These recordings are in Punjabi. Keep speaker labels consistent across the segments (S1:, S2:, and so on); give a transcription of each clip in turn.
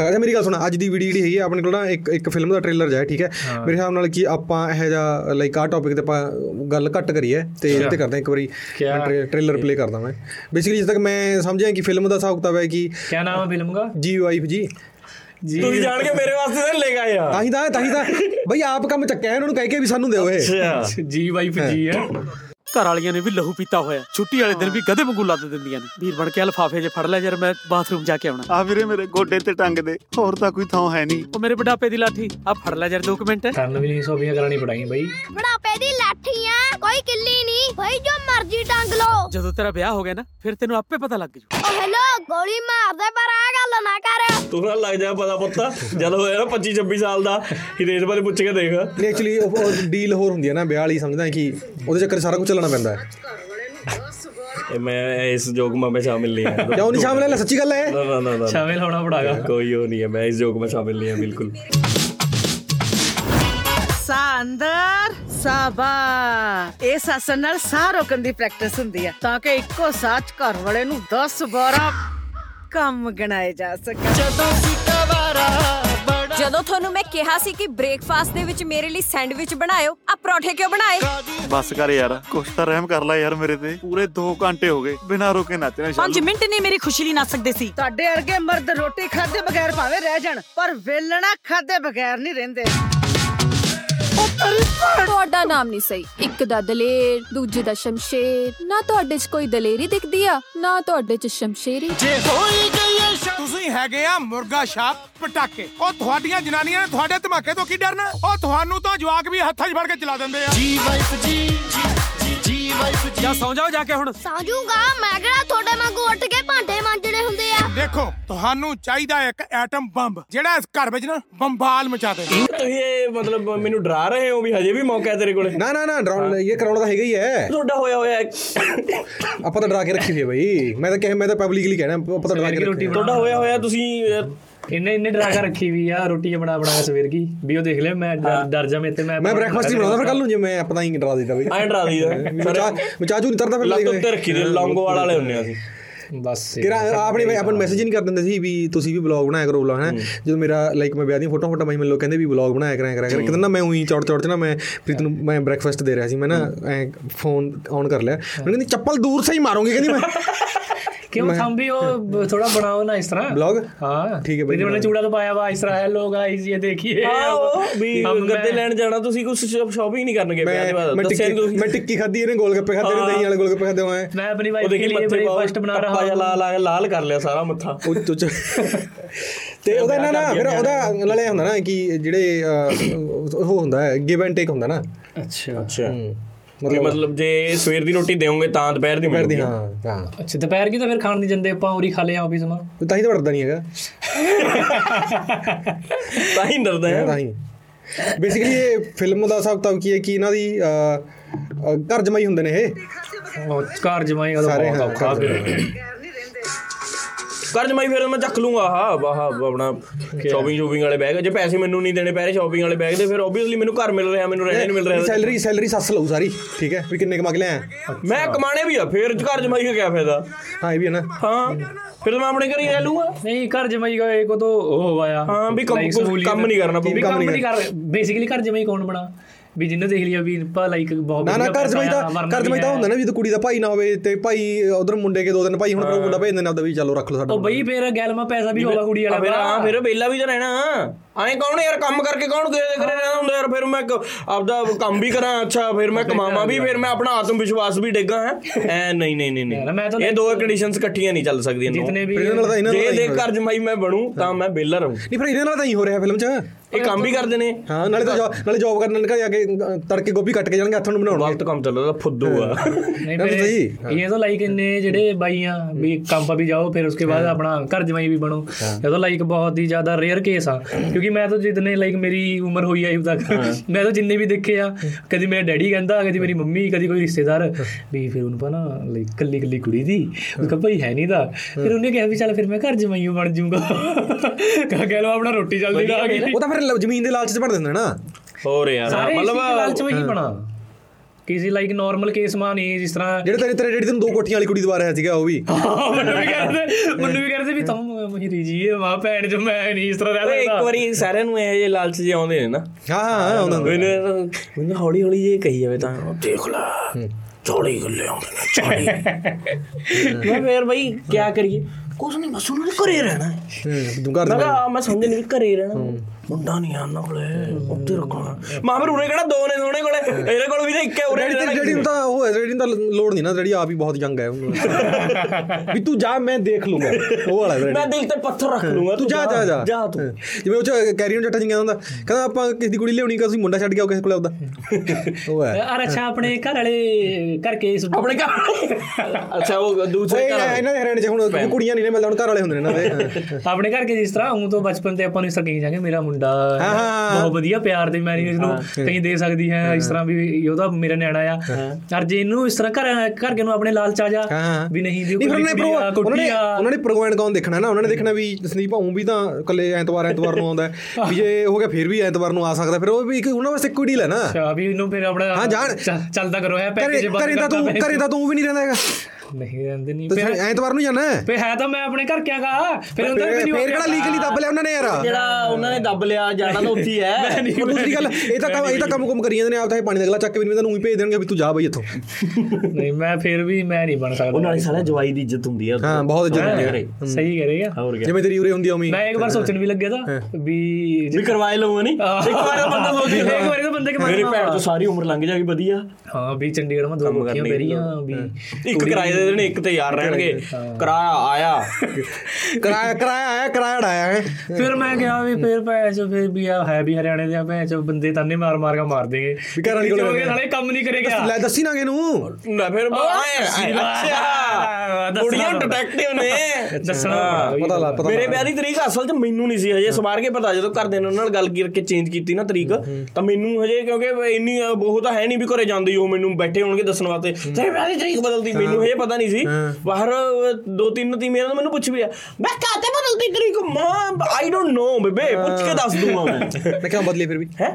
S1: ਅਗਰ ਮੇਰੀ ਗੱਲ ਸੁਣ ਅੱਜ ਦੀ ਵੀਡੀਓ ਜਿਹੜੀ ਹੈਗੀ ਆਪਣੇ ਕੋਲ ਨਾ ਇੱਕ ਇੱਕ ਫਿਲਮ ਦਾ ਟ੍ਰੇਲਰ ਜਾਏ ਠੀਕ ਹੈ? ਮੇਰੇ ਹਿਸਾਬ ਨਾਲ ਕਿ ਆਪਾਂ ਇਹ ਜਾ ਲਾਈਕ ਆ ਟੌਪਿਕ ਤੇ ਆਪਾਂ ਗੱਲ ਘੱਟ ਕਰੀਏ ਤੇ ਇਹ ਤੇ ਕਰਦੇ ਇੱਕ ਵਾਰੀ ਟ੍ਰੇਲਰ ਪਲੇ ਕਰਦਾ ਮੈਂ। ਬੇਸਿਕਲੀ ਜਿਸ ਤੱਕ ਮੈਂ ਸਮਝਿਆ ਕਿ ਫਿਲਮ ਦਾ ਹਿਸਾਬ ਕਿਤਾਬ ਹੈ ਕਿ
S2: ਕੀ ਨਾਮ ਹੈ ਫਿਲਮ ਦਾ?
S1: ਜੀ ਵਾਈਫ ਜੀ।
S3: ਜੀ ਤੁਸੀਂ ਜਾਣ ਕੇ ਮੇਰੇ ਵਾਸਤੇ ਤਾਂ ਲੈ ਗਏ ਆ।
S1: ਤਾਂ ਹੀ ਤਾਂ ਤਾਂ ਹੀ ਤਾਂ। ਬਈ ਆਪ ਕੰਮ ਚੱਕਿਆ ਇਹਨਾਂ ਨੂੰ ਕਹਿ ਕੇ ਵੀ ਸਾਨੂੰ ਦਿਓ ਇਹ।
S2: ਅੱਛਾ। ਜੀ ਵਾਈਫ ਜੀ ਹੈ।
S4: ਘਰ ਵਾਲੀਆਂ ਨੇ ਵੀ ਲਹੂ ਪੀਤਾ ਹੋਇਆ। ਛੁੱਟੀ ਵਾਲੇ ਦਿਨ ਵੀ ਗਧੇ ਵਾਂਗੂ ਲੱਦ ਦਿੰਦੀਆਂ ਨੇ। ਵੀਰ ਬਣ ਕੇ ਲਫਾਫੇ 'ਚ ਫੜ ਲੈ ਯਾਰ ਮੈਂ ਬਾਥਰੂਮ ਜਾ ਕੇ ਆਉਣਾ।
S5: ਆ ਵੀਰੇ ਮੇਰੇ ਗੋਡੇ ਤੇ ਟੰਗ ਦੇ ਹੋਰ ਤਾਂ ਕੋਈ ਥਾਂ ਹੈ ਨਹੀਂ।
S4: ਉਹ ਮੇਰੇ ਬੁਢਾਪੇ ਦੀ ਲਾਠੀ ਆ ਫੜ ਲੈ ਯਾਰ ਦੋ ਕੁ ਮਿੰਟ।
S2: ਕਰਨ ਵੀ ਨਹੀਂ ਸੋਫੀਆਂ ਕਰਾਣੀ ਪੜਾਈ ਬਈ।
S6: ਬੁਢਾਪੇ ਦੀ ਲਾਠੀ ਆ ਕੋਈ ਕਿੱਲੀ ਨਹੀਂ। ਭਾਈ ਜੋ ਮਰਜ਼ੀ ਟੰਗ ਲੋ
S4: ਜਦੋਂ ਤੇਰਾ ਵਿਆਹ ਹੋ ਗਿਆ ਨਾ ਫਿਰ ਤੈਨੂੰ ਆਪੇ ਪਤਾ ਲੱਗ ਜੂ।
S6: ਓ ਹੈਲੋ ਗੋਲੀ ਮਾਰਦੇ ਪਰ ਆ ਗੱਲ ਨਾ ਕਰ।
S3: ਤੂੰ ਨਾ ਲੱਗ ਜਾ ਪਤਾ ਪੁੱਤਾ ਜਦੋਂ ਹੋਇਆ ਨਾ 25 26 ਸਾਲ ਦਾ ਹੀ ਰੇਟ ਬਾਰੇ ਪੁੱਛ ਕੇ ਦੇਖ।
S1: ਨਹੀਂ ਐਕਚੁਅਲੀ ਡੀਲ ਹੋਰ ਹੁੰਦੀ ਹੈ ਨਾ ਵਿਆਹ ਵਾਲੀ ਸਮਝਦਾ ਕਿ ਉਹਦੇ ਚੱਕਰ ਸਾਰਾ ਕੁਝ ਚੱਲਣਾ ਕਰਨਾ ਪੈਂਦਾ ਹੈ।
S3: ਇਹ ਮੈਂ ਇਸ ਜੋਗਮਾ ਮੈਂ ਸ਼ਾਮਿਲ ਨਹੀਂ ਹਾਂ।
S1: ਕਿਉਂ ਨਹੀਂ ਸ਼ਾਮਿਲ ਹੈ ਸੱਚੀ ਗੱਲ ਹੈ
S3: ਨਾ
S2: ਨਾ ਨਾ ਸ਼ਾਮਿਲ
S3: ਹੋਣਾ ਪੜਾਗਾ। ਕੋਈ ਉਹ ਨਹੀਂ ਹੈ ਮੈਂ ਇਸ ਜੋਗਮਾ ਸ਼ਾਮਿਲ ਨਹੀਂ ਹਾਂ
S7: ਬਿਲਕੁਲ। ਸਾਂਦਰ ਸਾਬਾ। ਇਸ ਆਸਨ ਨਾਲ ਸਾਹ ਰੋਕਣ ਦੀ ਪ੍ਰੈਕਟਿਸ ਹੁੰਦੀ ਹੈ ਤਾਂ ਕਿ ਇੱਕੋ ਸਾਚ ਘਰ ਵਾਲੇ ਨੂੰ 10 12 ਕੰਮ ਗਣਾਏ ਜਾ ਸਕਣ।
S8: ਜਦੋਂ ਸਿੱਕਾ ਵਾਰਾ ਤੁਹਾਨੂੰ ਮੈਂ ਕਿਹਾ ਸੀ ਕਿ ਬ੍ਰੇਕਫਾਸਟ ਦੇ ਵਿੱਚ ਮੇਰੇ ਲਈ ਸੈਂਡਵਿਚ ਬਣਾਇਓ ਆ ਪਰੌਠੇ ਕਿਉਂ ਬਣਾਏ?
S5: ਬਸ ਕਰ ਯਾਰ ਕੁਛ ਤਾਂ ਰਹਿਮ ਕਰ ਲੈ ਯਾਰ ਮੇਰੇ ਤੇ। ਪੂਰੇ 2 ਘੰਟੇ ਹੋ ਗਏ ਬਿਨਾਂ ਰੋਕੇ ਨੱਚਣਾ
S7: 5 ਮਿੰਟ ਨਹੀਂ ਮੇਰੀ ਖੁਸ਼ੀ ਲਈ ਨੱਚ ਸਕਦੇ ਸੀ। ਤੁਹਾਡੇ ਵਰਗੇ ਮਰਦ ਰੋਟੀ ਖਾਦੇ ਬਗੈਰ ਭਾਵੇਂ ਰਹਿ ਜਾਣ ਪਰ ਵੇਲਣਾ ਖਾਦੇ ਬਗੈਰ ਨਹੀਂ ਰਹਿੰਦੇ।
S8: ਤੁਹਾਡਾ ਨਾਮ ਨਹੀਂ ਸਹੀ। ਇੱਕ ਦਾ ਦਲੇਰ ਦੂਜੇ ਦਾ ਸ਼ਮਸ਼ੇਰ। ਨਾ ਤੁਹਾਡੇ 'ਚ ਕੋਈ ਦਲੇਰੀ ਦਿਖਦੀ ਆ ਨਾ ਤੁਹਾਡੇ 'ਚ ਸ਼ਮਸ਼ੇਰੀ।
S9: ਤੁਸੀਂ ਹੈਗੇ ਆ ਮੁਰਗਾ ਛਾਪ ਪਟਾਕੇ। ਉਹ ਤੁਹਾਡੀਆਂ ਜਨਾਨੀਆਂ ਨੇ ਤੁਹਾਡੇ ਧਮਾਕੇ ਤੋਂ ਕੀ ਡਰਨਾ? ਉਹ ਤੁਹਾਨੂੰ ਤਾਂ ਜਵਾਕ ਵੀ ਹੱਥਾਂ 'ਚ ਫੜ ਕੇ ਚਲਾ ਦਿੰਦੇ ਆ।
S4: ਜਾਂ ਸੌਂ ਜਾਓ ਜਾ ਕੇ ਹੁਣ।
S6: ਸਾਜੂਗਾ ਮੈਂ ਕਿਹੜਾ ਤੁਹਾਡੇ ਵਾਂਗੂ ਉੱਠ ਕੇ ਭਾਂਡੇ ਮਾਂਜਣੇ ਹੁੰਦੇ
S9: ਦੇਖੋ ਤੁਹਾਨੂੰ ਚਾਹੀਦਾ ਇੱਕ ਐਟਮ ਬੰਬ ਜਿਹੜਾ ਇਸ ਘਰ ਵਿੱਚ ਨਾ ਬੰਬਾਲ ਮਚਾ ਦੇ।
S3: ਤੁਸੀਂ ਇਹ ਮਤਲਬ ਮੈਨੂੰ ਡਰਾ ਰਹੇ ਹੋ ਵੀ ਹਜੇ ਵੀ ਮੌਕਾ ਹੈ ਤੇਰੇ ਕੋਲੇ?
S1: ਨਾ ਨਾ ਨਾ ਡਰਾਉਣ ਇਹ ਕਰਾਉਣਾ ਤਾਂ ਹੈਗਾ ਹੀ ਹੈ।
S3: ਤੁਹਾਡਾ ਹੋਇਆ ਹੋਇਆ
S1: ਆਪਾਂ ਤਾਂ ਡਰਾ ਕੇ ਰੱਖੀ ਸੀ ਬਈ। ਮੈਂ ਤਾਂ ਕਹਿ ਮੈਂ ਤਾਂ ਪਬਲਿਕਲੀ ਕਹਿਣਾ ਆਪਾਂ ਤਾਂ ਡਰਾ ਕੇ ਰੱਖੀ
S3: ਤੁਹਾਡਾ ਹੋਇਆ ਹੋਇਆ ਤੁਸੀਂ
S2: ਇਹਨੇ ਇਹਨੇ ਡਰਾ ਕੇ ਰੱਖੀ ਵੀ ਆ ਰੋਟੀ ਬਣਾ ਬਣਾ ਕੇ ਸਵੇਰ ਕੀ ਵੀ ਉਹ ਦੇਖ ਲੈ ਮੈਂ ਡਰ ਜਾ ਮੇਤੇ ਮੈਂ
S1: ਮੈਂ ਬ੍ਰੈਕਫਾਸਟ ਹੀ ਬਣਾਉਂਦਾ ਫਿਰ ਕੱਲ ਨੂੰ ਜੇ ਮੈਂ ਆਪਣਾ ਹੀ ਡਰਾ ਦਿੱਤਾ ਬਈ। ਮੈਂ ਡਰਾ ਦਿੱਤਾ ਚਾਚੂ ਨਹੀਂ ਤਰਦਾ ਫਿਰ
S3: ਲੱਤ ਉੱਤੇ ਰੱਖੀ ਦੇ ਲੌਂਗੋ ਵਾਲਾ ਵਾਲੇ ਹੁੰਨੇ ਆ ਅਸੀਂ।
S2: बस
S1: ਕਿਰਾ ਆਪਣੇ ਆਪਾਂ ਮੈਸੇਜ ਨਹੀਂ ਕਰ ਦਿੰਦੇ ਸੀ ਵੀ ਤੁਸੀਂ ਵੀ ਬਲੌਗ ਬਣਾਇਆ ਕਰੋ ਬਲੌਗ ਹੈ। ਜਦੋਂ ਮੇਰਾ ਲਾਈਕ ਮੈਂ ਵਿਆਹ ਦੀਆਂ ਫੋਟੋ ਫੋਟੋ ਮੈਂ ਮੈਨੂੰ ਲੋਕ ਕਹਿੰਦੇ ਵੀ ਬਲੌਗ ਬਣਾਇਆ ਕਰਾਂ ਕਰਾਂ ਕਿਤੇ ਨਾ ਮੈਂ ਉਹੀ ਚੌੜ ਚੌੜ ਚ ਨਾ ਮੈਂ ਪ੍ਰੀਤ ਨੂੰ ਮੈਂ ਬ੍ਰੈਕਫਾਸਟ ਦੇ ਰਿਹਾ ਸੀ ਮੈਂ ਨਾ ਐ ਫੋਨ ਔਨ ਕਰ ਲਿਆ। ਮੈਨੂੰ ਕਹਿੰਦੀ ਚੱਪਲ ਦੂਰ ਸੇ ਹੀ ਮਾਰੂੰਗੀ ਕਹਿੰਦੀ ਮੈਂ।
S2: क्यों हम भी वो थोड़ा बनाओ ना इस तरह
S1: ब्लॉग
S2: हाँ
S1: ठीक है भाई,
S2: मैंने
S1: बनाओ।
S2: चूड़ा तो पाया हुआ इस तरह हेलो गाइस ये देखिए
S3: ਆਓ ਵੀ
S2: हम
S3: ਗੱਦੇ
S2: मैं-
S3: ਲੈਣ ਜਾਣਾ ਤੁਸੀਂ ਕੁਝ ਸ਼ਾਪਿੰਗ ਨਹੀਂ ਕਰਨਗੇ ਵਿਆਹ ਦੇ
S1: ਮੈਂ
S3: ਬਾਅਦ
S1: ਮੈਂ
S3: ਦੱਸਿਆ ਨੀ
S1: ਟਿੱਕੀ
S3: ਤੁਸੀਂ
S1: ਮੈਂ ਟਿੱਕੀ ਖਾਧੀ ਇਹਨੇ ਗੋਲ ਗੱਪੇ ਖਾਦੇ ਨੇ ਦਹੀਂ ਵਾਲੇ ਗੋਲ ਗੱਪੇ ਖਾਦੇ ਹੋਏ
S2: मैं अपनी
S3: ਉਹ
S2: वाइफ के
S3: ਦੇਖੀ
S2: लिए
S3: ਮੱਥੇ
S2: ब्रेकफास्ट बना रहा
S3: ਟੱਪਾ ਜਿਹਾ
S2: हूँ
S3: ਲਾ ਲਾ ਕੇ ਲਾਲ ਕਰ ਲਿਆ ਸਾਰਾ ਮੱਥਾ
S1: ਉਹ ਤੁੱਚ ਤੇ ਉਹਦਾ ਨਾ ਨਾ ਫਿਰ ਉਹਦਾ ਨਾਲੇ ਹੁੰਦਾ ਨਾ ਕਿ ਜਿਹੜੇ ਅਹ, ਉਹ ਹੁੰਦਾ ਹੈ ਗਿਵ ਐਂਡ ਟੇਕ ਹੁੰਦਾ ਨਾ
S2: अच्छा
S3: ਅੱਛਾ ਮਤਲਬ ਜੇ ਸਵੇਰ ਦੀ ਰੋਟੀ ਦੇਵੋਗੇ ਤਾਂ ਦੁਪਹਿਰ ਦੀ ਮਿਲਦੀ
S1: ਹਾਂ ਹਾਂ।
S2: ਅੱਛਾ ਦੁਪਹਿਰ ਕੀ ਤਾਂ ਫਿਰ ਖਾਣ ਨਹੀਂ ਜਾਂਦੇ ਆਪਾਂ ਔਰੀ ਖਾ ਲਿਆ ਆਫਿਸ ਮਾ
S1: ਤਾਂ ਹੀ ਤਾਂ ਵਰਦਾ ਨਹੀਂ ਹੈਗਾ।
S3: ਤਾਂ ਹੀ ਡਰਦਾ ਹੈ।
S1: ਤਾਂ ਹੀ। ਬੇਸਿਕਲੀ ਇਹ ਫਿਲਮ ਦਾ ਹਿਸਾਬ ਤਾਂ ਕੀ ਹੈ ਕਿ ਇਹਨਾਂ ਦੀ ਘਰ ਜਮਾਈ ਹੁੰਦੇ ਨੇ ਇਹ।
S2: ਘਰ ਜਮਾਈ
S1: ਦਾ
S2: ਬਹੁਤ ਔਖਾ
S3: ਕਰ ਜਮਾਈ ਫਿਰ ਮੈਂ ਚੱਕ ਲੂੰਗਾ। ਹਾਂ ਵਾਹ ਆਪਣਾ ਸ਼ਾਪਿੰਗ ਸ਼ੂਪਿੰਗ ਵਾਲੇ ਬੈਗ ਜੇ ਪੈਸੇ ਮੈਨੂੰ ਨਹੀਂ ਦੇਣੇ ਪੈ ਰਹੇ ਸ਼ਾਪਿੰਗ ਵਾਲੇ ਬੈਗ ਦੇ ਫਿਰ ਆਬਵੀਅਸਲੀ ਮੈਨੂੰ ਘਰ ਮਿਲ ਰਿਹਾ ਮੈਨੂੰ ਰਹਿਣੇ ਨੂੰ ਮਿਲ ਰਿਹਾ।
S1: ਸੈਲਰੀ ਸੈਲਰੀ ਸੱਸ ਲਊ ਸਾਰੀ ਠੀਕ ਹੈ? ਵੀ ਕਿੰਨੇ ਕਮਾ ਕੇ ਲਿਆ?
S3: ਮੈਂ ਕਮਾਣੇ ਵੀ ਆ ਫਿਰ ਘਰ ਜਮਾਈ ਦਾ ਕੀ ਫਾਇਦਾ?
S1: ਹਾਂ ਇਹ ਵੀ ਹੈ ਨਾ।
S3: ਹਾਂ ਫਿਰ ਮੈਂ ਆਪਣੇ ਘਰ ਹੀ ਰਹਿ ਲੂੰਗਾ
S2: ਨਹੀਂ ਘਰ ਜਮਾਈ ਦਾ ਇੱਕ ਤੋਂ ਉਹ ਹੋਇਆ।
S3: ਹਾਂ ਵੀ ਕੰਮ ਨਹੀਂ ਕਰਨਾ ਪਊਗਾ
S2: ਕੰਮ ਨਹੀਂ ਕਰ ਬੇਸਿਕਲੀ ਘਰ ਜਮਾਈ ਕੌਣ ਬਣਾ? ਵੀ ਜਿੰਨੇ ਦੇਖ ਲਿਆ ਵੀ ਪਾ ਲਾਈਕ ਬਹੁਤ
S1: ਨਾ ਨਾ ਜਮਾਈ
S2: ਪੈਸਾ
S1: ਤਾਂ ਜਮਾਈ
S2: ਵੀ
S1: ਤਾਂ। ਹੁੰਦਾ ਨਾ ਵੀ ਤਾਂ ਕੁੜੀ ਦਾ ਭਾਈ ਨਾ ਹੋਵੇ ਤੇ ਭਾਈ ਉਧਰ ਮੁੰਡੇ ਕੇ ਦੋ ਦਿਨ ਭਾਈ ਹੁਣ ਉਹ ਮੁੰਡਾ ਭੇਜ ਦਿੰਦੇ ਆਪਦਾ ਵੀ ਚਲੋ ਰੱਖ ਲਓ ਸਾਡਾ
S2: ਉਹ ਬਈ ਫਿਰ ਗੈਲਮਾ ਪੈਸਾ ਵੀ ਹੋਗਾ ਕੁੜੀ ਵਾਲਾ
S3: ਫਿਰ। ਹਾਂ ਫਿਰ ਵਿਹਲਾ ਵੀ ਤਾਂ ਰਹਿਣਾ ਐਂ ਕੌਣ ਯਾਰ ਕੰਮ ਕਰਕੇ ਕੌਣ ਦੇ ਦੇਖ ਰਿਹਾ ਹੁੰਦਾ ਯਾਰ? ਫਿਰ ਮੈਂ ਆਪਦਾ ਕੰਮ ਵੀ ਕਰਾਂ ਅੱਛਾ ਫਿਰ ਮੈਂ ਕਮਾਵਾਂ ਵੀ ਫਿਰ ਮੈਂ ਆਪਣਾ ਆਤਮ ਵਿਸ਼ਵਾਸ ਵੀ ਡੇਗਾ ਹੈ? ਐ ਨਹੀਂ ਨਹੀਂ ਨਹੀਂ ਇਹ ਦੋ ਕੰਡੀਸ਼ਨਸ ਇਕੱਠੀਆਂ ਨਹੀਂ ਚੱਲ ਸਕਦੀਆਂ
S2: ਜਿੰਨੇ ਵੀ
S1: ਇਹਨਾਂ ਨਾਲ ਤਾਂ ਇਹਨਾਂ ਨਾਲ
S3: ਜੇ
S1: ਦੇਖ
S3: ਕਰ ਜਮਾਈ ਮੈਂ ਬਣੂ ਤਾਂ ਮੈਂ ਬੇਲਰ ਹਾਂ
S1: ਨਹੀਂ ਪਰ ਇਹਨਾਂ ਨਾਲ ਤਾਂ ਹੀ ਹੋ ਰਿਹਾ ਫਿਲਮ 'ਚ।
S3: ਇਹ ਕੰਮ ਵੀ ਕਰਦੇ ਨੇ।
S1: ਹਾਂ ਨਾਲੇ ਤਾਂ ਨਾਲੇ ਜੌਬ ਕਰਨ ਨਾਲ ਜਾ ਕੇ ਤੜਕੇ ਗੋਭੀ ਕੱਟ ਕੇ ਜਾਣਗੇ ਹੱਥਾਂ ਨੂੰ ਬਣਾਉਣਗੇ।
S3: ਬਹੁਤ ਕੰਮ ਚੱਲਦਾ ਫੁੱਦੂ ਆ।
S2: ਨਹੀਂ
S1: ਸਹੀ।
S2: ਇਹ ਤਾਂ ਲਾਈਕ ਇੰਨੇ ਜਿਹੜੇ ਬਾਈਆਂ ਵੀ ਕੰਮ ਪਾ ਵੀ ਜਾਓ ਫਿਰ ਉਸਕੇ ਬਾਅਦ ਆਪਣਾ ਘਰ ਜਮਾਈ ਵੀ ਬਣੋ। ਇਹ ਤਾਂ ਲਾਈਕ ਬਹੁਤ ਹੀ ਜ਼ਿਆਦਾ ਰੇਅਰ ਕੇਸ ਆ क्योंकि मैं तो जितने लाइक मेरी उम्र हुई है अब तक मैं तो जिन्ने भी देखे आ कभी मेरा डैडी कहता कभी मेरी मम्मी कभी कोई रिश्तेदार भी फिर उनको ना लाइक कल्ली कल्ली कुड़ी थी उसका भाई है नहीं था फिर उन्हें कहा भी चल फिर मैं घर जमाई बन जाऊंगा कहा कह लो अपना रोटी चल देगा
S1: ਉਹ ਤਾਂ ਫਿਰ ਲ- ਜ਼ਮੀਨ ਦੇ ਲਾਲਚ 'ਚ ਬਣ ਦਿੰਦੇ ਨੇ ਨਾ
S3: ਹੋਰ ਯਾਰ
S2: सारे
S3: ਮਤਲਬ
S2: मतलब लालच में ही बना किसी लाइक नॉर्मल केस में नहीं जिस तरह
S1: ਜਿਹੜੇ ਤੇਰੇ ਤੇਰੇ ਡੈਡੀ ਤੈਨੂੰ ਦੋ ਕੋਠੀਆਂ ਵਾਲੀ ਕੁੜੀ ਦਵਾ ਰਿਹਾ ਸੀਗਾ ਉਹ ਵੀ
S2: ਮੈਨੂੰ ਵੀ ਕਹਿੰਦੇ ਮੈਨੂੰ ਵੀ ਕਹਿੰਦੇ ਵੀ ਤੁਮ ਮੈਂ ਮਹੀਰੀ ਜੀ ਇਹ ਮਾਂ ਭੈਣ ਜੋ ਮੈਂ ਨਹੀਂ ਇਸ ਤਰ੍ਹਾਂ ਰਹਿ
S3: ਇੱਕ
S2: ਸਕਦਾ।
S3: ਵਾਰੀ ਸਾਰਿਆਂ ਨੂੰ ਇਹ ਜੇ ਲਾਲਚ ਜੇ ਆਉਂਦੇ ਨੇ ਨਾ।
S1: ਹਾਂ ਹਾਂ ਉਹਨਾਂ ਨੂੰ।
S3: ਮੈਨੂੰ ਮੈਨੂੰ ਹੌਲੀ ਹੌਲੀ ਜੇ ਕਹੀ ਜਾਵੇ ਤਾਂ। ਦੇਖ ਲੈ ਚੌੜੀ ਗੱਲੇ ਆਉਂਦੇ ਨੇ ਚੌੜੀ ਮੈਂ ਫੇਰ ਬਈ ਕੀ ਕਰੀਏ? ਕੁਛ ਨਹੀਂ ਬਸ ਉਹਨਾਂ ਨੇ ਘਰੇ ਰਹਿਣਾ। ਹੈ
S1: ਦੇ
S3: ਮੈਂ ਸਮਝ ਨਹੀਂ ਘਰੇ ਰਹਿਣਾ। ਮੁੰਡਾ ਨਹੀਂ ਆਣਾ ਕੋਲੇ ਉੱਤੇ ਰੱਖਣਾ। ਮਾਂ ਫਿਰ ਉਰੇ ਕਿਹੜਾ ਦੋ ਨੇ ਸੋਹਣੇ ਕੋਲੇ ਇਹਦੇ ਕੋਲ ਵੀ ਤਾਂ ਇੱਕ ਹੈ ਉਰੇ
S1: ਡੈਡੀ ਤੇ ਨੂੰ ਉਹ ਹੈ ਨੂੰ ਤਾਂ ਲੋੜ ਨਹੀਂ ਨਾ ਡੈਡੀ ਆਪ ਹੀ ਬਹੁਤ ਜੰਗ ਹੈ ਉਹਨੂੰ। ਵੀ ਤੂੰ ਜਾ ਮੈਂ ਦੇਖ ਲੂੰਗਾ। ਉਹ ਵਾਲਾ
S3: ਮੈਂ ਦਿਲ ਤੇ ਪੱਥਰ ਰੱਖ ਲੂੰਗਾ
S1: ਤੂੰ ਜਾ ਜਾ ਜਾ
S3: ਜਾ। ਤੂੰ।
S1: ਜਿਵੇਂ ਉਹ ਚ ਕੈਰੀਅਨ ਜੱਟਾ ਜੀ ਕਹਿੰਦਾ ਹੁੰਦਾ ਕਹਿੰਦਾ ਆਪਾਂ ਕਿਸੇ ਦੀ ਕੁੜੀ ਲਿਆਉਣੀ ਕਿ ਤੁਸੀਂ ਮੁੰਡਾ ਛੱਡ ਆਓ ਕਿਸੇ ਕੋਲ ਆਪਦਾ। ਉਹ ਹੈ।
S2: ਅਰ ਅੱਛਾ ਆਪਣੇ ਘਰ ਵਾਲੇ ਕਰਕੇ ਇਸ
S3: ਆਪਣੇ ਘਰ ਅੱਛਾ ਉਹ ਦੂਸਰੇ ਘਰ ਵਾਲੇ।
S1: ਇਹਨਾਂ ਦੇ ਹਰਿਆਣੇ ਚ ਹੁਣ ਕੁੜੀਆਂ ਨਹੀਂ ਨੇ ਮਿਲਦਾ ਹੁਣ ਘਰ ਵਾਲੇ ਹੁੰਦੇ ਨੇ ਇਹਨਾਂ ਦੇ।
S2: ਆਪਣੇ ਘਰ ਕੇ ਜਿਸ ਤਰ੍ਹਾਂ ਹੂੰ ਤੋਂ ਬਚਪਨ ਤੇ ਆਪਾਂ ਨੂੰ ਕਹੀ ਜਾਂਗੇ ਮੇਰਾ ਮੁੰਡਾ
S1: ਹਾਂ, ਹਾਂ।
S2: ਬਹੁਤ ਵਧੀਆ ਪਿਆਰ ਦੇ ਮੈਰਿਜ ਨੂੰ ਕਹੀਂ ਦੇ ਸਕਦੀ ਹੈ ਇਸ ਤਰ੍ਹਾਂ ਵੀ ਉਹਦਾ ਮੇਰਾ ਨਿਆਣਾ ਆ। ਪਰ ਜੇ ਇਹਨੂੰ ਇਸ ਤਰ੍ਹਾਂ ਘਰ ਘਰ ਕੇ ਨੂੰ ਆਪਣੇ ਲਾਲਚ ਆ ਜਾ
S1: ਹਾਂ
S2: ਵੀ ਨਹੀਂ
S1: ਫਿਰ
S2: ਕੁੜੀ
S1: ਉਹਨੇ
S2: ਆ,
S1: ਉਹਨਾਂ ਨੇ ਪ੍ਰੋਗਰਾਮ ਕੌਣ ਦੇਖਣਾ ਨਾ? ਉਹਨਾਂ ਨੇ ਦੇਖਣਾ ਵੀ ਸੰਦੀਪ ਆਉਂ ਵੀ ਤਾਂ ਕੱਲੇ ਐਤਵਾਰ ਐਤਵਾਰ ਨੂੰ ਆਉਂਦਾ ਹੈ। ਵੀ ਜੇ ਹੋ ਗਿਆ ਫਿਰ ਵੀ ਐਤਵਾਰ ਨੂੰ ਆ ਸਕਦਾ। ਫਿਰ ਉਹ ਵੀ ਉਹਨਾਂ ਵਾਸਤੇ ਇੱਕੋ ਡੀਲ ਹੈ ਨਾ।
S2: ਅੱਛਾ ਵੀ ਇਹਨੂੰ ਫਿਰ ਆਪਣਾ
S1: ਹਾਂ, ਜਾਣ।
S2: ਚੱਲ- ਚੱਲਦਾ ਕਰੋ ਹੈ ਪੈਕੇਜ ਬੰਦ ਕਰਤਾ
S1: ਘਰੇ ਤਾਂ ਤੂੰ ਵੀ ਨਹੀਂ ਰਹਿੰਦਾ ਹੈਗਾ।
S2: ਨਹੀਂ ਰਹਿੰਦੇ ਨਹੀਂ
S1: ਤੇ
S2: ਫਿਰ
S1: ਐਤਵਾਰ ਨੂੰ ਜਾਣਾ ਹੈ?
S2: ਫਿਰ ਹੈ ਤਾਂ ਮੈਂ ਆਪਣੇ ਘਰ ਕਿਆ ਗਾ? ਫਿਰ ਅੰਦਰ ਵੀ
S1: ਫਿਰ
S2: ਨਹੀਂ
S1: ਫਿਰ ਕਿਹੜਾ ਲੀਗਲੀ ਦੱਬ ਲਿਆ ਉਹਨਾਂ ਨੇ ਯਾਰ?
S3: ਜਿਹੜਾ ਉਹਨਾਂ ਨੇ ਦੱਬ ਲਿਆ ਜਾਣਾ ਤਾਂ ਉੱਥੇ ਹੀ ਹੈ।
S1: ਉਹ ਦੂਸਰੀ ਗੱਲ ਇਹ ਤਾਂ ਕੰਮ ਇਹ ਤਾਂ ਕੰਮ ਕੁਮ ਕਰੀ ਜਾਂਦੇ ਨੇ ਆਪ ਤਾਂ ਇਹ ਪਾਣੀ ਦਾ ਗਲਾ ਚੱਕ ਕੇ ਵੀ ਨਹੀਂ ਤੈਨੂੰ ਹੀ ਭੇਜ ਦੇਣਗੇ ਵੀ ਤੂੰ ਜਾ ਬਈ ਇੱਥੋਂ।
S2: ਨਹੀਂ ਮੈਂ ਫਿਰ ਵੀ ਮੈਂ ਨਹੀਂ ਬਣ ਸਕਦਾ।
S3: ਉਹ ਨਾਲੇ ਸਾਲਾ ਜਵਾਈ ਦੀ ਇੱਜ਼ਤ ਹੁੰਦੀ ਆ।
S1: ਹਾਂ ਬਹੁਤ ਇੱਜ਼ਤ ਹੁੰਦੀ ਹੈ
S2: ਸਹੀ ਕਰੇਗਾ
S3: ਹੋਰ ਕੀ
S1: ਜਿਵੇਂ ਤੇਰੀ ਉਰੇ ਹੁੰਦੀ ਆ ਉਮੀ
S2: ਮੈਂ ਇੱਕ ਵਾਰ ਸੋਚਣ ਵੀ ਲੱਗਿਆ ਤਾਂ ਵੀ
S3: ਵੀ ਕਰਵਾਏ ਲਊਗਾ ਨਹੀਂ ਇੱਕ ਵਾਰ ਬੰਦਾ ਸੋਚ
S2: ਇੱਕ ਵਾਰੀ ਤਾਂ ਬੰਦੇ ਕੇ
S3: ਮੇਰੀ ਭੈਣ ਤੋਂ ਸਾਰੀ ਉਮਰ ਲੰਘ ਜਾਗੀ ਵਧੀਆ।
S2: ਹਾਂ ਵੀ ਚੰਡੀਗੜ੍ਹ ਮੈਂ ਦੋ
S3: ਕਰਨੀ
S2: ਮੇਰੀਆਂ ਵੀ
S3: ਇੱਕ ਕਿਰਾਏ ਦੇ ਦੇਣੇ ਇੱਕ ਤੇ ਯਾਰ ਰਹਿਣਗੇ। ਕਿਰਾਇਆ ਆਇਆ।
S1: ਕਿਰਾਇਆ ਕਿਰਾਇਆ ਆਇਆ ਕਿਰਾਇਆ ਆਇਆ
S2: ਫਿਰ ਮੈਂ ਕਿਹਾ ਵੀ ਫਿਰ ਭੈਣ ਚੋ ਫਿਰ ਵੀ ਆ ਹੈ ਵੀ ਹਰਿਆਣੇ ਦੇ ਆ ਭੈਣ ਚੋ ਬੰਦੇ ਤਾਨੇ ਮਾਰ ਮਾਰ ਕੇ ਮਾਰ ਦੇਗੇ
S1: ਵੀ ਘਰ ਵਾਲੀ ਕੋਲ
S2: ਨਾਲੇ ਕੰਮ ਨਹੀਂ ਕਰੇਗਾ
S1: ਲੈ ਦੱਸੀ ਨਾ ਕਿਨੂੰ
S3: ਨਾ ਫਿਰ ਅੱਛਾ। ਕੁੜੀਆਂ। ਡਿਟੈਕਟਿਵ ਨੇ।
S2: ਦੱਸਣਾ।
S1: ਪਤਾ ਲੱਗ ਪਤਾ
S3: ਮੇਰੇ। ਵਿਆਹ ਦੀ ਤਰੀਕ ਅਸਲ 'ਚ ਮੈਨੂੰ ਨਹੀਂ ਸੀ ਹਜੇ ਸਵਾਰ ਕੇ ਪਤਾ ਜਦੋਂ ਨੇ ਉਹਨਾਂ ਨਾਲ ਗੱਲ ਕਰਕੇ ਚੇਂਜ ਕੀਤੀ ਨਾ ਤਰੀਕ ਤਾਂ ਮੈਨੂੰ ਹਜੇ ਕਿਉਂਕਿ ਇੰਨੀ ਅ, ਉਹ ਤਾਂ ਹੈ ਨਹੀਂ ਵੀ ਘਰੇ ਜਾਂਦੇ ਉਹ ਮੈਨੂੰ ਬੈਠੇ ਹੋਣਗੇ ਦੱਸਣ ਵਾਸਤੇ। ਤੇਰੇ ਵਿਆਹ ਦੀ ਤਰੀਕ ਬਦਲਦੀ ਮੈਨੂੰ ਹਜੇ ਪਤਾ ਨਹੀਂ ਸੀ। ਬਾਹਰ ਦੋ ਤਿੰਨ ਤੀਮੀਆਂ ਨੇ ਮੈਨੂੰ ਪੁੱਛ ਵੀ ਆ ਮੈਂ ਕਾਤੇ ਬਦਲਦੀ ਤਰੀਕ ਮਾਂ? ਆਈ ਡੋਨਟ ਨੋ ਬੇਬੇ ਪੁੱਛ ਕੇ ਦੱਸ ਦੂੰਗਾ ਮੈਂ।
S1: ਮੈਂ ਕਿਹਾ ਬਦਲੀ ਫਿਰ ਵੀ।
S3: ਹੈ?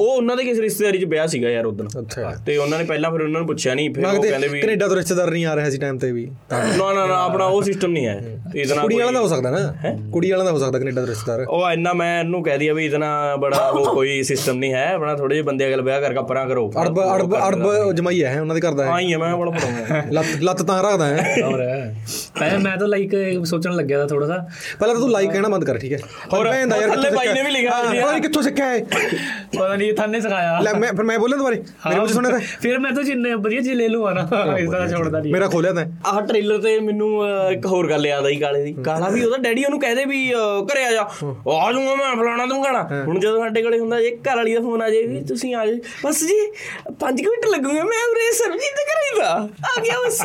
S3: ਉਹ ਉਹਨਾਂ ਦੇ ਕਿਸੇ ਰਿਸ਼ਤੇਦਾਰੀ 'ਚ ਵਿਆਹ ਸੀਗਾ ਯਾਰ ਉਦੋਂ
S1: ਅੱਛਾ।
S3: ਤੇ ਉਹਨਾਂ ਨੇ ਪਹਿਲਾਂ ਫਿਰ ਉਹਨਾਂ ਨੂੰ ਪੁੱਛਿਆ ਨਹੀਂ ਫਿਰ ਉਹ ਕਹਿੰਦੇ ਵੀ
S1: ਕੈਨੇਡਾ ਤੋਂ ਰਿਸ਼ਤੇਦਾਰ ਨਹੀਂ ਆ ਰਿਹਾ ਸੀ ਟਾਈਮ ਤੇ ਵੀ। ਤਾਂ
S3: ਨਾ ਨਾ ਨਾ ਆਪਣਾ ਉਹ ਸਿਸਟਮ ਨਹੀਂ ਹੈ। ਇਤਨਾ
S1: ਕੁੜੀ ਵਾਲਾ ਦਾ ਹੋ ਸਕਦਾ ਨਾ। ਕੁੜੀ ਵਾਲਾ ਦਾ ਹੋ ਸਕਦਾ ਕੈਨੇਡਾ ਦਾ ਰਿਸ਼ਤੇਦਾਰ।
S3: ਉਹ ਇੰਨਾ ਮੈਂ ਇਹਨੂੰ ਕਹਿ ਦਿਆ ਵੀ ਇਤਨਾ ਬੜਾ ਉਹ ਕੋਈ ਸਿਸਟਮ ਨਹੀਂ ਹੈ। ਆਪਣਾ ਥੋੜੇ ਜਿਹੇ ਬੰਦੇ ਅਗਲ ਵਿਆਹ ਕਰਕੇ ਪਰਾਂ ਕਰੋ।
S1: ਅੜਬ ਅੜਬ ਅੜਬ ਜਮਾਈ ਹੈ ਉਹਨਾਂ ਦੇ ਘਰ ਦਾ
S3: ਹਾਂ
S1: ਹੈ
S3: ਹੀ ਹੈ ਮੈਂ ਬੜਾ ਪੜਾਉਂਗਾ
S1: ਲੱਤ ਲੱਤ ਤਾਂ ਰੱਖਦਾ ਹੈ।
S2: ਹੋਰ। ਪਹਿਲਾਂ ਮੈਂ ਤਾਂ ਲਾਈਕ ਸੋਚਣ ਲੱਗਿਆ ਤਾਂ ਥੋੜਾ ਸਾ
S1: ਪਹਿਲਾਂ ਤਾਂ ਤੂੰ ਲਾਈਕ ਕਹਿਣਾ ਬੰਦ ਕਰ ਠੀਕ ਹੈ।
S3: ਹੋਰ,
S1: ਭੈਣ ਦਾ ਯਾਰ
S3: ਥੱਲੇ ਬਾਈ ਨੇ ਵੀ ਲਿਖਿਆ
S1: ਹਾਂ,
S3: ਹੋਇਆ ਸੀ
S1: ਪਤਾ ਨਹੀਂ ਕਿੱਥੋਂ ਸਿੱਖਿਆ ਹੈ
S2: ਪਤਾ ਨਹੀਂ ਥਾਨੇ ਸਿਖਾਇਆ।
S1: ਲੈ ਮੈਂ ਫਿਰ ਮੈਂ ਬੋਲਾਂ ਦੁਬਾਰੇ? ਮੇਰੇ 'ਚ ਸੁਣਿਆ ਤਾਂ?
S2: ਫਿਰ ਮੈਂ ਤਾਂ ਜਿੰਨੇ ਵਧੀਆ ਜੀ ਲੈ ਲੂਆ ਨਾ ਇਸ ਤਰ੍ਹਾਂ ਛੋੜਦਾ ਨਹੀਂ
S1: ਮੇਰਾ ਖੋਲਿਆ ਤਾਂ।
S3: ਆਹ ਟ੍ਰੇਲਰ ਤੇ ਮੈਨੂੰ ਇੱਕ ਹੋਰ ਗੱਲ ਯਾਦ ਆਈ ਕਾਲੇ ਦੀ। ਕਾਲਾ ਵੀ ਉਹਦਾ ਡੈਡੀ ਉਹਨੂੰ ਕਹਦੇ ਵੀ ਘਰੇ ਆ ਜਾ। ਆ ਜਾਊਂਗਾ ਮੈਂ ਫਲਾਣਾ ਤੂੰ ਕਹਣਾ ਹੁਣ ਜਦੋਂ ਸਾਡੇ ਕੋਲੇ ਹੁੰਦਾ ਜੇ ਘਰ ਵਾਲੀ ਦਾ ਫੋਨ ਆ ਜਾਏ ਵੀ ਤੁਸੀਂ ਆ ਜਾਓ। ਬਸ ਜੀ 5 ਮਿੰਟ ਲੱਗੂਗੇ ਮੈਂ ਉਰੇ ਸਰਬਜੀਤ ਦੇ ਘਰੇ ਦਾ ਆ ਗਿਆ ਬਸ।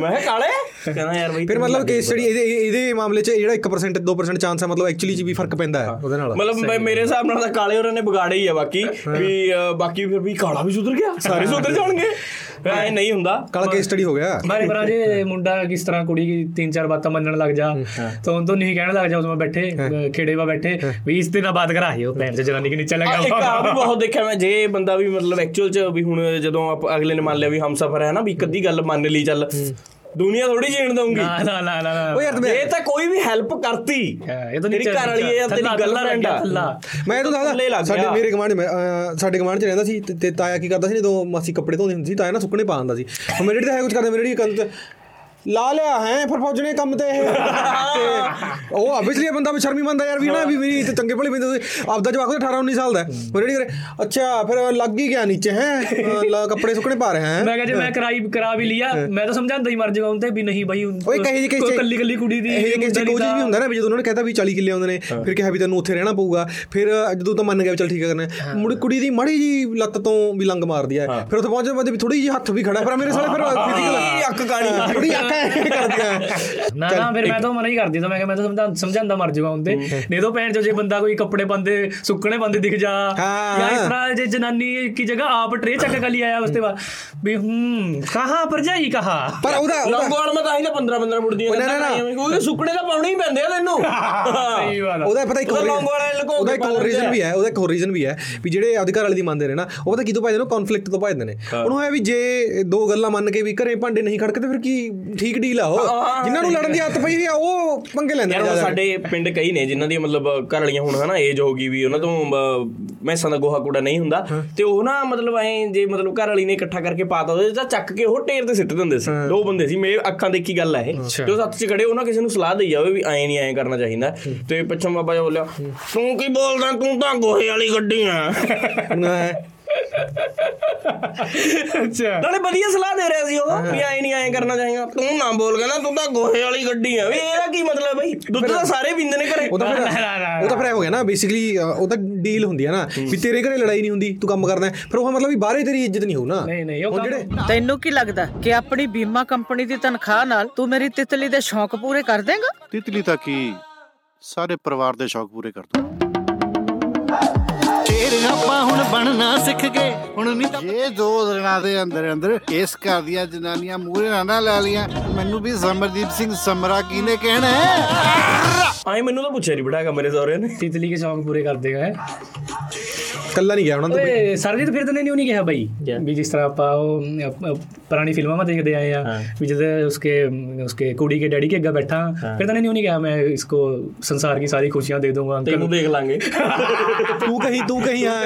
S3: ਮੈਂ ਕਾਲੇ? ਕਹਿੰਦਾ ਯਾਰ ਬਈ
S1: ਫਿਰ ਮਤਲਬ ਕੇਸ ਸਟੱਡੀ ਇਹਦੇ ਇਹਦੇ ਮਾਮਲੇ 'ਚ ਜਿਹੜਾ 1% 2% ਚਾਂਸ ਹੈ ਮਤਲਬ ਐਕਚੁਅਲੀ 'ਚ ਵੀ ਫ਼ਰਕ ਪੈਂਦਾ ਹੈ ਉਹਦੇ ਨਾਲ।
S3: ਮਤਲਬ ਮੇਰੇ ਹਿਸਾਬ ਨਾਲ ਤਾਂ ਕਾਲੇ ਹੋਰਾਂ ਨੇ ਕਾੜਾ ਹੀ ਹੈ ਬਾਕੀ ਵੀ ਬਾਕੀ ਫਿਰ ਵੀ ਕਾੜਾ ਵੀ ਸੁਧਰ ਗਿਆ ਸਾਰੇ ਸੁਧਰ ਜਾਣਗੇ। ਐ ਨਹੀਂ ਹੁੰਦਾ।
S1: ਕਾਲਾ ਕੇਸ ਸਟੱਡੀ ਹੋ ਗਿਆ।
S2: ਮਾਰੇ ਪਰ ਜੇ ਮੁੰਡਾ ਕਿਸ ਤਰ੍ਹਾਂ ਕੁੜੀ ਦੀ ਤਿੰਨ ਚਾਰ ਬਾਤਾਂ ਮੰਨਣ ਲੱਗ ਜਾ ਤਾਂ ਉਹਨਾਂ ਤੋਂ ਨਹੀਂ ਕਹਿਣ ਲੱਗ ਜਾ ਉਸ ਮੈਂ ਬੈਠੇ ਖੇੜੇ 'ਵਾ ਬੈਠੇ 20 ਦਿਨਾਂ ਬਾਅਦ ਕਰਾਇਓ ਭੈਣ ਚ ਜਨਾਨੀ ਕਿ ਨੀਚੇ ਲੱਗਾ
S3: ਇੱਕ ਆ। ਵੀ ਬਹੁਤ ਦੇਖਿਆ ਮੈਂ ਜੇ ਬੰਦਾ ਵੀ ਮਤਲਬ ਐਕਚੁਅਲ 'ਚ ਵੀ ਹੁਣ ਜਦੋਂ ਅਗਲੇ ਨੇ ਮੰਨ ਲਿਆ ਵੀ ਹਮਸਫਰ ਹੈ ਨਾ ਵੀ ਇੱਕ ਅੱਧੀ ਗੱਲ ਮੰਨ ਲਈ ਚੱਲ। ਦੁਨੀਆ ਥੋੜੀ ਜੀਣ ਦਊਂਗੀ।
S2: ਨਾ ਨਾ ਨਾ ਨਾ
S1: ਉਹ ਯਾਰ
S3: ਇਹ ਤਾਂ ਕੋਈ ਵੀ ਹੈਲਪ ਕਰਤੀ
S2: ਇਹ ਤਾਂ
S3: ਤੇਰੀ ਘਰ ਵਾਲੀ ਹੈ ਯਾਰ ਤੇਰੀ
S2: ਗੱਲਾਂ ਰਹਿੰਦਾ
S1: ਮੈਂ
S3: ਤਾਂ
S1: ਦੱਸਦਾ ਸਾਡੇ ਮੇਰੇ ਕਮਾਂਡ ਸਾਡੇ ਕਮਾਂਡ ਚ ਰਹਿੰਦਾ ਸੀ ਤੇ ਤਾਇਆ ਕੀ ਕਰਦਾ ਸੀ ਜਦੋਂ ਮਾਸੀ ਕੱਪੜੇ ਧੋਂਦੀ ਹੁੰਦੀ ਸੀ ਤਾਇਆ ਨਾ ਸੁੱਕਣੇ ਪਾ ਦਿੰਦਾ ਸੀ। ਹੁਣ ਮੇਰੇ ਡੈਡੀ ਤਾਂ ਹੈ ਕੁਝ ਕਰਦਾ ਮੇਰੇ ਡੈਡੀ ਲਾ ਲਿਆ ਹੈ ਫਿਰ ਫੌਜਣੇ ਕੰਮ ਤੇ ਇਹ ਉਹ ਆਬਵੀਅਸਲੀ ਬੰਦਾ ਵੀ ਸ਼ਰਮੀ ਬੰਦਾ ਯਾਰ ਵੀ ਨਾ ਵੀ ਮੇਰੀ ਚੰਗੇ ਭਲੇ ਬੰਦੇ ਆਪਦਾ ਜਵਾਕ 18 19 ਸਾਲ ਦਾ ਉਹ ਰੇੜੀ ਕਰੇ ਅੱਛਾ ਫਿਰ ਲੱਗ ਹੀ ਗਿਆ ਨੀਚੇ ਹੈ ਕੱਪੜੇ ਸੁੱਕਣੇ ਪਾ ਰਿਹਾ ਹੈ
S2: ਮੈਂ ਕਿਹਾ ਜੇ ਮੈਂ ਕਰਾਈ ਕਰਾ ਵੀ ਲਿਆ ਮੈਂ ਤਾਂ ਸਮਝਾਉਂਦਾ ਹੀ ਮਰ ਜਾਵਾਂ ਤੇ ਵੀ ਨਹੀਂ ਬਾਈ
S1: ਓਏ ਕਹੇ ਜੀ ਕਿਸੇ
S2: ਕੱਲੀ ਕੱਲੀ ਕੁੜੀ ਦੀ
S1: ਇਹ ਕਿਸੇ ਕੋਚ ਵੀ ਹੁੰਦਾ ਨਾ ਵੀ ਜਦੋਂ ਉਹਨਾਂ ਨੇ ਕਹਿਤਾ ਵੀ 40 ਕਿੱਲੇ ਆਉਂਦੇ ਨੇ ਫਿਰ ਕਿਹਾ ਵੀ ਤੈਨੂੰ ਉੱਥੇ ਰਹਿਣਾ ਪਊਗਾ ਫਿਰ ਜਦੋਂ ਤਾਂ ਮੰਨ ਗਿਆ ਵੀ ਚਲ ਠੀਕ ਹੈ ਕਰਨਾ ਮੁੜ ਕੁੜੀ ਦੀ ਮੜੀ ਜੀ ਲੱਤ ਤੋਂ ਵੀ ਲੰਗ ਮਾਰਦੀ ਹੈ ਫਿਰ ਉੱਥੇ ਪਹੁੰਚਣ ਬਾਅਦ ਵੀ ਥੋੜੀ ਜੀ ਹੱਥ ਵੀ ਖੜਾ ਫਿਰ ਮੇਰੇ ਸਾਲੇ ਫਿਰ ਫਿਜ਼ੀਕਲ
S3: ਅੱਕ ਗਾਣੀ
S1: ਥੋੜੀ ਅੱਕ ਕਰਦੀਆਂ।
S2: ਨਾ ਨਾ ਫਿਰ ਮੈਂ ਤਾਂ ਮਨਾ ਹੀ ਕਰਦੀ ਤਾਂ ਮੈਂ ਕਿਹਾ ਮੈਂ ਤਾਂ ਸਮਝਾ ਸਮਝਾਉਂਦਾ ਮਰ ਜਾਊਗਾ ਹੁੰਦੇ ਨਹੀਂ ਤਾਂ ਭੈਣ ਚੋ ਜੇ ਬੰਦਾ ਕੋਈ ਕੱਪੜੇ ਬੰਦੇ ਸੁੱਕਣੇ ਬੰਦੇ ਦਿਖ ਜਾ
S1: ਹਾਂ।
S2: ਜਾਂ ਇਸ ਤਰ੍ਹਾਂ ਜੇ ਜਨਾਨੀ ਕੀ ਜਗ੍ਹਾ ਆਪ ਟਰੇ ਚੱਕ ਕੇ ਲਈ ਆਇਆ ਉਸਤੇ ਬਾਅਦ ਵੀ ਹੂੰ ਕਹਾ ਪਰ ਜਾਈ ਕਹਾ।
S1: ਪਰ ਉਹਦਾ
S3: ਲੰਗੋੜ ਮੈਂ ਤਾਂ ਹੀ ਤਾਂ 15 15 ਮੁੜਦੀਆਂ
S1: ਨਾ, ਨਾ।
S3: ਕਿਉਂਕਿ ਸੁੱਕਣੇ ਤਾਂ ਪਾਉਣੇ ਹੀ ਪੈਂਦੇ ਆ ਤੈਨੂੰ।
S2: ਸਹੀ ਆ।
S1: ਉਹਦਾ ਪਤਾ ਇੱਕ
S3: ਉਹਦਾ ਵਾਲਾ
S1: ਇੱਕ ਹੋਰ ਰੀਜ਼ਨ। ਵੀ ਹੈ ਉਹਦਾ ਇੱਕ ਹੋਰ ਰੀਜ਼ਨ ਵੀ ਹੈ ਵੀ ਜਿਹੜੇ ਅਧਿਕਾਰ ਵਾਲੇ ਦੀ ਮੰਨਦੇ ਨੇ ਨਾ ਉਹ ਪਤਾ ਕਿਦੋਂ ਭਜਦੇ ਨੇ ਕਨਫਲਿਕਟ ਤੋਂ ਭਜਦੇ ਨੇ। ਉਹਨੂੰ ਹੋਇਆ ਵੀ ਜੇ ਦੋ ਗੱਲਾਂ ਮੰਨ ਕੇ ਵੀ ਘਰੇ ਭਾਂਡੇ ਨਹੀਂ ਖੜਕਦੇ ਫਿਰ ਕੀ ਠੀਕ ਡੀਲ ਆ ਉਹ। ਜਿਨ੍ਹਾਂ ਨੂੰ ਲੜਨ ਦੀ ਆਦਤ ਪਈ ਆ ਉਹ ਪੰਗੇ ਲੈਂਦੇ ਜ਼ਿਆਦਾ।
S3: ਸਾਡੇ ਪਿੰਡ ਕਈ ਨੇ ਜਿਨ੍ਹਾਂ ਦੀ ਮਤਲਬ ਘਰ ਵਾਲੀਆਂ ਹੁਣ ਹਨਾ ਏਜ ਹੋ ਗਈ ਵੀ ਉਹਨਾਂ ਤੋਂ ਮੈਸਾਂ ਦਾ ਗੋਹਾ ਕੂੜਾ ਨਹੀਂ ਹੁੰਦਾ। ਤੇ ਉਹ ਨਾ ਮਤਲਬ ਐ ਜੇ ਮਤਲਬ ਘਰ ਵਾਲੀ ਨੇ ਇਕੱਠਾ ਕਰਕੇ ਪਾਤਾ ਉਹਦੇ ਤਾਂ ਚੱਕ ਕੇ ਉਹ ਢੇਰ ਤੇ ਸਿੱਟ ਦਿੰਦੇ ਸੀ। ਦੋ ਬੰਦੇ ਸੀ ਮੇਰੇ ਅੱਖਾਂ ਦੇਖੀ ਗੱਲ ਆ ਇਹ। ਤੇ ਉਹ ਸੱਤ ਚ ਖੜੇ ਉਹਨਾਂ ਕਿਸੇ ਨੂੰ ਸਲਾਹ ਦੇਈ ਜਾਵੇ ਵੀ ਐ ਨਹੀਂ ਐ ਕਰਨਾ ਚਾਹੀਦਾ। ਤੇ ਪਿੱਛੋਂ ਬਾਬਾ ਜੀ ਬੋਲਿਆ ਤੂੰ ਕੀ ਬੋਲਦਾ? ਤੂੰ ਤਾਂ ਗੋਹੇ ਵਾਲੀ ਗੱਡੀ ਆ।
S2: ਅੱਛਾ।
S3: ਨਾਲੇ ਵਧੀਆ ਸਲਾਹ ਦੇ ਰਿਹਾ ਸੀ ਉਹ ਵੀ ਐ ਨਹੀਂ ਐ ਕਰਨਾ ਚਾਹੀਦਾ। ਤੂੰ ਨਾ ਬੋਲ ਕਹਿੰਦਾ ਤੂੰ ਤਾਂ ਗੋਹੇ ਵਾਲੀ ਗੱਡੀ ਆ। ਵੀ ਇਹਦਾ ਕੀ ਮਤਲਬ ਬਈ? ਦੁੱਧ ਤਾਂ ਸਾਰੇ ਪੀਂਦੇ ਨੇ ਘਰੇ।
S1: ਉਹ ਤਾਂ ਫਿਰ ਉਹ ਤਾਂ ਫਿਰ ਹੋ ਗਿਆ ਨਾ ਬੇਸਿਕਲੀ ਉਹ ਤਾਂ ਡੀਲ ਹੁੰਦੀ ਆ ਨਾ ਵੀ ਤੇਰੇ ਘਰੇ ਲੜਾਈ ਨਹੀਂ ਹੁੰਦੀ ਤੂੰ ਕੰਮ ਕਰਦਾ ਹੈ। ਫਿਰ ਉਹ ਮਤਲਬ ਵੀ ਬਾਹਰੇ ਤੇਰੀ ਇੱਜ਼ਤ ਨਹੀਂ ਹੋਊ ਨਾ।
S2: ਨਹੀਂ ਨਹੀਂ ਉਹ
S1: ਜਿਹੜੇ
S7: ਤੈਨੂੰ ਕੀ ਲੱਗਦਾ ਕਿ ਆਪਣੀ ਬੀਮਾ ਕੰਪਨੀ ਦੀ ਤਨਖਾਹ ਨਾਲ ਤੂੰ ਮੇਰੀ ਤਿਤਲੀ ਦੇ ਸ਼ੌਂਕ ਪੂਰੇ ਕਰ ਦੇਂਗਾ?
S5: ਤਿਤਲੀ ਤਾਂ ਕੀ? ਸਾਰੇ ਪਰਿਵਾਰ ਦੇ ਸ਼ੌਕ ਪੂਰੇ ਕਰ ਦੋ
S10: ਸ਼ੇਰ ਆਪਾਂ ਹੁਣ ਬਣਨਾ ਸਿੱਖ ਗਏ। ਹੁਣ ਨਹੀਂ ਤਾਂ ਇਹ ਦੋ ਦਿਨਾਂ ਦੇ ਅੰਦਰ ਅੰਦਰ ਇਸ ਘਰ ਦੀਆਂ ਜਨਾਨੀਆਂ ਮੂਹਰੇ ਨਾ ਨਾ ਲਾ ਲੀਆਂ ਮੈਨੂੰ ਵੀ ਸਮਰਦੀਪ ਸਿੰਘ ਸਮਰਾ ਕੀ ਨੇ ਕਹਿਣਾ ਹੈ?
S3: ਆਏ ਮੈਨੂੰ ਤਾਂ ਪੁੱਛਿਆ ਨਹੀਂ ਬਿਠਾਗਾ ਮੇਰੇ ਸਹੁਰੇ ਨੇ।
S2: ਤਿਤਲੀ ਕੇ ਸ਼ੌਂਕ ਪੂਰੇ ਕਰ ਦੇਗਾ ਹੈ।
S1: ਕੱਲਾ ਨਹੀਂ ਗਿਆ ਉਹਨਾਂ ਤੋਂ
S2: ਓਏ ਸਰਜੀਤ ਫਿਰ ਨੇ ਨਹੀਂ ਕਿਹਾ ਬਾਈ? ਵੀ ਜਿਸ ਤਰ੍ਹਾਂ ਆਪਾਂ ਉਹ ਪੁਰਾਣੀ ਫਿਲਮਾਂ ਮਾ ਦੇਖਦੇ ਆਏ ਆ ਵੀ ਜਦ ਉਸਕੇ ਉਸਕੇ ਕੁੜੀ ਕੇ ਡੈਡੀ ਕੇ ਅੱਗੇ ਬੈਠਾ ਫਿਰ ਨੇ ਨਹੀਂ ਕਿਹਾ ਮੈਂ ਇਸਕੋ ਸੰਸਾਰ ਕੀ ਸਾਰੀ ਖੁਸ਼ੀਆਂ ਦੇ ਦੂੰਗਾ ਅੰਕਲ।
S3: ਤੈਨੂੰ ਦੇਖ ਲਾਂਗੇ।
S1: ਤੂੰ ਕਹੀਂ ਤੂੰ ਕਹੀਂ ਹਾਂ।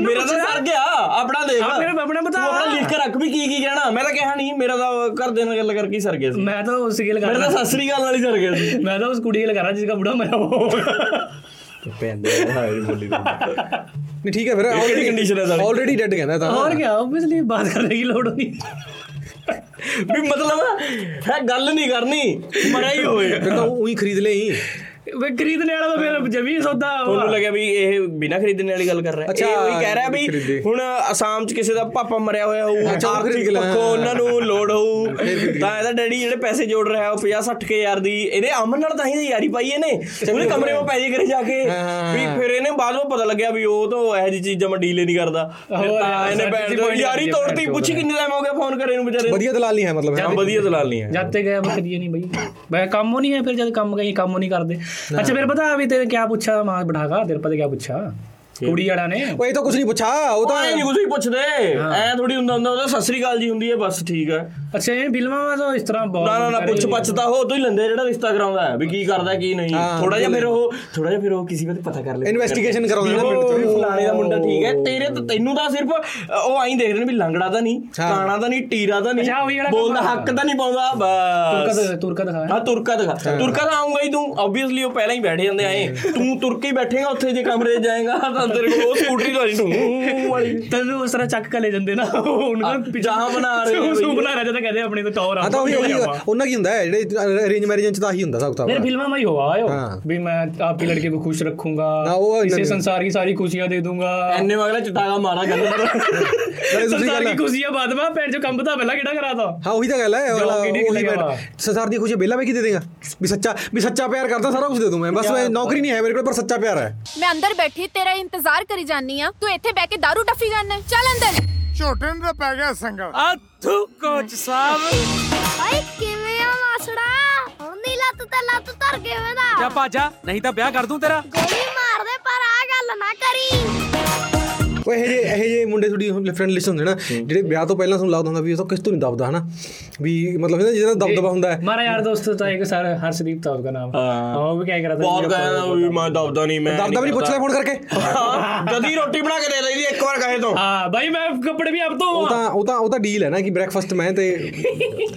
S3: ਮੇਰਾ ਤਾਂ ਸਰ ਗਿਆ ਆਪਣਾ ਦੇਖ।
S2: ਮੇਰਾ ਆਪਣਾ ਬਤਾ।
S3: ਆਪਣਾ ਲਿਖ ਕੇ ਰੱਖ ਵੀ ਕੀ ਕੀ ਕਹਿਣਾ। ਮੈਂ ਤਾਂ ਕਿਹਾ ਨਹੀਂ ਮੇਰਾ ਤਾਂ ਘਰ ਦੇ ਨਾਲ ਗੱਲ ਕਰਕੇ ਸਰ ਗਿਆ ਸੀ।
S2: ਮੈਂ ਤਾਂ ਉਸ
S3: ਗੱਲ ਕਰ
S2: ਰਿਹਾ
S3: ਮੇਰਾ ਤਾਂ ਸਸਰੀ ਗੱਲ ਵਾਲੀ ਸਰ ਗਿਆ ਸੀ।
S2: ਮੈਂ ਤਾਂ ਉਸ ਕੁੜੀ ਗੱਲ ਕਰ ਰਿਹਾ ਜਿਸ ਦਾ ਬੁੜਾ ਮੈਂ
S3: ਪੈਂਦੇ ਹਾਇਰ ਬੋਲੀ
S1: ਨਹੀਂ ਠੀਕ ਹੈ ਫਿਰ
S3: ਆਲਰੇਡੀ ਕੰਡੀਸ਼ਨ ਹੈ ਸਾਡੀ?
S1: ਆਲਰੇਡੀ ਡੈਡ ਕਹਿੰਦਾ ਤਾਂ।
S2: ਹੋਰ ਕੀ ਆਬਵੀਅਸਲੀ ਬਾਤ ਕਰਨ ਦੀ ਲੋੜ ਨਹੀਂ।
S3: ਵੀ ਮਤਲਬ ਹੈ ਗੱਲ ਨਹੀਂ ਕਰਨੀ ਮਰਿਆ ਹੀ ਹੋਵੇ
S1: ਫਿਰ ਤਾਂ ਉਹੀ ਖਰੀਦ ਲਈ।
S2: ਵੇ ਖਰੀਦਣੇ ਵਾਲਾ ਤਾਂ ਫਿਰ ਜਮੀ ਸੌਦਾ
S3: ਤੁਹਾਨੂੰ ਲੱਗਿਆ ਵੀ ਇਹ ਬਿਨਾ ਖਰੀਦਣੇ ਵਾਲੀ ਗੱਲ ਕਰ ਰਿਹਾ। ਇਹ ਉਹੀ ਕਹਿ ਰਿਹਾ ਵੀ ਹੁਣ ਅਸਾਮ ਚ ਕਿਸੇ ਦਾ ਪਾਪਾ ਮਰਿਆ ਹੋਇਆ ਹੋਊ
S1: ਆਖਰੀ
S3: ਪੱਖੋਂ ਉਹਨਾਂ ਨੂੰ ਲੋੜ ਹੋਊ ਤਾਂ ਇਹਦਾ ਡੈਡੀ ਜਿਹੜੇ ਪੈਸੇ ਜੋੜ ਰਿਹਾ ਉਹ 50 60 ਕੇ ਯਾਰ ਦੀ ਇਹਨੇ ਅਮਨ ਨਾਲ ਤਾਂ ਹੀ ਯਾਰੀ ਪਾਈ ਇਹਨੇ। ਉਹਨੇ ਕਮਰੇ 'ਚ ਪੈਸੇ ਕਰੇ ਜਾ ਕੇ। ਵੀ ਫਿਰ ਇਹਨੇ ਬਾਅਦ ਵਿੱਚ ਪਤਾ ਲੱਗਿਆ ਵੀ ਉਹ ਤਾਂ ਇਹ ਜੀ ਚੀਜ਼ਾਂ ਮੈਂ ਡੀਲ ਨਹੀਂ ਕਰਦਾ। ਤਾਂ ਇਹਨੇ
S2: ਬੈਠ
S3: ਤੋਂ ਯਾਰੀ ਤੋੜਤੀ। ਪੁੱਛੀ ਕਿੰਨੇ ਟਾਈਮ ਹੋ ਗਿਆ ਫੋਨ ਕਰੇ ਨੂੰ ਵਿਚਾਰੇ
S1: ਵਧੀਆ ਦਲਾਲੀ ਹੈ ਮਤਲਬ ਹਾਂ
S3: ਵਧੀਆ ਦਲਾਲੀ ਹੈ
S2: ਜਦ ਤੇ ਗਿਆ ਮੈਂ ਕਰੀਏ ਨਹੀਂ ਬਈ। ਮੈਂ ਕੰਮ ਨਹੀਂ ਹੈ ਫਿਰ ਜਦ ਕੰਮ ਕਹੀ ਕੰਮ ਨਹੀਂ ਕਰਦੇ। अच्छा फिर बता अभी तेरे क्या पूछा मां बिठा का तेरे पता क्या पूछा ਕੁੜੀ ਵਾਲਾ ਨੇ।
S1: ਉਹ ਇਹ ਤਾਂ ਕੁਝ ਨਹੀਂ ਪੁੱਛਾ ਉਹ ਤਾਂ
S3: ਇਹ ਨਹੀਂ ਕੁਝ ਵੀ ਪੁੱਛਦੇ। ਐ ਥੋੜੀ ਹੁੰਦਾ ਹੁੰਦਾ ਉਹਦਾ ਸਤਿ ਸ੍ਰੀ ਅਕਾਲ ਜੀ ਹੁੰਦੀ ਹੈ ਬਸ ਠੀਕ ਹੈ।
S2: ਅੱਛਾ ਇਹ ਫਿਲਮਾਂ ਵਿੱਚ ਤਾਂ ਇਸ ਤਰ੍ਹਾਂ ਬਹੁਤ
S3: ਨਾ ਨਾ ਨਾ ਪੁੱਛ ਪੱਛਦਾ ਹੋ ਉਦੋਂ ਹੀ ਲੈਂਦੇ ਜਿਹੜਾ ਰਿਸ਼ਤਾ ਕਰਾਉਂਦਾ ਹੈ ਵੀ ਕੀ ਕਰਦਾ ਕੀ ਨਹੀਂ। ਥੋੜਾ ਜਿਹਾ ਫਿਰ ਉਹ ਥੋੜਾ ਜਿਹਾ ਫਿਰ ਉਹ ਕਿਸੇ ਵੇਲੇ ਪਤਾ ਕਰ ਲੈਂਦਾ
S1: ਇਨਵੈਸਟੀਗੇਸ਼ਨ ਕਰਾਉਂਦੇ ਨਾ ਪਿੰਡ ਤੋਂ।
S3: ਫਲਾਣੇ ਦਾ ਮੁੰਡਾ ਠੀਕ ਹੈ ਤੇਰੇ ਤੈਨੂੰ ਤਾਂ ਸਿਰਫ ਉਹ ਆਈ ਦੇਖ ਰਹੇ ਨੇ ਵੀ ਲੰਗੜਾ ਤਾਂ ਨਹੀਂ ਕਾਣਾ ਤਾਂ ਨਹੀਂ ਟੀਰਾ ਤਾਂ ਨਹੀਂ ਬੋਲਦਾ ਹੱਕ ਤਾਂ ਨਹੀਂ ਪਾਉਂਦਾ ਬਸ।
S2: ਤੁਰਕਾ ਦਿਖਾ।
S3: ਹਾਂ ਤੁਰਕਾ ਦਿਖਾ। ਤੁਰਕਾ ਤਾਂ ਆਉਂਗਾ ਹੀ ਤੂੰ ਆਬਵੀਅਸਲੀ ਉਹ ਪਹਿਲਾਂ ਹੀ ਬੈਠੇ ਜਾਂਦੇ ਆਏ ਤੂੰ ਤੁਰਕੇ ਹੀ ਬੈਠੇਗਾ ਉੱਥੇ ਜੇ ਕਮਰੇ ਜਾਏਗਾ ਤਾਂ ਤੇਰੇ ਕੋਲ ਉਹ ਸਕੂਟਰੀ ਵਾਲੀ ਨੂੰ ਵਾਲੀ।
S2: ਤੈਨੂੰ ਉਸ ਤਰ੍ਹਾਂ ਚੱਕ ਕੇ ਲੈ ਜਾਂਦੇ ਨਾ। ਉਹਨਾਂ
S3: ਦਾ ਪਿਜਾਮਾ ਬਣਾ ਰਹੇ
S2: ਹੋ
S3: ਸੂ
S2: ਬਣਾ ਰਹੇ ਤਾਂ ਕਹਿੰਦੇ ਆਪਣੇ ਤੋਂ ਟੌਰ
S1: ਆ ਤਾਂ ਉਹੀ ਉਹਨਾਂ ਕੀ ਹੁੰਦਾ ਹੈ ਜਿਹੜੇ ਅਰੇਂਜ ਮੈਰਿਜਾਂ ਚ ਤਾਂ ਹੀ ਹੁੰਦਾ ਸਭ
S2: ਕੁਝ ਮੇਰੇ ਫਿਲਮਾਂ
S1: ਮੈਂ
S2: ਹੀ ਹੋਆ ਆਇਓ। ਵੀ ਮੈਂ ਆਪਕੀ ਲੜਕੇ
S1: ਨੂੰ ਖੁਸ਼
S2: ਰੱਖੂੰਗਾ
S1: ਇਸੇ
S2: ਸੰਸਾਰ ਦੀ ਸਾਰੀ ਖੁਸ਼ੀਆਂ ਦੇ ਦੂੰਗਾ।
S3: ਐਨੇ ਮਗਲਾ ਚਟਾਗਾ ਮਾਰਾ ਗੱਲ
S2: ਸੰਸਾਰ ਦੀ ਖੁਸ਼ੀਆਂ ਬਾਦ ਮਾ ਪੈਰ ਜੋ ਕੰਮ ਤਾਂ ਪਹਿਲਾਂ ਕਿਹੜਾ ਕਰਾਤਾ?
S1: ਹਾਂ ਉਹੀ ਤਾਂ ਗੱਲ ਹੈ ਉਹੀ ਸੰਸਾਰ ਦੀ ਖੁਸ਼ੀ ਬੇਲਾ ਮੈਂ ਕੀ ਦੇ ਦੇਗਾ? ਵੀ ਸੱਚਾ ਵੀ ਸੱਚਾ ਪਿਆਰ ਕਰਦਾ ਸਾਰਾ ਕੁਝ ਦੇ ਦੂੰ ਮੈਂ। ਬਸ ਨੌਕਰੀ ਨਹੀਂ ਹੈ ਮੇਰੇ ਕੋਲ ਪਰ ਸੱਚਾ ਪਿਆਰ ਹੈ।
S8: ਮੈਂ ਅੰਦਰ ਬੈਠੀ ਤੇਰਾ ਇੰਤਜ਼ਾਰ ਕਰੀ ਜਾਨੀ ਆ ਤੂੰ ਇੱਥੇ ਬਹਿ ਕੇ दारू ਟੱਫੀ ਜਾਂਦਾ ਚੱਲ ਅੰਦਰ।
S9: ਝੋਟੇ ਨੂੰ ਤਾਂ ਪੈ ਗਿਆ ਸੰਗਲ।
S4: ਆਥੂ ਕੋਚ ਸਾਹਿਬ।
S6: ਓਏ ਕਿਵੇਂ ਆ ਮਾਸੜਾ? ਹੁਣ ਦੀ ਲੱਤ ਤੇ ਲੱਤ ਧਰ ਕੇ
S4: ਜਾ
S6: ਵੇਦਾ
S4: ਭਾਜਾ ਨਹੀਂ ਤਾਂ ਵਿਆਹ ਕਰ ਦੂੰ ਤੇਰਾ।
S6: ਗੋਲੀ ਮਾਰ ਦੇ ਪਰ ਆ ਗੱਲ ਨਾ ਕਰੀ।
S1: ਉਹ ਇਹ ਜੇ ਇਹ ਜੇ ਮੁੰਡੇ ਥੋੜੀ ਫਰੈਂਡ ਲਿਸਟ ਹੁੰਦੇ ਨਾ ਜਿਹੜੇ ਵਿਆਹ ਤੋਂ ਪਹਿਲਾਂ ਤੁਹਾਨੂੰ ਲੱਗਦਾ ਹੁੰਦਾ ਵੀ ਉਹ ਤਾਂ ਕਿਸ ਤੋਂ ਨਹੀਂ ਦਬਦਾ ਹਨਾ? ਵੀ ਮਤਲਬ ਇਹਦਾ ਜਿਹੜਾ ਦਬਦਬਾ ਹੁੰਦਾ ਹੈ।
S2: ਮਾਰਾ ਯਾਰ ਦੋਸਤ ਤਾਂ ਇੱਕ ਸਰ ਹਰਸ਼ਦੀਪ
S3: ਤੌਰ
S2: ਦਾ ਨਾਮ। ਉਹ ਵੀ ਕਹਿ ਕਰਾ ਤਾ
S3: ਬਹੁਤ ਕਹਿੰਦਾ ਵੀ ਮੈਂ ਦਬਦਾ ਨਹੀਂ ਮੈਂ
S1: ਦਬਦਾ ਵੀ ਨਹੀਂ ਪੁੱਛਦਾ ਫੋਨ ਕਰਕੇ।
S3: ਜਦੀ ਰੋਟੀ ਬਣਾ ਕੇ ਦੇ ਲਈ ਇੱਕ ਵਾਰ ਕਹੇ ਤੋਂ।
S2: ਹਾਂ ਭਾਈ ਮੈਂ ਕੱਪੜੇ ਵੀ ਆਪ ਤੋਂ
S1: ਉਹ ਤਾਂ ਉਹ ਤਾਂ ਉਹ ਤਾਂ ਡੀਲ ਹੈ ਨਾ ਕਿ ਬ੍ਰੈਕਫਾਸਟ ਮੈਂ ਤੇ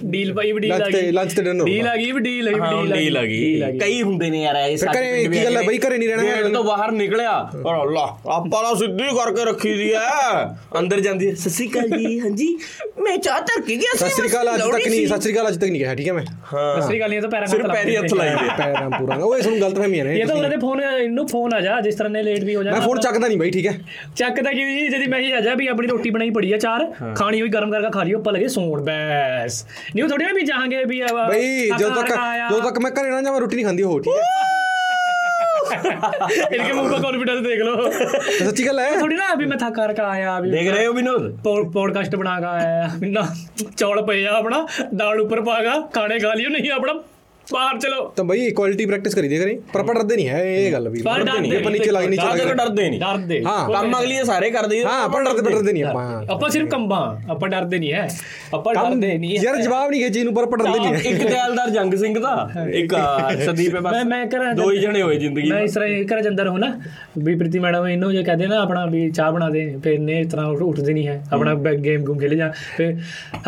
S2: ਡੀਲ ਭਾਈ
S1: ਵੀ
S2: ਡੀਲ
S1: ਆ
S2: ਗਈ।
S1: ਲੰਚ ਤੇ
S2: ਡਿਨਰ ਡੀਲ ਆ ਗਈ
S3: ਵੀ
S2: ਡੀਲ
S3: ਡੀਲ ਆ ਗਈ ਕਈ ਹੁੰਦੇ ਨੇ ਯਾਰ ਇਹ ਸਾਡੇ
S1: ਕੀ ਗੱਲ ਹੈ ਭਾਈ ਘਰੇ ਨਹੀਂ ਰਹਿਣਾ।
S3: ਤੋਂ ਬਾਹਰ ਨਿਕਲਿਆ। ਔਰ ਅੱਲਾ ਆਪਾਂ ਦਾ ਸਿੱਧੀ ਕਰਕੇ ਰੱਖੀ ਦੀ ਐ ਅੰਦਰ ਜਾਂਦੀ ਹੈ, ਸਤਿ ਸ੍ਰੀ ਅਕਾਲ ਜੀ। ਹਾਂਜੀ। ਮੈਂ ਚਾਹ ਧਰ ਕੇ ਗਿਆ ਸੀ
S1: ਸਤਿ ਸ੍ਰੀ ਅਕਾਲ ਅੱਜ ਤੱਕ ਨਹੀਂ। ਸਤਿ ਸ੍ਰੀ ਅਕਾਲ ਅੱਜ ਤੱਕ ਨਹੀਂ ਕਿਹਾ ਠੀਕ ਹੈ ਮੈਂ?
S3: ਹਾਂ।
S2: ਸਸਰੀ ਗੱਲ ਨਹੀਂ ਤਾਂ ਪੈਰਾਂ
S3: ਸਿਰਫ ਪੈਰੀ ਹੱਥ ਲਾਈ ਦੇ।
S1: ਪੈਰਾਂ ਪੂਰਾ। ਓਏ ਤੁਹਾਨੂੰ ਗਲਤ ਫਹਿਮੀਆਂ ਨੇ
S2: ਇਹ ਤਾਂ ਉਹਦੇ ਫੋਨ ਇਹਨੂੰ ਫੋਨ ਆ ਜਾ ਜਿਸ ਤਰ੍ਹਾਂ ਨੇ ਲੇਟ ਵੀ ਹੋ ਜਾ
S1: ਮੈਂ ਫੋਨ ਚੱਕਦਾ ਨਹੀਂ ਬਾਈ ਠੀਕ ਹੈ?
S2: ਚੱਕਦਾ ਕਿ ਜੀ? ਜਦੀ ਮੈਂ ਹੀ ਆ ਜਾ ਵੀ ਆਪਣੀ ਰੋਟੀ ਬਣਾਈ ਪੜੀ ਆ ਚਾਰ। ਖਾਣੀ ਹੋਈ ਗਰਮ ਕਰਕੇ ਖਾ ਲਈ ਉੱਪਰ ਲਗੇ ਸੌਣ ਬੈਸ। ਨਹੀਂ ਥੋੜੀ ਨਾ ਵੀ ਜਾਹਾਂਗੇ ਵੀ ਆ-
S1: ਬਈ ਜਦੋਂ ਤੱਕ। ਜਦੋਂ ਤੱਕ ਮੈਂ ਘਰੇ ਨਾ ਜਾਵਾਂ ਰੋਟੀ ਨਹੀਂ ਖਾਂਦੀ ਉਹ ਠੀਕ ਹੈ?
S2: इनके मुंह पर कॉन्फिडेंस देख लो
S1: सच्ची गल है
S2: थोड़ी ना अभी मैं थक कर आया अभी
S3: देख रहे हो विनोद
S2: पॉडकास्ट बना के आया ना चौड़ पे अपना दाल ऊपर पागा खाने खा लियो नहीं अपना ਬਾਹਰ ਚਲੋ।
S1: ਤਾਂ ਬਈ ਇਕੁਆਲਿਟੀ ਪ੍ਰੈਕਟਿਸ ਕਰੀ ਦੇ ਕਰੇ ਪਰ ਆਪਾਂ ਡਰਦੇ ਨਹੀਂ ਹੈ ਇਹ ਗੱਲ ਵੀ।
S2: ਪਰ ਡਰਦੇ ਨਹੀਂ।
S1: ਆਪਾਂ ਨੀਚੇ ਲੱਗ ਨਹੀਂ
S3: ਡਰਦੇ
S1: ਚੱਲਾਂਗੇ
S3: ਡਰਦੇ ਨਹੀਂ।
S2: ਡਰਦੇ।
S1: ਹਾਂ।
S3: ਕੰਮ ਅਗਲੀ ਸਾਰੇ ਕਰਦੇ
S1: ਹਾਂ ਆਪਾਂ ਡਰਦੇ ਡਰਦੇ ਨਹੀਂ ਆਪਾਂ।
S2: ਆਪਾਂ ਸਿਰਫ ਕੰਬਾਂ। ਆਪਾਂ ਡਰਦੇ ਨਹੀਂ ਹੈ। ਆਪਾਂ ਡਰਦੇ ਨਹੀਂ
S1: ਯਾਰ ਜਵਾਬ ਨਹੀਂ ਹੈ ਚੀਜ਼ ਨੂੰ ਪਰ ਆਪਾਂ ਡਰਦੇ ਨਹੀਂ।
S3: ਇੱਕ ਦਿਆਲਦਾਰ ਜੰਗ ਸਿੰਘ ਦਾ ਇੱਕ ਸਦੀਪ ਹੈ
S2: ਮੈਂ
S3: ਬਸ।
S2: ਮੈਂ ਕਰਾਂ
S3: ਦੋ ਹੀ ਜਣੇ ਹੋਏ ਜ਼ਿੰਦਗੀ
S2: ਮੈਂ ਇਸ ਤਰ੍ਹਾਂ ਇਹ ਘਰ ਜੰਦਰ ਹੂੰ ਨਾ। ਵੀ ਪ੍ਰੀਤੀ ਮੈਡਮ ਇਹਨੂੰ ਜੇ ਕਹਦੇ ਨਾ ਆਪਣਾ ਵੀ ਚਾਹ ਬਣਾ ਦੇ ਫਿਰ ਨੇ ਇਸ ਤਰ੍ਹਾਂ ਉੱਠ- ਉੱਠਦੀ ਨਹੀਂ ਹੈ। ਆਪਣਾ ਗੇਮ ਗੁਮ ਖੇਲੇ ਜਾ। ਫਿਰ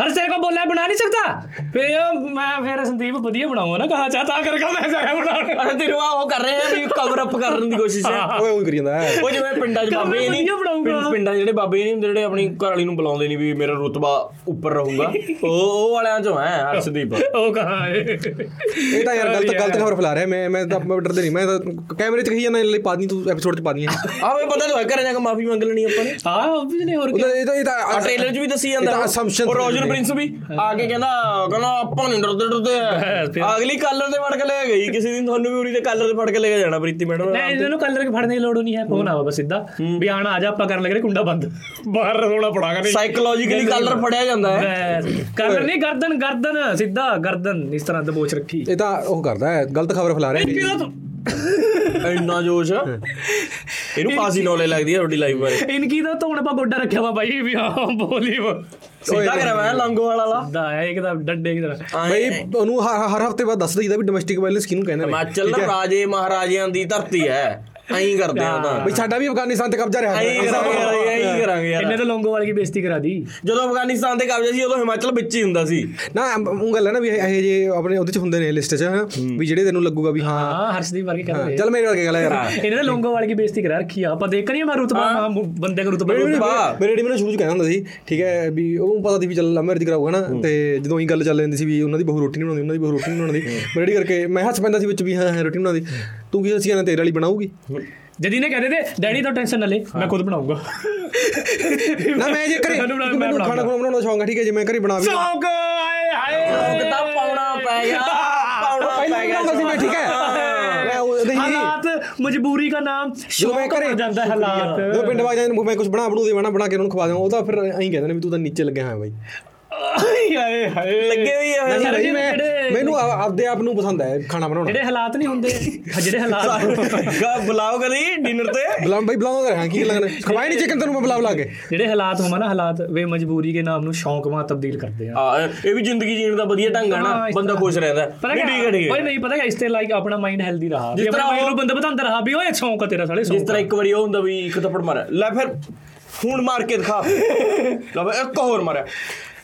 S2: ਹਰ ਸੇ ਕੋ ਬੋਲਿਆ ਬਣਾ ਨਹੀਂ ਸਕਦਾ। ਫਿਰ ਮੈਂ ਫਿਰ ਸੰਦੀਪ ਵਧੀਆ ਬਣਾਉਂਗਾ ਨਾ ਕਹਾ ਚਾਹ ਤਾਂ ਕਰਕੇ ਮੈਂ ਜਾਇਆ ਬਣਾਉਣਾ।
S3: ਅਰੇ ਤੇਰੇ ਉਹ ਕਰ ਰਹੇ ਆ ਵੀ ਕਵਰ ਅਪ ਕਰਨ ਦੀ ਕੋਸ਼ਿਸ਼ ਹੈ।
S1: ਓਏ ਉਹ ਕਰੀ ਜਾਂਦਾ ਹੈ।
S3: ਉਹ ਜਿਵੇਂ ਪਿੰਡਾਂ 'ਚ ਬਾਬੇ ਨਹੀਂ। ਪਿੰਡ- ਜਿਹੜੇ ਬਾਬੇ ਨਹੀਂ ਹੁੰਦੇ ਜਿਹੜੇ ਆਪਣੀ ਘਰ ਵਾਲੀ ਨੂੰ ਬੁਲਾਉਂਦੇ ਨਹੀਂ ਵੀ ਮੇਰਾ ਰੁਤਬਾ ਉੱਪਰ ਰਹੂਗਾ। ਉਹ ਉਹ ਵਾਲਿਆਂ 'ਚੋਂ ਹੈ ਹਰਸ਼ਦੀਪ।
S2: ਉਹ ਕਹਾ
S1: ਇਹ ਤਾਂ ਯਾਰ ਗਲਤ ਗਲਤ ਖਬਰ ਫੈਲਾ ਰਿਹਾ ਮੈਂ ਮੈਂ ਤਾਂ ਡਰਦੇ ਨਹੀਂ ਮੈਂ ਤਾਂ ਕੈਮਰੇ 'ਚ ਕਹੀ ਜਾਂਦਾ ਲਈ ਪਾ ਦੀ ਤੂੰ ਐਪੀਸੋਡ 'ਚ ਪਾ ਦੀਆਂ
S3: ਆਹ ਪਤਾ ਤਾਂ ਘਰੇ ਜਾ ਕੇ ਮਾਫੀ ਮੰਗ ਲੈਣੀ ਆਪਾਂ ਨੇ।
S2: ਹਾਂ ਵੀ ਨਹੀਂ ਹੋਰ ਕੀ।
S1: ਇਹ ਤਾਂ ਇਹ ਤਾਂ
S3: ਆ ਟ੍ਰੇਲਰ 'ਚ ਵੀ ਦੱਸੀ ਜਾਂਦਾ। ਉਹ। ਰੋਜਰ। ਪ੍ਰਿੰਸ ਵੀ ਆ ਕੇ ਕਹਿੰਦਾ ਕਹਿੰਦਾ ਆਪਾਂ ਨਹੀਂ ਡਰਦੇ ਡਰਦੇ ਅਗਲੀ ਕਾਲਰ ਤੇ ਫੜ ਕੇ ਲੈ ਗਈ ਕਿਸੇ ਦਿਨ ਤੁਹਾਨੂੰ ਵੀ ਉਰੀ ਤੇ ਕਾਲਰ ਤੇ ਫੜ ਕੇ ਲੈ ਕੇ ਜਾਣਾ ਪ੍ਰੀਤੀ ਮੈਡਮ
S2: ਨਹੀਂ ਇਹਨਾਂ ਨੂੰ ਕਲਰ ਕੇ ਫੜਨੇ ਦੀ ਲੋੜ ਨਹੀਂ ਹੈ ਫੋਨ ਆਵਾ ਬਸ ਸਿੱਧਾ। ਵੀ ਆਣਾ ਆ ਜਾ ਆਪਾਂ ਕਰਨ ਲੱਗੇ ਕੁੰਡਾ ਬੰਦ। ਬਾਹਰ ਰੋਣਾ ਪੜਾਗਾ ਨਹੀਂ।
S3: ਸਾਈਕੋਲੋਜੀਕਲੀ ਕਾਲਰ ਫੜਿਆ ਜਾਂਦਾ ਹੈ।
S2: ਕਲਰ ਨਹੀਂ ਗਰਦਨ ਗਰਦਨ ਸਿੱਧਾ ਗਰਦਨ ਇਸ ਤਰ੍ਹਾਂ ਦਬੋਚ ਰੱਖੀ।
S1: ਇਹ ਤਾਂ ਉਹ ਕਰਦਾ ਹੈ ਗਲਤ ਖਬਰ ਫੈਲਾ ਰਿਹਾ
S2: ਤੂੰ
S3: ਇੰਨਾ ਜੋਸ਼ ਇਹਨੂੰ ਫਾਸੀ ਨੌਲੇ ਲੱਗਦੀ ਹੈ ਤੁਹਾਡੀ ਲਾਈਫ ਬਾਰੇ।
S2: ਇਨਕੀ ਤਾਂ ਧੋਣ ਪਾ ਗੋਡਾ ਰੱਖਿਆ ਵਾ ਬਾਈ ਵੀ ਹਾਂ ਬੋਲੀ ਵਾ।
S3: ਸਿੱਧਾ ਮੈਂ ਲੰਗੋ ਵਾਲਾ
S2: ਦਾ ਹੈ ਇੱਕਦਮ ਡੰਡੇ ਦੀ ਤਰ੍ਹਾਂ
S1: ਬਈ ਉਹਨੂੰ ਹਰ ਹਫ਼ਤੇ ਬਾਅਦ ਦੱਸ ਦਈਦਾ ਵੀ ਡੋਮੈਸਟਿਕ ਵਾਇਲੈਂਸ ਕਿਹਨੂੰ ਕਹਿੰਦੇ ਨੇ।
S3: ਹਿਮਾਚਲ ਨਾ ਰਾਜੇ ਮਹਾਰਾਜਿਆਂ ਦੀ ਧਰਤੀ ਹੈ। ਐਂ ਕਰਦੇ ਆ ਤਾਂ।
S1: ਬਈ ਸਾਡਾ ਵੀ ਅਫਗਾਨਿਸਤਾਨ ਤੇ ਕਬਜ਼ਾ ਰਿਹਾ।
S3: ਐਂ ਕਰਾਂਗੇ ਐਂ ਕਰਾਂਗੇ ਯਾਰ।
S2: ਇਹਨੇ ਤਾਂ ਲੋਂਗੋਵਾਲ ਕੀ ਬੇਇੱਜ਼ਤੀ ਕਰਾ ਦੀ?
S3: ਜਦੋਂ ਅਫਗਾਨਿਸਤਾਨ ਤੇ ਕਬਜ਼ਾ ਸੀ ਉਦੋਂ ਹਿਮਾਚਲ ਵਿੱਚ ਹੀ ਹੁੰਦਾ ਸੀ।
S1: ਨਾ ਉਹ ਗੱਲ ਹੈ ਨਾ ਵੀ ਇਹ ਜੇ ਆਪਣੇ ਉਹਦੇ ਚ ਹੁੰਦੇ ਨੇ ਲਿਸਟ 'ਚ ਹਨਾ, ਵੀ ਜਿਹੜੇ ਤੈਨੂੰ ਲੱਗੂਗਾ ਵੀ ਹਾਂ।
S2: ਹਾਂ ਹਰਸ਼ਦੀਪ ਵਰਗੇ ਕਰਦੇ
S1: ਚੱਲ ਮੇਰੇ ਵਰਗੇ ਗੱਲ ਹੈ ਯਾਰ।
S2: ਇਹਨੇ ਤਾਂ ਲੋਂਗੋਵਾਲ ਕੀ ਬੇਇੱਜ਼ਤੀ ਕਰਾ ਰੱਖੀ ਆ। ਆਪਾਂ ਦੇਖ ਨਹੀਂ ਮੈਂ ਰੁਤਬਾ ਬੰਦੇ ਦਾ ਰੁਤਬਾ
S1: ਮੇਰੇ ਡੈਡੀ ਮੈਨੂੰ ਸ਼ੁਰੂ ਚ ਕਹਿੰਦਾ ਹੁੰਦਾ ਸੀ ਠੀਕ ਹੈ ਵੀ ਉਹਨੂੰ ਪਤਾ ਸੀ ਵੀ ਚੱਲ ਮੈਰਿਜ ਕਰਾਊਗਾ ਨਾ ਤੇ ਜਦੋਂ ਹੀ ਗੱਲ ਚੱਲ ਜਾਂਦੀ ਸੀ ਵੀ ਉਹਨਾਂ ਦੀ ਬਹੂ ਰੋਟੀ ਨਹੀਂ ਬਣਾਉਂਦੀ ਉਹਨਾਂ ਦੀ ਬਹੂ ਰੋਟੀ ਨਹੀਂ ਬਣਾਉਂਦੀ ਮੇਰੇ ਕਰਕੇ ਮੈਂ ਹੱਸ ਪੈਂਦਾ ਸੀ ਵਿੱਚ ਵੀ ਹਾਂ ਰੋਟੀ ਬਣਾਉਂਦੀ। ਤੂੰ ਕੀ ਅਸੀਂ ਨਾ ਤੇਰੇ ਵਾਲੀ ਬਣਾਉਗੀ
S2: ਜਦੀ ਨੇ ਕਹਿੰਦੇ ਤੇ ਡੈਡੀ ਤਾਂ ਟੈਨਸ਼ਨ ਨਾ ਲੈ ਮੈਂ ਖੁਦ ਬਣਾਉਂਗਾ
S1: ਨਾ ਮੈਂ ਜੇ ਘਰੇ
S2: ਮੈਨੂੰ
S1: ਖਾਣਾ ਖੁਣਾ ਬਣਾਉਣ ਦਾ ਸ਼ੌਂਕ ਹੈ ਠੀਕ ਹੈ ਜੇ ਮੈਂ ਘਰੇ ਬਣਾ ਵੀ
S2: ਸ਼ੌਕ ਆਏ ਹਾਏ।
S3: ਕਿਤਾ ਪਾਉਣਾ ਪੈ ਗਿਆ ਪਾਉਣਾ ਪੈ ਗਿਆ
S1: ਬਣਾਉਂਦਾ ਸੀ ਮੈਂ ਠੀਕ ਹੈ। ਮੈਂ ਉਹਦੇ ਹੀ
S2: ਹਾਲਾਤ ਮਜਬੂਰੀ ਦਾ ਨਾਮ ਸ਼ੌਕ ਬਣ ਜਾਂਦਾ ਹੈ ਹਾਲਾਤ।
S1: ਜਦੋਂ ਪਿੰਡ ਵਾ ਜਾਂਦੇ ਮੈਂ ਕੁਝ ਬਣਾ ਬਣੂ ਦੇ ਬਣਾ ਬਣਾ ਕੇ ਉਹਨੂੰ ਖਵਾ ਦਿਆਂ ਉਹ ਤਾਂ ਫਿਰ ਐਂ ਕਹਿੰਦੇ ਨੇ ਵੀ ਤੂੰ ਤਾਂ ਨੀਚੇ ਲੱਗਿਆ ਹੋਇਆ ਬਾਈ।
S2: ਹਾਏ ਹਾਏ
S3: ਲੱਗੇ ਹੋਈ ਆ
S1: ਨਹੀਂ
S2: ਸਾਰੇ
S1: ਭਾਈ, ਮੈਂ ਮੈਨੂੰ ਆ- ਆਪਦੇ ਆਪ ਨੂੰ ਪਸੰਦ ਹੈ ਖਾਣਾ ਬਣਾਉਣਾ।
S2: ਜਿਹੜੇ ਹਾਲਾਤ ਨਹੀਂ ਹੁੰਦੇ ਜਿਹੜੇ ਹਾਲਾਤ।
S3: ਗਾ ਬੁਲਾਓ ਕਦੀ ਡਿਨਰ ਤੇ?
S1: ਬੁਲਾ ਬਾਈ ਬੁਲਾਉਂਦਾ ਰਿਹਾ ਕੀ ਲੱਗਣਾ? ਖਵਾਈ ਨਹੀਂ ਚਿਕਨ ਤੈਨੂੰ ਮੈਂ ਬੁਲਾ ਬੁਲਾ ਕੇ।
S2: ਜਿਹੜੇ ਹਾਲਾਤ ਹੋਵਾਂ ਨਾ ਹਾਲਾਤ ਵੇ ਮਜਬੂਰੀ ਕੇ ਨਾਮ ਨੂੰ ਸ਼ੌਕ ਮਾ ਤਬਦੀਲ ਕਰਦੇ ਆ।
S3: ਆ ਇਹ ਵੀ ਜ਼ਿੰਦਗੀ ਜੀਣ ਦਾ ਵਧੀਆ ਢੰਗ ਹੈ ਨਾ
S2: ਹਾਂ, ਇਸ
S3: ਬੰਦਾ
S2: ਤਰ੍ਹਾਂ।
S3: ਖੁਸ਼ ਰਹਿੰਦਾ ਹੈ।
S2: ਪਤਾ
S3: ਨਹੀਂ ਠੀਕ ਹੈ ਠੀਕ
S2: ਓਏ
S3: ਹੈ
S2: ਨਹੀਂ ਪਤਾ ਕਿ ਇਸ ਤੇ ਲਾਈਕ ਆਪਣਾ ਮਾਈਂਡ ਹੈਲਦੀ ਰਹਾ।
S3: ਜਿਸ
S2: ਜਿਸ
S3: ਤਰ੍ਹਾਂ
S2: ਤਰ੍ਹਾਂ
S3: ਉਹ-
S2: ਨੂੰ ਬੰਦਾ ਬਤਾਉਂਦਾ ਰਹਾ ਵੀ ਓਏ ਸ਼ੌਕ ਆ ਤੇਰਾ ਸਾਲੇ
S3: ਜਿਸ
S2: ਸ਼ੌਕ
S3: ਤਰ੍ਹਾਂ ਇੱਕ ਵਾਰੀ ਉਹ ਹੁੰਦਾ ਵੀ ਇੱਕ ਥੱਪੜ ਮਾਰਿਆ। ਲੈ ਫਿਰ ਹੁਣ ਮਾਰ ਕੇ ਦਿਖਾ। ਲੈ ਵੀ ਇੱਕ ਹੋਰ ਮਾਰਿਆ।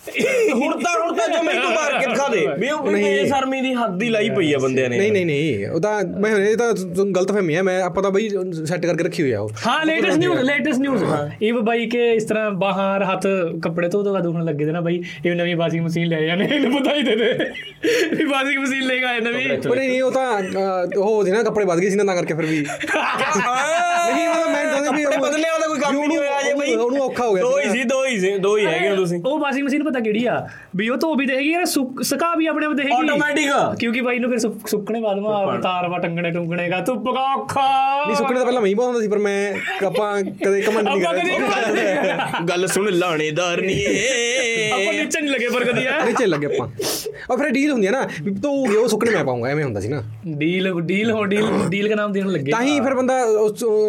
S3: ਹੁਣ ਤਾਂ ਹੁਣ ਤਾਂ ਜੋ ਮੈਨੂੰ ਮਾਰ ਕੇ ਦਿਖਾ ਦੇ। ਵੀ ਉਹ ਨਹੀਂ। ਸ਼ਰਮੀ ਦੀ ਹੱਦ ਹੀ ਲਾਈ ਪਈ ਆ ਬੰਦਿਆਂ ਨੇ।
S1: ਨਹੀਂ ਨਹੀਂ ਨਹੀਂ। ਉਹ ਤਾਂ ਮੈਂ ਇਹ ਤਾਂ ਗਲਤ ਫਹਿਮੀ ਹੈ ਮੈਂ ਆਪਾਂ ਤਾਂ ਬਾਈ ਸੈੱਟ ਕਰਕੇ ਰੱਖੀ ਹੋਈ ਆ ਉਹ।
S2: ਹਾਂ ਲੇਟੈਸਟ ਨਿਊਜ਼ ਲੇਟੈਸਟ ਨਿਊਜ਼ ਇਹ ਬਾਈ ਕੇ ਇਸ ਤਰ੍ਹਾਂ ਬਾਹਰ ਹੱਥ ਕੱਪੜੇ ਤੋਂ ਤੋਂ ਦੁਖਣ ਲੱਗੇ ਦੇ ਨਾ ਬਾਈ ਇਹ ਨਵੀਂ ਵਾਸ਼ਿੰਗ ਮਸ਼ੀਨ ਲੈ ਜਾਣੇ ਇਹਨੂੰ ਪਤਾ ਹੀ ਦੇ ਦੇ। ਵੀ ਵਾਸ਼ਿੰਗ ਮਸ਼ੀਨ ਲੈ ਕੇ ਆਏ ਨਵੀਂ।
S1: ਉਹ ਨਹੀਂ ਨਹੀਂ ਉਹ ਤਾਂ ਉਹ ਸੀ ਨਾ ਕੱਪੜੇ ਵੱਧ ਗਏ ਸੀ ਨਾ ਤਾਂ ਕਰਕੇ ਫਿਰ ਵੀ। ਨਹੀਂ ਮਤਲਬ ਮੈਂ ਤਾਂ ਵੀ
S3: ਕੱਪੜੇ ਬਦਲੇ ਉਹਦਾ ਕੋਈ ਕੰਮ ਨਹੀਂ ਹੋਇਆ ਜੇ ਬਈ।
S1: ਉਹਨੂੰ- ਔਖਾ ਹੋ ਗਿਆ
S3: ਦੋ ਹੀ ਸੀ ਦੋ ਹੀ ਸੀ ਦੋ ਹੀ ਹੈਗੇ ਹੋ ਤੁਸੀਂ।
S2: ਉਹ ਵਾਸ਼ਿੰਗ ਮਸ਼ੀਨ ਪਤਾ ਕਿਹੜੀ ਆ? ਵੀ ਉਹ ਧੋ ਵੀ ਦੇਗੀ ਯਾਰ ਸੁੱਕ- ਸੁਕਾ ਵੀ ਆਪਣੇ ਆਪ ਦੇਗੀ
S3: Automatic।
S2: ਕਿਉਂਕਿ ਬਾਈ ਨੂੰ ਫਿਰ ਸੁੱਕ- ਸੁੱਕਣੇ ਬਾਅਦ ਮਾ ਤਾਰ ਵਾ ਟੰਗਣੇ ਟੁੰਗਣੇ ਦਾ ਧੁੱਪ ਕਾ ਔਖਾ
S1: ਨਹੀਂ ਸੁੱਕਣੇ ਤਾਂ ਪਹਿਲਾਂ ਮੈਂ ਹੀ ਬਹੁਤ ਹੁੰਦਾ ਸੀ ਪਰ ਮੈਂ ਆਪਾਂ ਕਦੇ ਕਮੈਂਟ ਨਹੀਂ ਕਰਿਆ
S3: ਗੱਲ ਸੁਣ ਲਾਣੇਦਾਰ ਨਹੀਂ ਏ।
S2: ਆਪਾਂ ਨੀਚੇ ਨਹੀਂ ਲੱਗੇ ਪਰ ਕਦੀ ਆ
S1: ਨੀਚੇ ਲੱਗੇ ਆਪਾਂ। ਔਰ ਫਿਰ ਡੀਲ ਹੁੰਦੀ ਹੈ ਨਾ ਵੀ ਤੂੰ ਗਏ ਉਹ ਸੁੱਕਣੇ ਮੈਂ ਪਾਉਂਗਾ ਐਵੇਂ ਹੁੰਦਾ ਸੀ ਨਾ।
S2: ਡੀਲ ਡੀਲ ਹੋ ਡੀਲ ਡੀਲ ਦਾ ਨਾਮ ਦੇਣ ਲੱਗੇ।
S1: ਤਾਂ ਹੀ ਫਿਰ ਬੰਦਾ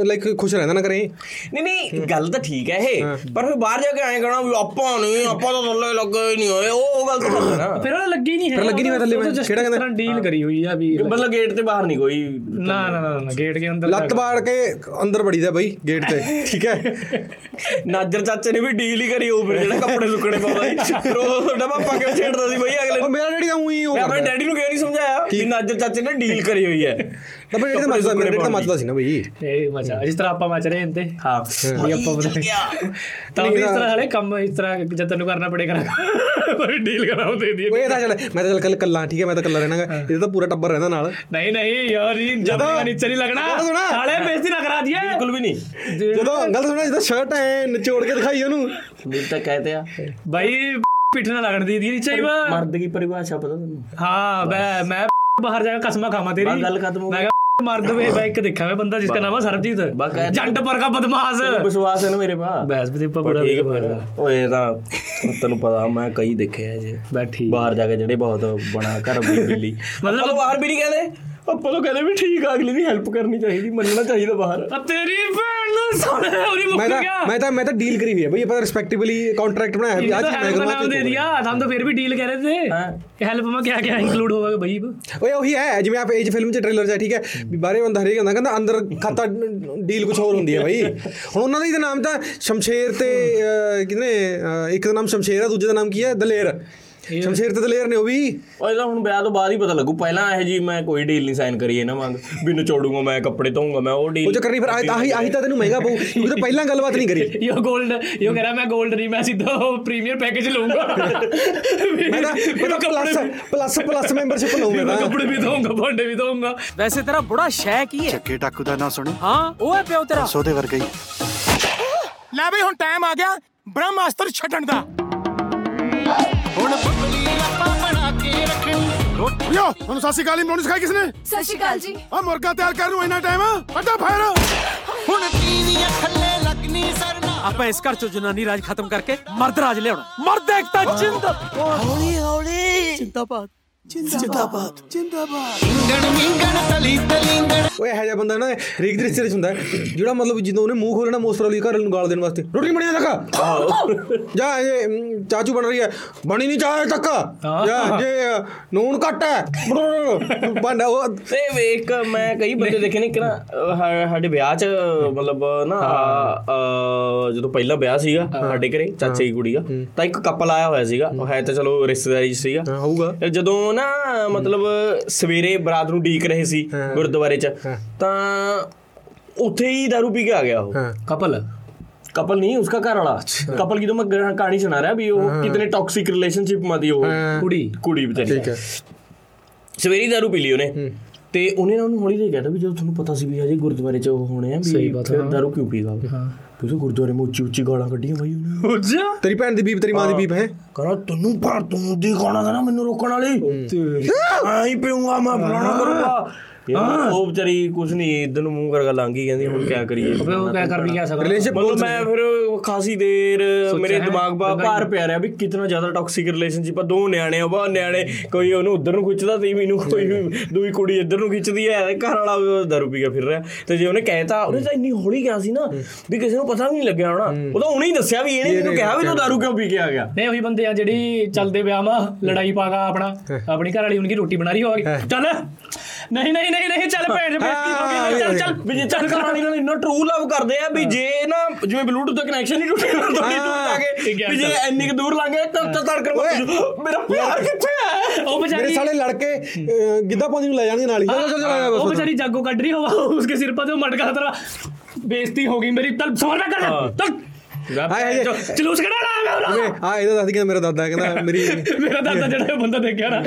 S1: ਲਾਈਕ ਖੁਸ਼ ਰਹਿੰਦਾ ਨਾ ਕਰੇ।
S3: ਨਹੀਂ ਨਹੀਂ ਗੱਲ ਤਾਂ ਠੀਕ ਹੈ ਇਹ। ਪਰ ਫਿਰ ਬਾਹਰ ਜਾ ਕੇ ਐਂ ਕਹਣਾ ਵੀ ਆਪਾਂ ਨਹੀਂ ਆਪਾਂ ਤਾਂ ਥੱਲੇ ਲੱਗੇ ਹੀ ਨਹੀਂ ਹੋਏ ਉਹ ਉਹ ਗੱਲ ਤਾਂ ਹੈ ਨਾ।
S2: ਫਿਰ ਉਹ ਲੱਗੀ ਨਹੀਂ ਹੈ
S1: ਫਿਰ ਲੱਗੀ ਨਹੀਂ ਮੈਂ ਥੱਲੇ, ਮੈਂ। ਕਿਹੜਾ ਕਹਿੰਦਾ?
S2: ਡੀਲ ਕਰੀ ਹੋਈ ਆ ਵੀ
S3: ਮਤਲਬ ਗੇਟ ਤੇ ਬਾਹਰ ਨਹੀਂ ਕੋਈ।
S2: ਨਾ ਨਾ ਨਾ ਨਾ ਗੇਟ ਦੇ ਅੰਦਰ
S1: ਲੱਤ ਬਾੜ ਕੇ ਅੰਦਰ ਵੜੀਦਾ ਬਈ ਗੇਟ ਤੇ ਠੀਕ ਹੈ?
S3: ਨਾਜਰ ਚਾਚੇ ਨੇ ਵੀ ਡੀਲ ਹੀ ਕਰੀ ਉਹ ਫਿਰ ਜਿਹੜਾ ਕੱਪੜੇ ਸੁੱਕਣੇ ਪਾਉਂਦਾ ਸੀ। ਫਿਰ ਉਹ ਤੁਹਾਡਾ ਪਾਪਾ ਕਿਉਂ ਛੇੜਦਾ ਸੀ ਬਈ ਅਗਲੇ
S1: ਮੇਰਾ ਡੈਡੀ ਤਾਂ ਉਹੀ ਉਹ
S3: ਮੈਂ ਆਪਣੇ ਡੈਡੀ ਨੂੰ ਕਿਉਂ ਨਹੀਂ ਸਮਝਾਇਆ ਕਿ ਨਾਜਰ ਚਾਚੇ ਨੇ ਡੀਲ ਕਰੀ ਹੋਈ ਹੈ?
S1: ਤਾਂ ਬਈ ਡੈਡੀ ਤਾਂ ਮੱਚਦਾ ਮੇਰਾ ਡੈਡੀ ਤਾਂ ਮੱਚਦਾ ਸੀ ਨਾ ਬਈ।
S2: ਇਹ ਮਜ਼ਾ ਜਿਸ ਤਰ੍ਹਾਂ ਆਪਾਂ ਮਚ ਰਹੇ ਹਾਂ ਤੇ
S3: ਹਾਂ।
S2: ਵੀ ਆਪਾਂ ਬਤਾ ਤਾਂ ਵੀ ਇਸ ਤਰ੍ਹਾਂ ਹਲੇ ਕੰਮ ਇਸ ਤਰ੍ਹਾਂ ਜਦ ਤੈਨੂੰ ਕਰਨਾ ਪੜੇਗਾ ਕੋਈ ਡੀਲ ਕਰਾਉ ਦੇ ਦੀ
S1: ਇਹ ਤਾਂ ਚੱਲ ਮੈਂ ਤਾਂ ਚੱਲ ਕੱਲ ਕੱਲਾ ਠੀਕ ਹੈ ਮੈਂ ਤਾਂ ਕੱਲਾ ਰਹਿਣਾਗਾ। ਇਹਦਾ ਤਾਂ ਪੂਰਾ ਟੱਬਰ ਰਹਿੰਦਾ ਨਾਲ।
S2: ਨਹੀਂ ਨਹੀਂ ਯਾਰ ਇਹ ਜਦੋਂ ਨੀਚੇ ਨਹੀਂ ਲੱਗਣਾ। ਸਾਲੇ ਬੇਇੱਜ਼ਤੀ ਨਾ ਕਰਾ ਦਈਏ।
S3: ਬਿਲਕੁਲ ਵੀ ਨਹੀਂ।
S1: ਜਦੋਂ ਗੱਲ ਸੁਣਾ ਜਦੋਂ ਸ਼ਰਟ ਐ ਨਿਚੋੜ ਕੇ ਦਿਖਾਈ ਉਹਨੂੰ।
S3: ਵੀ ਤਾਂ ਕਹਤੇ ਆ।
S2: ਬਾਈ ਪਿੱਠ ਨਾ ਲੱਗਣ ਦੀ ਦੀ ਨੀਚੇ ਹੀ ਵਾ
S3: ਮਰਦ ਦੀ ਪਰਿਭਾਸ਼ਾ ਪਤਾ ਤੁਹਾਨੂੰ
S2: ਹਾਂ ਮੈਂ ਮੈਂ ਬਾਹਰ ਜਾ ਕੇ ਕਸਮਾਂ ਖਾਵਾਂ ਤੇਰੀ।
S3: ਗੱਲ ਖਤਮ ਹੋ
S2: ਮੈਂ
S3: ਗਈ।
S2: ਕਿਹਾ ਮਾਰ ਦਵੇ ਮੈਂ ਇੱਕ ਦੇਖਿਆ ਮੈਂ ਬੰਦਾ ਜਿਸਕਾ ਨਾਮ ਹੈ ਸਰਬਜੀਤ। ਜੰਡ ਪਰ ਦਾ ਬਦਮਾਸ਼
S3: ਵਿਸ਼ਵਾਸ ਹੈ ਨਾ ਮੇਰੇ ਪਾ
S2: ਬੈਸ ਵੀ ਦੀਪਾ ਬੜਾ
S3: ਠੀਕ ਹੈ ਓਏ ਤਾਂ ਤੈਨੂੰ ਪਤਾ ਮੈਂ ਕਈ ਦੇਖੇ ਆ ਜੇ।
S2: ਬੈਠੀ
S3: ਬਾਹਰ ਜਾ ਕੇ ਜਿਹੜੇ ਬਹੁਤ ਬਣਾ ਘਰ ਬਿੱਲੀ ਮਤਲਬ ਬਾਹਰ ਵੀ ਨਹੀਂ ਕਹਿੰਦੇ। ਪਾਪਾ ਨੂੰ ਕਹਿੰਦੇ ਵੀ ਠੀਕ ਆ ਅਗਲੇ ਦੀ ਹੈਲਪ ਕਰਨੀ ਚਾਹੀਦੀ ਮੰਨਣਾ ਚਾਹੀਦਾ ਬਾਹਰ।
S2: ਆ ਤੇਰੀ ਭੈਣ ਨੂੰ ਸੁਣੇ ਹੋਰੀ ਮੁੱਕ ਗਿਆ।
S1: ਮੈਂ ਤਾਂ ਮੈਂ ਤਾਂ ਡੀਲ ਕਰੀ ਹੋਈ ਹੈ ਬਈ ਇਹ ਪਤਾ ਰਿਸਪੈਕਟਿਬਲੀ ਕੰਟਰੈਕਟ ਬਣਾਇਆ
S2: ਹੈ
S1: ਅੱਜ ਮੈਂ
S2: ਕਰਵਾ ਦੇ ਦਿਆ ਹਮ ਤਾਂ ਫਿਰ ਵੀ ਡੀਲ ਕਰ ਰਹੇ ਥੇ ਕਿ ਹੈਲਪ ਮੈਂ ਕਿਆ ਕਿਆ ਇਨਕਲੂਡ ਹੋਵਾਗਾ ਬਈ?
S1: ਓਏ ਉਹੀ ਹੈ ਜਿਵੇਂ ਆਪ ਏਜ ਫਿਲਮ ਚ ਟ੍ਰੇਲਰ ਚ ਠੀਕ ਹੈ? ਵੀ ਬਾਰੇ ਬੰਦਾ ਹਰੇਕ ਹੁੰਦਾ ਕਹਿੰਦਾ ਅੰਦਰ ਖਾਤਾ ਡੀਲ ਕੁਝ ਹੋਰ ਹੁੰਦੀ ਹੈ ਬਈ। ਹੁਣ ਉਹਨਾਂ ਦਾ ਹੀ ਨਾਮ ਤਾਂ ਸ਼ਮਸ਼ੇਰ ਤੇ ਕਿਹਨੇ ਇੱਕ ਦਾ ਨਾਮ ਸ਼ਮਸ਼ੇਰ ਆ ਦੂਜੇ ਦਾ ਨਾਮ ਕੀ ਹੈ? ਦਲੇਰ। ਸ਼ਮਸ਼ੀਰ ਤੇ ਦਲੇਰ ਨੇ ਉਹ ਵੀ।
S3: ਪਹਿਲਾਂ ਹੁਣ ਵਿਆਹ ਤੋਂ ਬਾਅਦ ਹੀ ਪਤਾ ਲੱਗੂ। ਪਹਿਲਾਂ ਇਹ ਜੀ ਮੈਂ ਕੋਈ ਡੀਲ ਨਹੀਂ ਸਾਈਨ ਕਰੀ ਇਹਨਾਂ ਵਾਂਗ। ਵੀ ਨਚੋੜੂਗਾ ਮੈਂ ਕੱਪੜੇ ਧੋਊਂਗਾ ਮੈਂ ਉਹ ਡੀਲ
S1: ਉਹ ਚੱਕਰ ਨਹੀਂ ਫਿਰ ਆਹੀ ਆਹੀ ਤਾਂ ਤੈਨੂੰ ਮਹਿੰਗਾ ਪਊ। ਤੂੰ ਤਾਂ ਪਹਿਲਾਂ ਗੱਲਬਾਤ ਨਹੀਂ ਕਰੀ।
S2: ਯੋ 골ਡ ਯੋ ਕਹ ਰਿਹਾ ਮੈਂ 골ਡ ਨਹੀਂ ਮੈਂ ਸਿੱਧਾ ਪ੍ਰੀਮੀਅਰ
S1: ਪੈਕੇਜ ਲਊਂਗਾ। ਮੈਂ ਤਾਂ ਪਲੱਸ ਪਲੱਸ ਪਲੱਸ ਮੈਂਬਰਸ਼ਿਪ ਲਊਂਗਾ ਮੈਂ
S2: ਕੱਪੜੇ ਵੀ ਦਊਂਗਾ ਭਾਂਡੇ ਵੀ ਦਊਂਗਾ
S4: ਵੈਸੇ ਤੇਰਾ ਬੁੜਾ ਸ਼ੈ ਕੀ ਹੈ?
S10: ਚੱਕੇ ਟਾਕੂ ਦਾ ਨਾਂ ਸੁਣੀ
S4: ਹਾਂ ਉਹ ਹੈ ਪਿਓ ਤੇਰਾ।
S10: ਸੋਦੇ ਵਰਗਾ ਹੀ।
S9: ਲੈ ਬਈ ਹੁਣ ਟਾਈਮ ਆ ਗਿਆ ਬ੍ਰਹਮਾਸਤਰ ਛੱਡਣ ਦਾ।
S10: ਹੁਣ
S9: ਯੋ ਤੁਹਾਨੂੰ ਸਤਿ ਸ਼੍ਰੀ ਅਕਾਲ ਹੀ ਬਣਾਉਣੀ ਸਿਖਾਈ ਕਿਸਨੇ?
S8: ਸਤਿ ਸ਼੍ਰੀ ਅਕਾਲ ਜੀ।
S9: ਆ ਮੁਰਗਾ ਤਿਆਰ ਕਰਨ ਨੂੰ ਇੰਨਾ ਟਾਈਮ ਅੱਡਾ ਫਾਇਰ
S10: ਹੁਣ ਤੀਵੀਆਂ ਥੱਲੇ ਲੱਗਣੀ ਸਰਨਾ।
S4: ਆਪਾਂ ਇਸ ਘਰ ਚੋਂ ਜਨਾਨੀ ਰਾਜ ਖਤਮ ਕਰਕੇ ਮਰਦ ਰਾਜ ਲਿਆਉਣਾ। ਮਰਦ ਏਕਤਾ ਜਿੰਦਾਬਾਦ
S10: ਹੌਲੀ ਹੌਲੀ
S4: ਜਿੰਦਾਬਾਦ।
S10: ਜਿੰਦਾਬਾਦ ਜਿੰਦਾਬਾਦ। ਇੰਗਣ ਮਿੰਗਣ ਤਲੀ ਤਲਿੰਗਣ
S1: ਓਏ ਇਹੋ ਜਿਹਾ ਬੰਦਾ ਨਾ ਹਰੇਕ ਦੇ ਰਿਸ਼ਤੇ ਵਿੱਚ ਹੁੰਦਾ ਹੈ, ਜਿਹੜਾ ਮਤਲਬ ਜਦੋਂ ਉਹਨੇ ਮੂੰਹ ਖੋਲਣਾ ਮੋਸਟ ਪ੍ਰੋਬਬਲੀ ਘਰ ਨੂੰ ਗਾਲ ਦੇਣ ਵਾਸਤੇ। ਰੋਟੀ ਬਣਿਆ ਤੱਕ? ਜਾ ਇਹ ਮ, ਚਾਚੂ ਬਣ ਰਹੀ ਹੈ। ਬਣੀ ਨਹੀਂ ਚਾਹ ਤੱਕ? ਜਾ ਜੇ ਅ, ਨੂਨ ਘੱਟ ਹੈ? ਭਾਂਡਾ ਉਹ
S3: ਤੇ ਵੇਖ ਮੈਂ ਕਈ ਬੰਦੇ ਦੇਖੇ ਨੇ ਕਿ ਨਾ ਅਹ, ਸਾ- ਸਾਡੇ ਵਿਆਹ 'ਚ ਮਤਲਬ ਨਾ ਅਹ, ਜਦੋਂ ਪਹਿਲਾ ਵਿਆਹ ਸੀਗਾ ਸਾਡੇ ਘਰੇ ਚਾਚੇ ਦੀ ਕੁੜੀ ਦਾ ਤਾਂ ਇੱਕ ਕਪਲ ਆਇਆ ਹੋਇਆ ਸੀਗਾ ਉਹ ਹੈ ਤਾਂ ਚਲੋ ਰਿਸ਼ਤੇਦਾਰੀ 'ਚ ਸੀਗਾ।
S1: ਹਾਂ, ਹੋਊਗਾ।
S3: ਤੇ ਜਦੋਂ ਨਾ ਮਤਲਬ ਸਵੇਰੇ ਬਰਾਤ ਨੂੰ ਢੀਕ ਰਹੇ ਸੀ ਗੁਰਦੁਆਰੇ 'ਚ ਤਾਂ ਉੱਥੇ ਹੀ दारू ਪੀ ਕੇ ਆ ਗਿਆ ਉਹ
S1: ਹਾਂ
S2: कपल
S3: कपल नहीं उसका घर वाला कपल की तो मैं कहानी सुना रहा अभी वो कितने टॉक्सिक रिलेशनशिप में थी वो
S2: कुड़ी
S3: ਕੁੜੀ ਵਿਚਾਰੀ
S1: ਠੀਕ ਹੈ
S3: ਸਵੇਰੀ ਦਾਰੂ ਪੀ ਲਈ ਉਹਨੇ ਤੇ ਉਹਨੇ ਨਾ ਉਹਨੂੰ ਹੌਲੀ ਜਿਹੀ ਕਹਿਤਾ ਵੀ ਜਦੋਂ ਤੁਹਾਨੂੰ ਪਤਾ ਸੀ ਵੀ ਹਜੇ ਗੁਰਦੁਆਰੇ ਚ ਉਹ ਹੋਣੇ ਆ
S2: ਸਹੀ
S3: ਵੀ
S2: ਬਾਤ
S3: ਫਿਰ
S2: ਹੈ।
S3: ਦਾਰੂ ਕਿਉਂ ਪੀਗਾ ਉਹ ਉਹ ਗੁਰਦੁਆਰੇ में ਉੱਚੀ ਉੱਚੀ ਗਾਲਾਂ ਕੱਢੀਆਂ ਬਾਈ ਉਹਨੇ।
S1: ਤੇਰੀ ਭੈਣ ਦੀ ਬੀਬ ਤੇਰੀ ਮਾਂ ਦੀ ਬੀਬ ਹੈ?
S3: ਕਹਿੰਦਾ ਤੈਨੂੰ ਪਰ ਤੂੰ ਦੀ ਗਾਣਾ ਨਾ ਮੈਨੂੰ ਰੋਕਣ ਵਾਲੀ? ਆਈ ਪੀਉਂਗਾ ਮੈਂ ਫਲਾਣਾ ਕਰੂੰਗਾ। ਉਹ ਵਿਚਾਰੀ ਕੁਝ ਨਹੀਂ ਇਦਾਂ ਨੂੰ ਮੂੰਹ ਕਰਕੇ ਲੰਗੀ ਕਹਿੰਦੀ ਹੁਣ ਕੀ ਕਰੀਏ।
S2: ਫਿਰ ਉਹ ਕੀ ਕਰ ਵੀ ਕਿਆ
S1: ਸਕਦਾ?
S3: ਮਤਲਬ ਮੈਂ ਫਿਰ ਖਾਸੀ ਦੇਰ ਮੇਰੇ ਦਿਮਾਗ 'ਪਾ ਭਾਰ ਪਿਆ ਰਿਹਾ ਵੀ ਕਿੰਨਾ ਜ਼ਿਆਦਾ ਟੌਕਸਿਕ ਰਿਲੇਸ਼ਨਸ਼ਿਪ ਆ। ਦੋ ਨਿਆਣੇ ਆ ਬਾ ਨਿਆਣੇ ਕੋਈ ਉਹਨੂੰ ਉਧਰ ਨੂੰ ਖਿੱਚਦਾ ਤੇ ਮੈਨੂੰ ਕੋਈ ਦੂਈ ਕੁੜੀ ਇੱਧਰ ਨੂੰ ਖਿੱਚਦੀ ਹੈ ਘਰ ਵਾਲਾ ਦਾਰੂ ਪੀ ਕੇ ਫਿਰ ਰਿਹਾ। ਤੇ ਜੇ ਉਹਨੇ ਕਹਿਤਾ ਉਹਨੇ ਤਾਂ ਇੰਨੀ ਹੌਲੀ ਗਿਆ ਸੀ ਨਾ ਵੀ ਕਿਸੇ ਨੂੰ ਪਤਾ ਵੀ ਨਹੀਂ ਲੱਗਿਆ ਹੋਣਾ। ਉਹ ਤਾਂ ਉਹਨੇ ਹੀ ਦੱਸਿਆ ਵੀ ਇਹਨੇ ਮੈਨੂੰ ਕਿਹਾ ਵੀ ਤੂੰ ਦਾਰੂ ਕਿਉਂ ਪੀ ਕੇ ਆ ਗਿਆ?
S2: ਨਹੀਂ ਉਹੀ ਬੰਦੇ ਆ ਜਿਹੜੀ ਚੱਲਦੇ ਵਿਆਹ ਮਾ ਲੜਾਈ ਪਾਗਾ ਆਪਣਾ ਆਪਣੀ ਘਰ ਵਾਲੀ ਉਹਨਾਂ ਦੀ ਰੋਟੀ ਬਣਾ ਰਹੀ ਹੋਵੇ ਚੱਲ। ਨਹੀਂ ਨਹੀਂ ਨਹੀਂ ਨਹੀਂ ਚੱਲ ਭੈਣ ਦੇ ਬੇਇੱਜ਼ਤੀ ਹੋ ਗਈ ਚੱਲ ਚੱਲ।
S3: ਵੀ ਜੇ ਚੱਲ ਕਰਾਣੀ ਨਾਲ ਇੰਨਾ ਟਰੂ ਲਵ ਕਰਦੇ ਆ ਵੀ ਜੇ ਨਾ ਜਿਵੇਂ ਬਲੂਟੂਥ ਦਾ ਕਨੈਕਸ਼ਨ ਹੀ ਟੁੱਟੇ ਨਾ ਤਾਂ ਟੁੱਟਾ ਕੇ ਵੀ ਜੇ ਇੰਨੀ ਕੁ ਦੂਰ ਲੰਘੇ ਤਾਂ ਤਾਂ ਤੜਕ ਮੇਰਾ ਪਿਆਰ ਕਿੱਥੇ ਆ?
S2: ਉਹ
S1: ਵਿਚਾਰੀ
S2: ਮੇਰੇ
S1: ਸਾਲੇ ਲੜਕੇ ਗਿੱਧਾ ਪਾਉਂਦੀ ਨੂੰ ਲੈ ਜਾਣਗੇ ਨਾਲ ਹੀ। ਚੱਲ ਚੱਲ ਚੱਲ
S2: ਉਹ ਵਿਚਾਰੀ ਜਾਗੋ ਕੱਢ ਰਹੀ ਹਵਾ ਉਸਕੇ ਸਿਰ ਪਰ ਮਟਕਾ ਤਰਾ। ਬੇਇੱਜ਼ਤੀ ਹੋ ਗਈ ਮੇਰੀ ਤਾਂ ਸਵਾਲ ਨਾ ਕਰ ਤੱਕ
S1: ਹਾਏ ਹਾਏ
S2: ਚਲੂਸ ਕਢਾ ਲਾ
S1: ਜਿਵੇਂ ਆ ਇਹਦਾ ਦੱਸ ਕਹਿੰਦਾ ਮੇਰਾ ਦਾਦਾ ਕਹਿੰਦਾ ਮੇਰੀ
S2: ਮੇਰਾ ਦਾਦਾ ਜਿਹੜਾ ਇਹ ਬੰਦਾ ਦੇਖਿਆ ਨਾ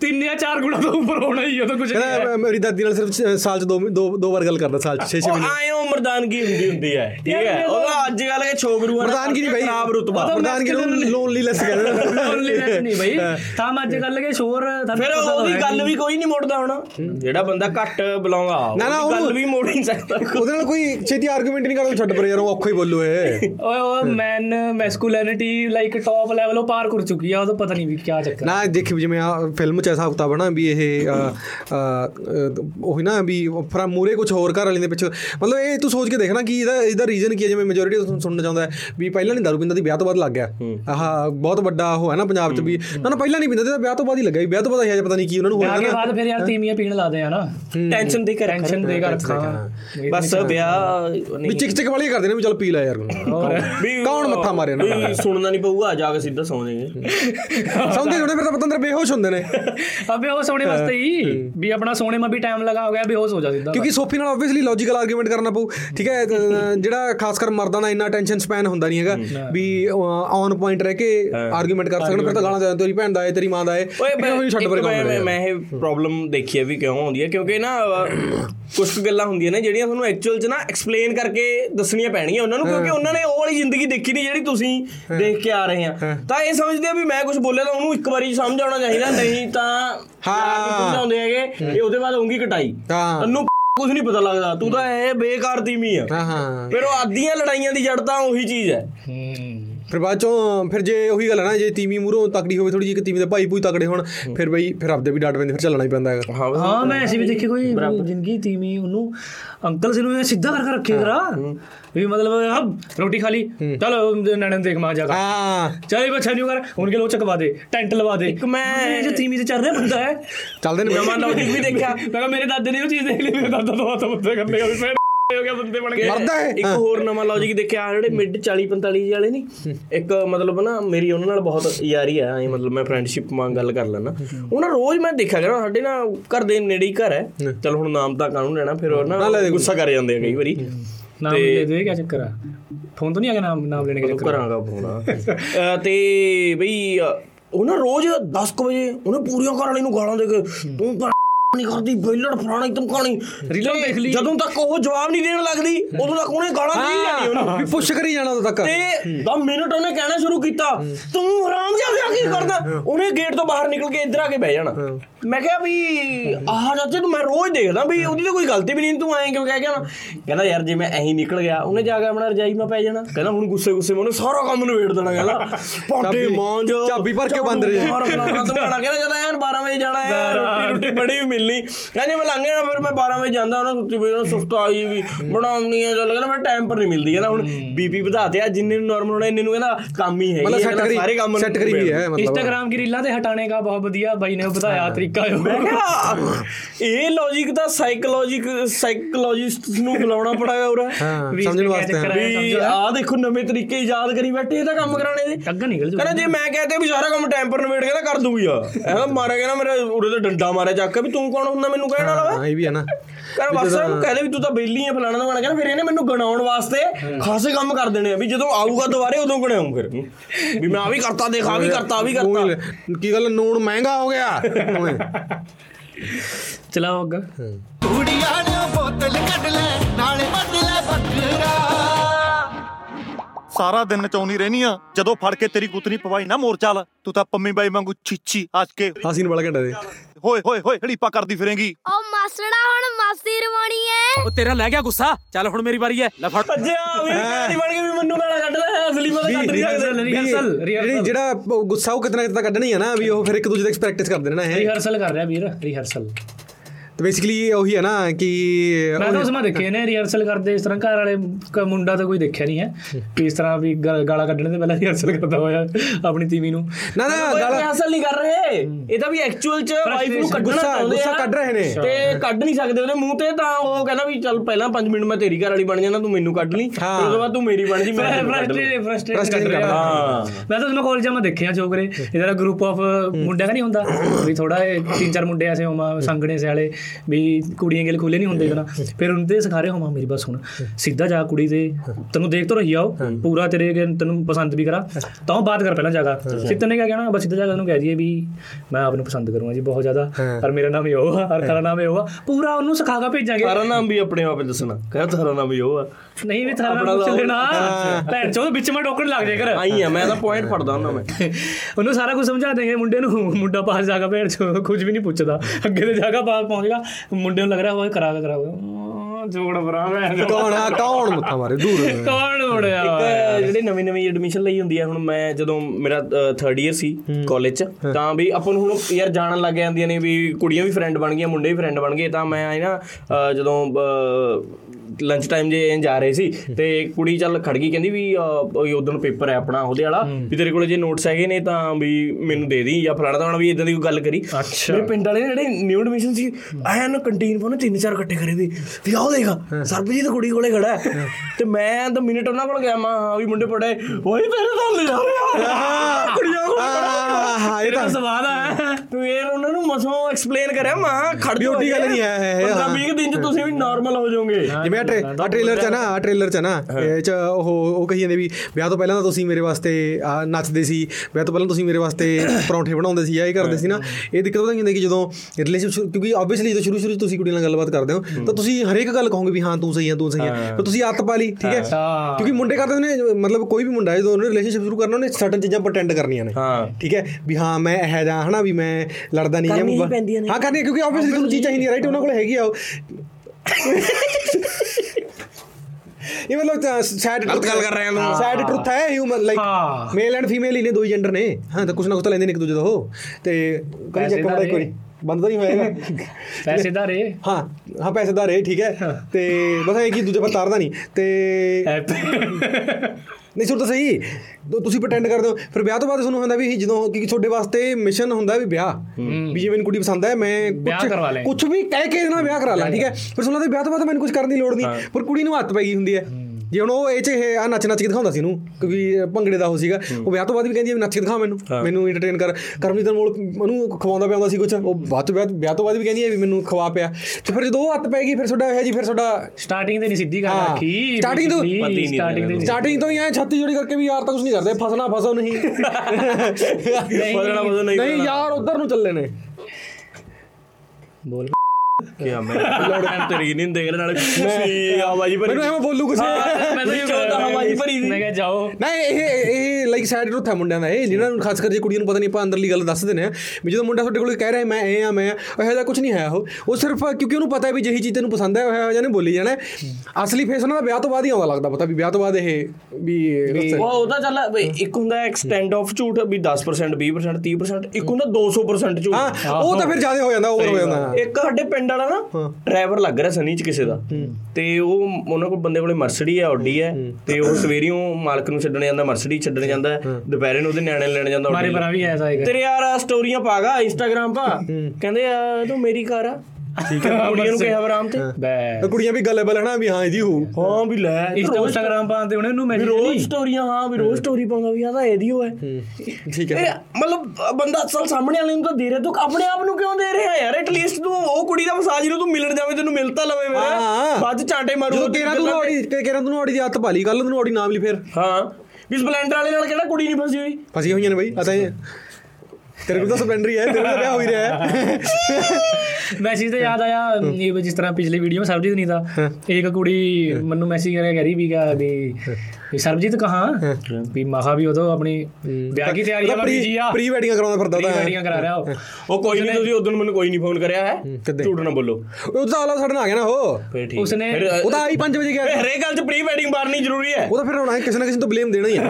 S2: ਤਿੰਨ ਜਾਂ ਚਾਰ ਗੁਣਾ ਤੋਂ ਉੱਪਰ ਹੋਣਾ ਹੀ ਉਹ ਤਾਂ ਕੁਝ ਨਹੀਂ ਹੈ
S1: ਕਹਿੰਦਾ ਮੇਰੀ ਦਾਦੀ ਨਾਲ ਸਿਰਫ ਸਾਲ ਚ ਦੋ ਦੋ ਦੋ ਵਾਰ ਗੱਲ ਕਰਦਾ ਸਾਲ ਚ 6-6
S3: ਉਹ
S1: ਮਹੀਨੇ।
S3: ਆਏ ਉਹ ਮਰਦਾਨਗੀ ਹੁੰਦੀ ਹੁੰਦੀ ਹੈ ਠੀਕ ਹੈ ਉਹ ਅੱਜ ਕੱਲ ਕੇ ਛੋਗਰੂਆਂ
S1: ਪ੍ਰਧਾਨਗੀ ਨਹੀਂ ਭਾਈ
S3: ਖਰਾਬ ਰੁਤਬਾ।
S1: ਪ੍ਰਧਾਨਗੀ ਨੂੰ ਲੋਨਲੀਨੈਸ ਕਹਿੰਦੇ
S2: ਲੋਨਲੀਨੈਸ ਨਹੀਂ ਬਈ। ਤਾਂ ਮੈਂ ਅੱਜ ਕੱਲ ਕੇ ਸ਼ੋਰ
S3: ਫਿਰ ਉਹਦੀ ਗੱਲ ਵੀ ਕੋਈ ਨਹੀਂ ਮੋੜਦਾ ਹੁਣ। ਜਿਹੜਾ ਬੰਦਾ ਘੱਟ ਬੁਲਾਉਂਦਾ
S1: ਨਾ, ਨਾ,
S3: ਉਹਦੀ ਗੱਲ ਵੀ ਮੋੜ ਨਹੀਂ ਸਕਦਾ।
S1: ਉਹਦੇ ਨਾਲ ਕੋਈ ਛੇਤੀ ਆਰਗੂਮੈਂਟ ਨਹੀਂ ਕਰਦਾ ਛੱਡ ਪਰ ਯਾਰ ਉਹ ਔਖਾ ਹੀ ਬੋਲੂ ਏ
S2: ਓਏ ਉਹ man masculinity like top level ਉਹ ਪਾਰ ਕਰ ਚੁੱਕੀ ਆ ਉਹ ਤਾਂ ਪਤਾ ਨਹੀਂ ਵੀ ਕੀ ਚੱਕਰ
S1: ਨਾ ਦੇਖ ਜਿਵੇਂ ਆ ਫਿਲਮ ਚ ਐਸਾ ਹਫਤਾ ਬਣਾ ਵੀ ਇਹ ਉਹੀ ਨਾ ਵੀ ਫਰਾ ਮੂਰੇ ਕੁਝ ਹੋਰ ਘਰ ਵਾਲੇ ਦੇ ਪਿੱਛੇ। ਮਤਲਬ ਇਹ ਤੂੰ ਸੋਚ ਕੇ ਦੇਖਣਾ ਕਿ ਇਹਦਾ ਇਹਦਾ ਰੀਜ਼ਨ ਕੀ ਹੈ ਜਿਵੇਂ ਮੈਜੋਰਿਟੀ ਸੁਣਨਾ ਚਾਹੁੰਦਾ ਹੈ ਵੀ ਪਹਿਲਾਂ ਨਹੀਂ ਦਾਰੂ ਪੀਂਦਾ ਸੀ ਵਿਆਹ ਤੋਂ ਬਾਅਦ ਲੱਗ ਗਿਆ। ਆਹ ਬਹੁਤ ਵੱਡਾ ਉਹ ਹੈ ਨਾ ਪੰਜਾਬ ਚ ਵੀ। ਨਾ ਨਾ ਪਹਿਲਾਂ ਨਹੀਂ ਪੀਂਦਾ ਸੀ ਵਿਆਹ ਤੋਂ ਬਾਅਦ ਹੀ ਲੱਗਾ ਵੀ ਵਿਆਹ ਤੋਂ ਬਾਅਦ ਇਹ ਪਤਾ ਨਹੀਂ ਕੀ ਉਹਨਾਂ ਨੂੰ ਹੋਇਆ ਨਾ।
S2: ਬਾਅਦ ਫਿਰ ਯਾਰ ਤੀਮੀਆਂ ਪੀਣ ਲਾਦੇ ਆ ਨਾ।
S3: ਟੈਨਸ਼ਨ ਦੇ ਕੇ
S2: ਟੈਨਸ਼ਨ ਦੇ ਕੇ ਰੱਖਾਂ
S3: ਬਸ ਵਿਆਹ
S1: ਵੀ ਚਿਕ ਚਿਕ ਵਾਲੀ ਕਰਦੇ ਨੇ ਵੀ ਚੱਲ ਪੀ ਲੈ ਯਾਰ ਕੌਣ ਮੱਥਾ ਮਾਰੇ ਨਾ।
S3: ਵੀ ਸੁਣਨਾ ਨਹੀਂ ਪਊਗਾ ਜਾ ਕੇ ਸਿੱਧਾ ਸੌਂ ਜਾਏਗੇ
S1: ਸੌਂਦੇ ਜੁੜੇ ਫਿਰ ਤਾਂ ਪਤੰਦਰ ਬੇਹੋਸ਼ ਹੁੰਦੇ ਨੇ।
S2: ਅਬੇ ਉਹ ਸੋਣੇ ਵਾਸਤੇ ਹੀ। ਵੀ ਆਪਣਾ ਸੋਣੇ ਮਾ ਵੀ ਟਾਈਮ ਲਗਾ ਹੋ ਗਿਆ ਬੇਹੋਸ਼ ਹੋ ਜਾ ਸਿੱਧਾ।
S1: ਕਿਉਂਕਿ ਸੋਫੀ ਨਾਲ ਆਬਵੀਅਸਲੀ ਲੌਜੀਕਲ ਆਰਗੂਮੈਂਟ ਕਰਨਾ ਪਊ। ਠੀਕ ਹੈ ਜਿਹੜਾ ਖਾਸ ਕਰ ਮਰਦਾਂ ਦਾ ਇੰਨਾ ਟੈਨਸ਼ਨ ਸਪੈਨ ਹੁੰਦਾ ਨਹੀਂ ਹੈਗਾ। ਵੀ ਔਨ ਪੁਆਇੰਟ ਰਹਿ ਕੇ ਆਰਗੂਮੈਂਟ ਕਰ ਸਕਣ ਫਿਰ ਤਾਂ ਗਾਲਾਂ ਦੇ ਤੇਰੀ ਭੈਣ ਦਾ ਹੈ ਤੇਰੀ ਮਾਂ ਦਾ ਹੈ
S3: ਓਏ
S1: ਇਹਨਾਂ ਨੂੰ ਛੱਡ ਪਰੇ
S3: ਮੈਂ
S1: ਕੰਮ
S3: ਮੈਂ- ਮੈਂ ਇਹ ਪ੍ਰੋਬਲਮ ਦੇਖੀ ਹੈ ਵੀ ਕਿਉਂ ਆਉਂਦੀ ਹੈ ਕਿਉਂਕਿ ਨਾ ਕੁਝ ਕੁ ਗੱਲਾਂ ਹੁੰਦੀਆਂ ਨੇ ਜਿਹੜੀਆਂ ਤੁਹਾਨੂੰ ਐਕਚੁਅਲ 'ਚ ਨਾ ਐਕਸਪਲੇਨ ਕਰਕੇ ਦੱਸਣੀਆਂ ਪੈਣਗੀਆਂ ਉਹਨਾਂ ਨੂੰ ਕਿਉਂਕਿ ਉਹਨਾਂ ਨੇ ਉਹ ਵਾਲੀ ਜ਼ਿੰਦਗੀ ਦੇਖੀ ਨਹੀਂ ਜਿਹੜੀ ਤੁਸੀਂ ਦੇਖ ਕੇ ਆ ਰਹੇ ਆ। ਤਾਂ ਇਹ ਸਮਝਦੇ ਆ ਵੀ ਮੈਂ ਕੁਝ ਬੋਲਿਆ ਤਾਂ ਉਹਨੂੰ ਇੱਕ ਵਾਰੀ ਸਮਝ ਆਉਣਾ ਚਾਹੀਦਾ ਨਹੀਂ ਤਾਂ ਹਾਂ। ਸਮਝਾਉਂਦੇ ਹੈਗੇ। ਇਹ ਉਹਦੇ ਬਾਅਦ ਉਂਗੀ ਕਟਾਈ।
S1: ਹਾਂ।
S3: ਕੁਝ ਨਹੀਂ ਪਤਾ ਲੱਗਦਾ। ਤੂੰ ਤਾਂ ਇਹ ਬੇਕਾਰ ਤੀਮੀ ਆ।
S1: ਹਾਂ ਹਾਂ।
S3: ਫਿਰ ਉਹ ਆਦੀਆਂ ਲੜਾਈਆਂ ਦੀ ਜੜ ਤਾਂ ਉਹੀ ਚੀਜ਼ ਹੈ।
S1: ਫਿਰ ਬਾਅਦ ਚੋਂ ਫਿਰ ਜੇ ਉਹੀ ਗੱਲ ਹੈ ਨਾ ਜੇ ਤੀਵੀਂ ਮੂਹਰੋਂ ਤਕੜੀ ਹੋਵੇ ਥੋੜੀ ਜਿਹੀ ਕਿ ਤੀਵੀਂ ਦੇ ਭਾਈ ਭੂਈ ਤਕੜੇ ਹੋਣ ਫਿਰ ਬਈ ਫਿਰ ਆਪਦੇ ਵੀ ਡਾਟ ਪੈਂਦੇ ਫਿਰ ਚੱਲਣਾ ਹੀ ਪੈਂਦਾ ਹੈਗਾ।
S2: ਹਾਂ ਮੈਂ ਐਸੀ ਵੀ ਦੇਖੀ ਕੋਈ ਜ਼ਿੰਦਗੀ ਤੀਵੀਂ ਉਹਨੂੰ ਅੰਕਲ ਸੀ ਨੂੰ ਸਿੱਧਾ ਕਰ ਕਰ ਰੱਖੇ ਕਰਾ ਵੀ ਮਤਲਬ ਰੋਟੀ ਖਾ ਲਈ ਚਲ ਨੈਣਨ ਦੇਖ ਮਾਂ ਜਾ
S1: ਹਾਂ।
S2: ਚਲ ਬੱਚਾ ਨਹੀਂ ਕਰ ਹੁਣ ਕੇ ਲੋ ਚਕਵਾ ਦੇ ਟੈਂਟ ਲਵਾ ਦੇ।
S3: ਇੱਕ ਮੈਂ
S2: ਜੋ ਤੀਵੀਂ ਤੇ ਚੱਲ ਰਿਹਾ ਬੰਦਾ ਹੈ।
S1: ਚੱਲਦੇ ਨੇ
S3: ਨਵਾਂ ਲੌਜਿਕ ਵੀ ਦੇਖਿਆ।
S2: ਮੈਂ ਕਿਹਾ ਮੇਰੇ ਦਾਦੇ ਨੇ ਉਹ ਚੀਜ਼ ਦੇਖ ਲਈ ਮੇਰੇ ਦਾਦਾ ਤੋਂ ਹੱਥ ਬੰਦੇ ਕਰਨੇ ਆ ਵੀ ਫਿਰ ਹੋ ਗਿਆ ਬੰਦੇ ਬਣ ਗਏ
S1: ਮਰਦਾ ਹੈ
S3: ਇੱਕ ਹੋਰ ਨਵਾਂ ਲੌਜਿਕ ਦੇਖਿਆ ਆਹ ਜਿਹੜੇ ਮਿਡ 40 45 ਵਾਲੇ ਨਹੀਂ ਇੱਕ ਮਤਲਬ ਨਾ ਮੇਰੀ ਉਹਨਾਂ ਨਾਲ ਬਹੁਤ ਯਾਰੀ ਆ ਐਂ ਮਤਲਬ ਮੈਂ ਫਰੈਂਡਸ਼ਿਪ ਵਾਂਗ ਗੱਲ ਕਰ ਲੈਣਾ ਉਹਨਾਂ ਰੋਜ਼ ਮੈਂ ਦੇਖਿਆ ਕਰਾਂ ਸਾਡੇ ਨਾ ਘਰ ਦੇ ਨੇੜੇ ਹੀ ਘਰ ਹੈ। ਚਲ ਹੁਣ ਨਾਮ ਤਾਂ ਕਾਹਨੂੰ ਲੈਣਾ ਫਿਰ ਉਹ ਨਾ ਗੁੱਸਾ ਕਰ ਜਾਂਦੇ ਆ ਕਈ ਵਾਰੀ।
S2: ਨਾਮ ਦੇ ਦੇ ਕੀ ਚੱਕਰ ਆ? ਫੋਨ ਤੋਂ ਨਹੀਂ ਆ ਗਿਆ ਨਾਮ ਨਾਮ ਲੈਣੇ ਦਾ ਚੱਕਰ
S3: ਕਰਾਂਗਾ ਫੋਨ ਤੇ ਬਈ ਅ, ਉਹ ਨਾ ਰੋਜ਼ 10 ਵਜੇ ਉਹਨੇ ਪੂਰੀਆਂ ਘਰ ਵਾਲੀ ਨੂੰ ਗਾਲਾਂ ਦੇ ਕੇ ਤੂੰ ਨਹੀਂ ਕਰਦੀ ਬੇਲੜ ਫਲਾਣਾ ਇੱਕਦਮ ਕਹਾਣੀ
S2: ਰੀਲਾਂ ਦੇਖ ਲਈ।
S3: ਜਦੋਂ ਤੱਕ ਉਹ ਜਵਾਬ ਨਹੀਂ ਦੇਣ ਲੱਗਦੀ ਉਦੋਂ ਤੱਕ ਉਹਨੇ ਗਾਲਾਂ ਦੇਈ ਜਾਂਦੀ ਉਹਨੂੰ।
S1: ਵੀ ਪੁੱਛ ਕਰੀ ਜਾਣਾ ਉਦੋਂ ਤੱਕ।
S3: ਤੇ 10 ਮਿੰਟ ਉਹਨੇ ਕਹਿਣਾ ਸ਼ੁਰੂ ਕੀਤਾ ਤੂੰ ਹਰਾਮ ਜਿਹਾ ਕੀ ਕਰਦਾ? ਉਹਨੇ ਗੇਟ ਤੋਂ ਬਾਹਰ ਨਿਕਲ ਕੇ ਇੱਧਰ ਆ ਕੇ ਬਹਿ ਜਾਣਾ। ਮੈਂ ਕਿਹਾ ਵੀ ਆਹ ਚਾਚੇ ਤੂੰ ਮੈਂ ਰੋਜ਼ ਦੇਖਦਾ ਵੀ ਉਹਦੀ ਤਾਂ ਕੋਈ ਗਲਤੀ ਵੀ ਨਹੀਂ ਤੂੰ ਐਂ ਕਿਉਂ ਕਹਿ ਗਿਆ ਕਹਿੰਦਾ ਯਾਰ ਜੇ ਮੈਂ ਐਂ ਨਿਕਲ ਗਿਆ ਉਹਨੇ ਜਾ ਕੇ ਆਪਣਾ ਰਜਾਈ ਮੈਂ ਪੈ ਜਾਣਾ। ਕਹਿੰਦਾ ਹੁਣ ਗੁੱਸੇ ਗੁੱਸੇ ਮੈਂ ਉਹਨੇ ਸਾਰਾ ਕੰਮ ਨਵੇੜ ਦੇਣਾ ਕਹਿੰਦਾ। ਪਾਟੇ ਮਾਂਜ
S1: ਚਾਬੀ ਭਰ ਕੇ ਬੰਦ ਰਹੇ।
S3: ਕਹਿੰਦਾ ਜਦੋਂ ਐਨ 12 ਵਜੇ ਜਾਣਾ ਹੈ ਰੋਟੀ ਰੋਟੀ ਬੜੀ ਵੀ ਮਿਲਣੀ ਕਹਿੰਦੇ ਮੈਂ ਲੰਘ ਜਾਣਾ ਫਿਰ ਮੈਂ 12 ਵਜੇ ਜਾਂਦਾ ਉਹਨਾਂ ਸੁੱਤੀ ਪਈ ਉਹਨਾਂ ਸੁਸਤ ਆਈ ਵੀ ਬਣਾਉਣੀ ਹੈ ਚੱਲ। ਕਹਿੰਦਾ ਮੈਂ ਟਾਈਮ ਪਰ ਨਹੀਂ ਮਿਲਦੀ। ਕਹਿੰਦਾ ਹੁਣ ਬੀਪੀ ਵਧਾਤੇ ਆ ਜਿੰਨੇ ਨੂੰ ਨਾਰਮਲ ਹੋਣਾ ਇੰਨੇ ਨੂੰ ਕਹਿੰਦਾ ਕੰਮ ਹੀ ਹੈ
S1: ਮਤਲਬ
S3: ਸਾਰੇ ਕੰਮ
S1: ਸੈੱਟ ਕਰੀ ਵੀ ਹੈ ਮਤਲਬ।
S2: ਇੰਸਟਾਗ੍ਰਾਮ ਕੀ ਰੀਲਾਂ ਤੇ ਹਟਾਣੇ ਦਾ ਬਹੁਤ ਵਧੀਆ ਬਾਈ ਨੇ ਬਤਾਇਆ ਤਰੀਕਾ ਹੈ।
S3: ਮੈਂ ਕਿਹਾ ਇਹ ਲੌਜੀਕ ਤਾਂ ਸਾਈਕੋਲੋਜਿਕ ਸਾਈਕੋਲੋਜਿਸਟ ਨੂੰ ਬੁਲਾਉਣਾ ਪੜਾਗਾ ਉਰਾ।
S1: ਹਾਂ ਸਮਝਣ ਵਾਸਤੇ। ਹਾਂ।
S2: ਹੈ?
S3: ਵੀ। ਆਹ ਦੇਖੋ ਨਵੇਂ ਤਰੀਕੇ ਇਜਾਦ ਕਰੀ ਬੈਠੇ ਇਹਦਾ ਕੰਮ ਕਰਾਣੇ ਦੇ
S2: ਅੱਗਾ ਨਿਕਲ ਜੂ
S3: ਕਹਿੰਦਾ ਜੇ ਮੈਂ ਕਹਤੇ ਵੀ ਸਾਰਾ ਕੰਮ ਟਾਈਮ ਪਰ ਨਵੇੜ ਕੇ ਨਾ ਕਰ ਦੂਗੀ ਆ। ਐਵੇਂ ਮਾਰਿਆ ਕਹਿੰਦਾ ਮੇਰੇ ਉਰੇ ਤੇ ਡੰਡਾ ਮਾਰਿਆ ਚੱਕ ਕੇ ਵੀ ਤੂੰ ਕੌਣ ਹੁੰਦਾ ਮੈਨੂੰ ਕਹਿਣ ਵਾਲਾ ਵਾ?
S1: ਹਾਂ ਇਹ ਵੀ ਹੈ ਨਾ।
S3: ਕਹਿੰਦਾ ਬਸ ਇਹਨੂੰ ਕਹਦੇ ਵੀ ਤੂੰ ਤਾਂ ਬੇਲੀ ਹੈ ਫਲਾਣਾ ਦਾ ਕਹਿੰਦਾ ਫਿਰ ਇਹਨੇ ਮੈਨੂੰ ਗਣਾਉਣ ਵਾਸਤੇ ਖਾਸੇ ਕੰਮ ਕਰ ਦੇਣੇ ਆ ਵੀ ਜਦੋਂ ਆਊਗਾ ਦੁਬਾਰੇ ਉਦੋਂ ਗਣਾਉਂ ਫਿਰ। ਵੀ ਮੈਂ ਆ ਵੀ ਕਰਤਾ ਦੇਖ ਆ ਵੀ ਕਰਤਾ ਆ ਵੀ ਕਰਤਾ।
S1: ਕੀ ਗੱਲ ਨੂਣ ਮਹਿੰਗਾ ਹੋ ਗਿਆ।
S2: ਚਲਾਓ ਅੱਗਾ।
S10: ਕੁੜੀਆਂ ਨੇ ਬੋਤਲ ਕੱਢ ਲੈ ਨਾਲੇ ਬਦਲੇ ਬੱਕਰਾ
S5: ਸਾਰਾ ਦਿਨ ਨਚਾਉਣੀ ਰਹਿਨੀ ਆ। ਜਦੋਂ ਫੜ ਕੇ ਤੇਰੀ ਗੁੱਤਨੀ ਪਵਾਈ ਨਾ ਮੋਰਚਾਲ ਤੂੰ ਤਾਂ ਪੰਮੀ ਬਾਈ ਵਾਂਗੂ ਚੀਚੀ ਅੱਜ ਕੇ।
S1: ਹਾਸੀਨ ਵਾਲਾ ਘੰਟਾ ਦੇ।
S5: ਹੋਏ ਹੋਏ ਹੋਏ ਹੜੀਪਾ ਕਰਦੀ ਫਿਰੇਂਗੀ।
S6: ਓ ਮਾਸੜਾ ਹੁਣ ਮਾਸੀ ਰਵਾਣੀ ਐ।
S4: ਉਹ ਤੇਰਾ ਲੈ ਗਿਆ ਗੁੱਸਾ। ਚੱਲ ਹੁਣ ਮੇਰੀ ਵਾਰੀ ਹੈ ਲੈ ਫੜ।
S3: ਭੱਜਿਆ ਵੀ ਕਹਾਣੀ ਬਣ ਗਈ ਵੀ ਮੈਨੂੰ ਗਾਲਾਂ ਕੱਢ ਲੈ ਅਸਲੀ ਵਾਲਾ ਕੱਢ ਨਹੀਂ ਸਕਦੇ
S2: ਰਿਹਰਸਲ
S1: ਜਿਹੜੀ ਜਿਹੜਾ ਗੁੱਸਾ ਉਹ ਕਿਤਨਾ ਕਿਤਨਾ ਕੱਢਣਾ ਹੈ ਨਾ ਵੀ ਉਹ ਫਿਰ ਇੱਕ ਦੂਜੇ ਦੀ ਪ੍ਰੈਕਟਿਸ ਕਰਦੇ ਰਹਿਣਾ ਹੈ
S2: ਰਿਹਰਸਲ ਕਰ ਰਿਹਾ ਵੀਰ ਰਿਹਰਸਲ
S1: ਤੇ ਬੇਸਿਕਲੀ ਉਹੀ ਹੈ ਨਾ ਕਿ
S2: ਮੈਂ ਤਾਂ ਉਸਮਾ ਦੇਖੇ ਨੇ ਰਿਹਰਸਲ ਕਰਦੇ ਇਸ ਤਰ੍ਹਾਂ ਘਰ ਵਾਲੇ ਕ- ਮੁੰਡਾ ਤਾਂ ਕੋਈ ਦੇਖਿਆ ਨਹੀਂ ਹੈ ਵੀ ਇਸ ਤਰ੍ਹਾਂ ਵੀ ਗਾਲਾਂ ਕੱਢਣ ਦੇ ਪਹਿਲਾਂ ਰਿਹਰਸਲ ਕਰਦਾ ਹੋਇਆ ਆਪਣੀ ਤੀਵੀ ਨੂੰ।
S1: ਨਾ ਨਾ
S3: ਕੋਈ
S1: ਗੱਲ
S3: ਰਿਹਰਸਲ ਨਹੀਂ ਕਰ ਰਹੇ। ਇਹ ਤਾਂ ਵੀ ਐਕਚੁਅਲ ਚ ਵਾਈਫ ਨੂੰ ਕੱਢਣਾ ਚਾਹੁੰਦੇ
S1: ਗੁੱਸਾ
S3: ਆ।
S1: ਕੱਢ ਰਹੇ ਨੇ।
S3: ਤੇ ਕੱਢ ਨਹੀਂ ਸਕਦੇ ਉਹਦੇ ਮੂੰਹ ਤੇ ਤਾਂ ਉਹ ਕਹਿੰਦਾ ਵੀ ਚੱਲ ਪਹਿਲਾਂ 5 ਮਿੰਟ ਮੈਂ ਤੇਰੀ ਘਰ ਵਾਲੀ ਬਣ ਜਾਣਾ ਤੂੰ ਮੈਨੂੰ ਕੱਢ ਲਈ। ਉਸ ਤੋਂ ਬਾਅਦ ਤੂੰ ਮੇਰੀ ਬਣ ਜੀ ਮੈਂ।
S2: ਫਰਸਟ੍ਰੇਟ ਫਰਸਟ੍ਰੇਟ
S1: Frustrate
S2: ਕਰ ਰਿਹਾ
S3: ਹਾਂ।
S2: ਮੈਂ ਤਾਂ ਉਸ ਕਾਲਜ ਮੈਂ ਦੇਖਿਆ ਚੋਕਰੇ ਇਹਦਾ ਗਰੁੱਪ ਆਫ ਮੁੰਡਿਆਂ ਦਾ ਨਹੀਂ ਹੁੰਦਾ। ਵੀ ਥੋੜਾ ਤਿੰਨ ਚਾਰ ਮੁੰਡੇ ਐਸੇ ਹੋਮਾ ਸੰਗਣੇ ਸੇ ਵਾਲੇ ਵੀ ਕੁੜੀਆਂ ਗਿਲ ਖੁੱਲੇ ਨਹੀਂ ਹੁੰਦੇ ਜਨਾ ਫਿਰ ਉਹਨਾਂ ਦੇ ਸਿਖਾ ਰਹੇ ਹੋਮਾ ਮੇਰੀ ਬਸ ਸੁਣ ਸਿੱਧਾ ਜਾ ਕੁੜੀ ਦੇ ਤੈਨੂੰ ਦੇਖ ਤਾਂ ਰਹੀ ਆਓ ਪੂਰਾ ਤੇਰੇ ਅੱਗੇ ਤੈਨੂੰ ਪਸੰਦ ਵੀ ਕਰਾ ਤਾਂ ਬਾਤ ਕਰ ਪਹਿਲਾਂ ਜਾਗਾ। ਸਿੱਧਾ ਨੇ ਕਿਆ ਕਹਿਣਾ ਬਸ ਸਿੱਧਾ ਜਾ ਉਹਨੂੰ ਕਹਿ ਦਈਏ ਵੀ ਮੈਂ ਆਪ ਨੂੰ ਪਸੰਦ ਕਰੂੰਗਾ ਜੀ ਬਹੁਤ ਜ਼ਿਆਦਾ ਪਰ ਮੇਰਾ ਨਾਮ ਇਹ ਆ ਹਰ ਖਾਣਾ ਨਾਮ ਇਹ ਆ। ਪੂਰਾ ਉਹਨੂੰ ਸਿਖਾ ਕੇ ਭੇਜਾਂਗੇ।
S3: ਸਾਰਾ ਨਾਮ ਵੀ ਆਪਣੇ ਆਪ ਹੀ ਦੱਸਣਾ ਕਹਿੰਦਾ ਸਾਰਾ ਨਾਮ ਉਹ ਆ।
S2: ਨਹੀਂ ਵੀ ਥਾਰਾ ਨਾਮ ਪੁੱਛ ਲੈਣਾ। ਭੈਣ ਚੋਦ ਵਿੱਚ ਮੈਂ ਟੋਕਣ ਲੱਗ ਜਾਏ ਕਰ।
S3: ਆਈ ਆ ਮੈਂ ਤਾਂ ਪੁਆਇੰਟ ਫੜਦਾ ਹੁੰਦਾ ਮੈਂ।
S2: ਉਹਨੂੰ ਸਾਰਾ ਕੁਝ ਸਮਝਾ ਦੇਂਗੇ ਮੁੰਡੇ ਨੂੰ। ਮੁੰਡਾ ਪਾਸ ਜਾਗਾ ਭੈਣ ਚੋ ਕੁਝ ਵੀ ਨਹੀਂ ਪੁੱਛਦਾ। ਅੱਗੇ ਤੇ ਜਾਗਾ ਪਾਸ ਪਹੁੰਚੇਗਾ ਮੁੰਡੇ ਨੂੰ ਲੱਗ ਰਿਹਾ ਹੋਏ ਕਰਾ ਕਰਾ ਜੋੜ ਬਰਾ ਮੈਂ
S1: ਕੌਣ ਆ? ਕੌਣ ਮੁੱਥਾ ਮਾਰੇ? ਦੂਰ।
S2: ਕੌਣ ਮੁੜਿਆ?
S3: ਇੱਕ ਜਿਹੜੇ ਨਵੀਂ ਨਵੀਂ ਐਡਮਿਸ਼ਨ ਲਈ ਹੁੰਦੀ ਹੈ ਹੁਣ ਮੈਂ ਜਦੋਂ ਮੇਰਾ 3rd ਇਅਰ ਸੀ ਕਾਲਜ ਚ ਤਾਂ ਵੀ ਆਪਾਂ ਨੂੰ ਹੁਣ ਯਾਰ ਜਾਣਨ ਲੱਗ ਜਾਂਦੀਆਂ ਨੇ ਵੀ ਕੁੜੀਆਂ ਵੀ ਫਰੈਂਡ ਬਣ ਗਈਆਂ ਮੁੰਡੇ ਵੀ ਫਰੈਂਡ ਬਣ ਗਏ ਤਾਂ ਮੈਂ ਆਈ ਨਾ ਜਦੋਂ ਲੰਚ ਟਾਈਮ ਜੇ ਐਂ ਜਾ ਰਹੇ ਸੀ ਤੇ ਕੁੜੀ ਚੱਲ ਖੜ ਗਈ ਕਹਿੰਦੀ ਵੀ ਉਦੋਂ ਪੇਪਰ ਹੈ ਆਪਣਾ ਉਹਦੇ ਵਾਲਾ ਵੀ ਤੇਰੇ ਕੋਲੇ ਜੇ ਨੋਟਸ ਹੈਗੇ ਨੇ ਤਾਂ ਵੀ ਮੈਨੂੰ ਦੇ ਦੀ ਜਾਂ ਫਲਾਣਾ ਤਾਂ ਵੀ ਇਦਾਂ ਦੀ ਕੋਈ ਗੱਲ ਕਰੀ।
S2: ਅੱਛਾ।
S3: ਮੇਰੇ ਪਿੰਡ ਵਾਲੇ ਨੇ ਜਿਹੜੇ ਨਿਊ ਐਡਮਿਸ਼ਨ ਸੀ ਆਇਆ ਨਾ ਕੰਟੀਨ ਪਾ ਤਿੰਨ ਚਾਰ ਇਕੱਠੇ ਕਰੇ ਦੇ ਵੀ ਆਓ ਦੇਗਾ ਸਰਬਜੀਤ ਕੁੜੀ ਕੋਲੇ ਖੜਾ ਤੇ ਮੈਂ ਤਾਂ ਮਿੰਟ ਉਹਨਾਂ ਕੋਲ ਗਿਆ ਮੈਂ ਵੀ ਮੁੰਡੇ ਪੜੇ ਓਏ ਤੇਰੇ ਨਾਲ ਲੈ ਜਾ ਰਿਹਾ। ਕੁੜੀਆਂ ਕੋਲ
S1: ਹਾਂ। ਇਹ ਤਾਂ
S2: ਸਵਾਦ ਆ
S3: ਤੂੰ ਇਹ ਉਹਨਾਂ ਨੂੰ ਮਸੋਂ ਐਕਸਪਲੇਨ ਕਰਿਆ ਮਾਂ ਖੜ
S1: ਉਹਦੀ ਗੱਲ ਨਹੀਂ ਹੈ, ਇਹ,
S3: 15 20 ਦਿਨ ਚ ਤੁਸੀਂ ਵੀ ਨਾਰਮਲ ਹੋ ਜਾਓਗੇ।
S1: ਜਿਵੇਂ ਆ ਟ੍ਰੇਲਰ ਚ ਨਾ ਆ ਟ੍ਰੇਲਰ ਚ ਨਾ। ਇਹ ਚ ਉਹ ਉਹ ਕਹੀ ਜਾਂਦੇ ਵੀ ਵਿਆਹ ਤੋਂ ਪਹਿਲਾਂ ਤਾਂ ਤੁਸੀਂ ਮੇਰੇ ਵਾਸਤੇ ਆ ਨੱਚਦੇ ਸੀ। ਵਿਆਹ ਤੋਂ ਪਹਿਲਾਂ ਤੁਸੀਂ ਮੇਰੇ ਵਾਸਤੇ ਪਰੌਂਠੇ ਬਣਾਉਂਦੇ ਸੀ ਆ ਇਹ ਕਰਦੇ ਸੀ ਨਾ। ਇਹ ਦਿੱਕਤ ਕੀ ਹੁੰਦੀ ਕਿ ਜਦੋਂ ਰਿਲੇਸ਼ਨਸ਼ਿਪ ਕਿਉਂਕਿ ਆਬਵੀਅਸਲੀ ਜਦੋਂ ਸ਼ੁਰੂ ਸ਼ੁਰੂ ਤੁਸੀਂ ਕੁੜੀ ਨਾਲ ਗੱਲਬਾਤ ਕਰਦੇ ਹੋ ਤਾਂ ਤੁਸੀਂ ਹਰੇਕ ਗੱਲ ਕਹੋਗੇ ਵੀ ਹਾਂ ਤੂੰ ਸਹੀ ਹੈ ਤੂੰ ਸਹੀ ਹੈ। ਫਿਰ ਤੁਸੀਂ ਆਦਤ ਪਾ ਲਈ ਠੀਕ ਹੈ। ਕਿਉਂਕਿ ਮੁੰਡੇ ਕਰਦੇ ਨੇ ਮਤਲਬ ਕੋਈ ਵੀ ਮੁੰਡਾ ਹੈ ਜਦੋਂ ਉਹਨੇ ਰਿਲੇਸ਼ਨਸ਼ਿਪ ਸ਼ੁਰੂ ਕਰਨਾ ਉਹਨੇ ਸਰਟਨ ਚੀਜ਼ਾਂ ਪ੍ਰਟੈਂਡ ਕਰਨੀਆਂ ਨੇ। ਠੀਕ ਹੈ? ਵੀ ਹਾਂ ਮੈਂ ਇਹ ਜਾ ਹਨਾ ਵੀ ਮੈਂ ਲੜਦਾ ਨਹੀਂ
S3: ਹੀ।
S1: ਹਾਂ ਕਰਨੀ ਕਿਉਂਕਿ ਆਬਵੀਅਸਲੀ ਤੁਹਾਨੂੰ ਚੀਜ਼ ਚਾਹੀਦੀ ਹੈ ਰਾਈਟ ਉਹਨਾਂ ਕੋਲ ਹੈਗੀ ਆ ਇਹ ਮਤਲਬ ਸੈਡ
S3: ਗਲਤ ਗੱਲ ਕਰ ਰਹੇ ਹਾਂ ਤੂੰ।
S1: ਸੈਡ ਟਰੁੱਥ ਹੈ ਹਿਊਮਨ ਲਾਈਕ
S2: ਹਾਂ।
S1: ਮੇਲ ਐਂਡ ਫੀਮੇਲ ਹੀ ਨੇ ਦੋ ਹੀ ਜੈਂਡਰ ਨੇ। ਹਾਂ ਤਾਂ ਕੁਛ ਨਾ ਕੁਛ ਤਾਂ ਲੈਂਦੇ ਨੇ ਇੱਕ ਦੂਜੇ ਦਾ ਉਹ ਤੇ ਕਰੀ ਚੈੱਕ ਕਰੋ ਇੱਕ ਵਾਰੀ ਬੰਦ ਤਾਂ ਨਹੀਂ ਹੋਏਗਾ।
S2: ਪੈਸੇ ਦਾ ਰੇ
S1: ਹਾਂ ਹਾਂ ਪੈਸੇਦਾਰ ਹੈ ਠੀਕ ਹੈ। ਤੇ ਬਸ ਇਹ ਕਿ ਦੂਜੇ ਪਰ ਤਾਰਦਾ ਨਹੀਂ। ਤੇ ਨਹੀਂ ਸੁਣ ਤਾਂ ਸਹੀ ਤੁਸੀਂ ਪ੍ਰਟੈਂਡ ਕਰਦੇ ਹੋ। ਫਿਰ ਵਿਆਹ ਤੋਂ ਬਾਅਦ ਤੁਹਾਨੂੰ ਹੁੰਦਾ ਵੀ ਜਦੋਂ ਕਿ ਤੁਹਾਡੇ ਵਾਸਤੇ ਮਿਸ਼ਨ ਹੁੰਦਾ ਵੀ ਵਿਆਹ। ਵੀ ਜੇ ਮੈਨੂੰ ਕੁੜੀ ਪਸੰਦ ਹੈ ਮੈਂ
S2: ਲੈ।
S1: ਕੁਝ ਵੀ ਕਹਿ ਕੇ ਇਹਦੇ ਨਾਲ ਵਿਆਹ ਕਰਾ ਲਾਂ ਠੀਕ ਹੈ? ਫਿਰ ਸੁਣਦਾ ਵਿਆਹ ਤੋਂ ਬਾਅਦ ਮੈਨੂੰ ਕੁਝ ਕਰਨ ਦੀ ਲੋੜ ਨਹੀਂ। ਪਰ ਕੁੜੀ ਨੂੰ ਹੱਥ ਪੈ ਗਈ ਹੁੰਦੀ ਹੈ। ਜੇ ਹੁਣ ਉਹ ਇਹ ਚ ਇਹ ਆ ਨੱਚ ਨੱਚ ਕੇ ਦਿਖਾਉਂਦਾ ਸੀ ਇਹਨੂੰ ਕਿਉਂਕਿ ਭੰਗੜੇ ਦਾ ਉਹ ਸੀਗਾ ਉਹ ਵਿਆਹ ਤੋਂ ਬਾਅਦ ਵੀ ਕਹਿੰਦੀ ਹੈ ਵੀ ਨੱਚ ਕੇ ਦਿਖਾ ਮੈਨੂੰ ਮੈਨੂੰ ਐਂਟਰਟੇਨ ਕਰ। ਕਰਮਜੀਤ ਅਨਮੋਲ ਉਹਨੂੰ ਖਵਾਉਂਦਾ ਪਿਆਉਂਦਾ ਸੀ ਕੁਝ ਉਹ ਬਾਅਦ ਵਿਆਹ ਵਿਆਹ ਤੋਂ ਬਾਅਦ ਵੀ ਕਹਿੰਦੀ ਹੈ ਵੀ ਮੈਨੂੰ ਖਵਾ ਪਿਆ। ਤੇ ਫਿਰ ਜਦੋਂ ਉਹ ਹੱਥ ਪੈ ਗਈ ਫਿਰ ਤੁਹਾਡਾ ਇਹ ਜੀ ਫਿਰ ਤੁਹਾਡਾ
S2: ਸਟਾਰਟਿੰਗ ਤੇ ਨਹੀਂ ਸਿੱਧੀ ਗੱਲ
S1: ਹਾਂ।
S3: ਹੀ ਨਹੀਂ
S2: ਸਟਾਰਟਿੰਗ ਤੇ
S1: ਸਟਾਰਟਿੰਗ ਤੋਂ ਹੀ ਐ ਛੱਤੀ ਜੋੜੀ ਕਰਕੇ ਵੀ ਯਾਰ ਤਾਂ ਕੁਝ ਨਹੀਂ ਕਰਦੇ ਫਸਣਾ ਫਸੋ ਨਹੀਂ।
S3: ਫਸਣਾ ਫਸੋ ਨਹੀਂ
S1: ਨਹੀਂ ਯਾਰ ਉਧਰ ਨੂੰ ਚੱਲੇ ਨੇ।
S2: ਬੋਲ।
S3: ਕੀ ਆ ਮੈਂ ਲੋੜਾਂ ਤੇਰੀ ਨਹੀਂ ਦੇਖ ਨਾਲ ਸੀ ਆਵਾਜ਼ ਭਰੀ
S1: ਮੈਨੂੰ ਐਵੇਂ ਬੋਲੂ ਕਿਸੇ
S2: ਮੈਂ ਤਾਂ ਇਹ
S3: ਚੌਦਾਂ ਆਵਾਜ਼ ਭਰੀ ਸੀ।
S2: ਮੈਂ ਕਿਹਾ ਜਾਓ।
S1: ਨਹੀਂ ਇਹ ਇਹ ਲਾਈਕ ਸੈਡ ਰੁੱਥ ਮੁੰਡਿਆਂ ਦਾ। ਇਹ ਜਿਹਨਾਂ ਨੂੰ ਖਾਸ ਕਰ ਜੇ ਕੁੜੀਆਂ ਨੂੰ ਪਤਾ ਨਹੀਂ ਆਪਾਂ ਅੰਦਰਲੀ ਗੱਲ ਦੱਸ ਦਿੰਦੇ ਆ ਵੀ ਜਦੋਂ ਮੁੰਡਾ ਤੁਹਾਡੇ ਕੋਲ ਕਹਿ ਰਿਹਾ ਮੈਂ ਇਹ ਆ ਮੈਂ ਇਹੋ ਜਿਹਾ ਕੁਝ ਨਹੀਂ ਹੈ ਉਹ। ਉਹ ਸਿਰਫ ਕਿਉਂਕਿ ਉਹਨੂੰ ਪਤਾ ਹੈ ਵੀ ਜਿਹੀ ਚੀਜ਼ ਤੈਨੂੰ ਪਸੰਦ ਹੈ ਉਹ ਇਹੋ ਨੇ ਬੋਲੀ ਜਾਣਾ। ਅਸਲੀ ਫੇਸ ਉਹਨਾਂ ਦਾ ਵਿਆਹ ਤੋਂ ਬਾਅਦ ਹੀ ਆਉਂਦਾ ਲੱਗਦਾ ਪਤਾ ਵੀ ਵਿਆਹ ਤੋਂ ਬਾਅਦ ਇਹ ਵੀ
S3: ਉਹ ਉਹਦਾ ਚੱਲ ਇੱਕ ਹੁੰਦਾ ਐਕਸਟੈਂਡ ਆਫ ਝੂਠ ਵੀ 10% 20% 30% ਇੱਕ ਹੁੰਦਾ 200% ਝੂਠ।
S1: ਹਾਂ ਉਹ ਤਾਂ ਫਿਰ ਜ਼ਿਆਦਾ ਹੋ ਜਾਂਦਾ ਓਵਰ ਹੋ ਜਾਂਦਾ।
S3: ਇੱਕ ਸਾਡੇ ਪਿੰਡ ਵਾਲਾ ਨਾ ਡਰਾਈਵਰ ਲੱਗ ਰਿਹਾ ਸਨੀ ਚ ਕਿਸੇ ਦਾ। ਤੇ ਉਹ ਉਹਨਾਂ ਕੋਲ ਬੰਦੇ ਕੋਲੇ ਮਰਸਡੀ ਹੈ ਆਡੀ ਹੈ। ਤੇ ਉਹ ਸਵੇਰੀਓ ਮਾਲਕ ਨੂੰ ਛੱਡਣ ਜਾਂਦਾ ਮਰਸਡੀ ਛੱਡਣ ਜਾਂਦਾ ਹੈ, ਦੁਪਹਿਰੇ ਨੂੰ ਉਹਦੇ ਨਿਆਣੇ ਲੈਣ ਜਾਂਦਾ
S2: ਮਾਰੇ ਬਰਾ ਵੀ ਐਸਾ ਹੈਗਾ
S3: ਤੇਰੇ ਯਾਰ ਸਟੋਰੀਆਂ ਪਾਗਾ ਇੰਸਟਾਗ੍ਰਾਮ ਪਾ। ਕਹਿੰਦੇ ਆ ਤੂੰ ਮੇਰੀ ਕਾਰ ਆ। ਠੀਕ ਹੈ ਕੁੜੀਆਂ ਨੂੰ ਕਿਹਾ ਆਰਾਮ ਤੇ।
S2: ਬੈ
S1: ਤਾਂ ਕੁੜੀਆਂ ਵੀ ਗੱਲੇਬਲ ਹਨਾ ਵੀ ਹਾਂ ਇਹਦੀ ਹੋ
S3: ਹਾਂ ਵੀ ਲੈ।
S2: ਇੰਸਟਾਗ੍ਰਾਮ ਪਾਉਂਦੇ ਉਹਨੇ ਨੂੰ
S3: ਵੀ
S2: ਮੈਸੇਜ
S3: ਰੋਜ਼ ਸਟੋਰੀਆਂ ਹਾਂ ਵੀ ਰੋਜ਼ ਸਟੋਰੀ ਪਾਉਂਦਾ ਵੀ ਆ ਤਾਂ ਇਹਦੀ ਹੋ। ਹੈ
S1: ਠੀਕ ਹੈ।
S3: ਮਤਲਬ ਬੰਦਾ ਅਸਲ ਸਾਹਮਣੇ ਵਾਲੇ ਨੂੰ ਤਾਂ ਦੇ ਰਿਹਾ ਤੂੰ ਆਪਣੇ ਆਪ ਨੂੰ ਕਿਉਂ ਦੇ ਰਿਹਾ ਯਾਰ? ਐਟਲੀਸਟ ਤੂੰ ਉਹ ਕੁੜੀ ਦਾ ਮਸਾਜ ਨੂੰ ਤੂੰ ਮਿਲਣ ਜਾਵੇਂ ਤੈਨੂੰ ਮਿਲ ਤਾਂ ਲਵੇ ਮੇਰਾ। ਬਾਅਦ ਚਾਂਟੇ ਮਾਰੂ
S1: ਕੇਰਾ ਤੂੰ ਔੜੀ ਕੇਰਾ ਤੂੰ ਔੜੀ ਦੀ ਹੱਥ ਪਾ ਲਈ ਕੱਲ ਨੂੰ ਔੜੀ ਨਾਮ ਲਈ ਫਿਰ।
S3: ਹਾਂ। ਵੀ ਸਪਲੈਂਡਰ ਵਾਲੇ ਨਾਲ ਕਿਹੜਾ ਕੁੜੀ ਨਹੀਂ ਫਸੀ ਹੋਈ?
S1: ਫਸੀਆਂ ਹੋਈਆਂ ਨੇ ਬਈ ਆ ਤਾਂ ਇਹ। ਤੇਰੇ ਕੋਲ ਤਾਂ ਸਪਲੈਂਡਰ ਹੀ ਹੈ ਤੇਰੇ ਨਾਲ ਵਿਆਹ ਹੋ ਹੀ ਰਿਹਾ ਹੈ।
S2: ਮੈਸੇਜ ਤੇ ਯਾਦ ਆਇਆ ਇਹ ਜਿਸ ਤਰ੍ਹਾਂ ਪਿਛਲੀ ਵੀਡੀਓ ਮੈਂ ਸਰਬਜੀਤ ਨਹੀਂ ਦਾ ਇੱਕ ਕੁੜੀ ਮੈਨੂੰ ਮੈਸੇਜ ਕਰਿਆ ਕਹਿ ਰਹੀ ਵੀਗਾ ਵੀ ਇਹ ਸਰਬਜੀਤ ਕਹਾ? ਵੀ ਮਹਾ ਵੀ ਉਦੋਂ ਆਪਣੀ ਵਿਆਹ ਦੀ ਤਿਆਰੀ ਵਾਲਾ ਜੀ ਆ।
S1: ਪ੍ਰੀ ਵੈਡਿੰਗ ਕਰਾਉਂਦਾ ਫਿਰਦਾ ਤਾਂ।
S2: ਵੈਡਿੰਗ ਕਰਾ ਰਿਹਾ ਉਹ।
S3: ਕੋਈ ਨਹੀਂ ਤੁਸੀਂ ਉਦੋਂ ਮੈਨੂੰ ਕੋਈ ਨਹੀਂ ਫੋਨ ਕਰਿਆ ਹੈ। ਝੂਠ ਨਾ ਬੋਲੋ।
S1: ਉਹ ਤਾਂ ਆਲਾ ਸਾਡੇ ਨਾਲ ਆ ਗਿਆ ਨਾ ਉਹ।
S2: ਉਸਨੇ
S1: ਉਹ ਤਾਂ ਆਈ 5 ਵਜੇ ਗਿਆ।
S3: ਹਰੇ ਗੱਲ 'ਚ ਪ੍ਰੀ ਵੈਡਿੰਗ ਮਾਰਨੀ ਜ਼ਰੂਰੀ ਹੈ।
S1: ਉਹ ਤਾਂ ਫਿਰ ਹੁਣ ਆਏ ਕਿਸੇ ਨਾ ਕਿਸੇ ਤੋਂ ਬਲੇਮ ਦੇਣਾ ਹੀ ਹੈ।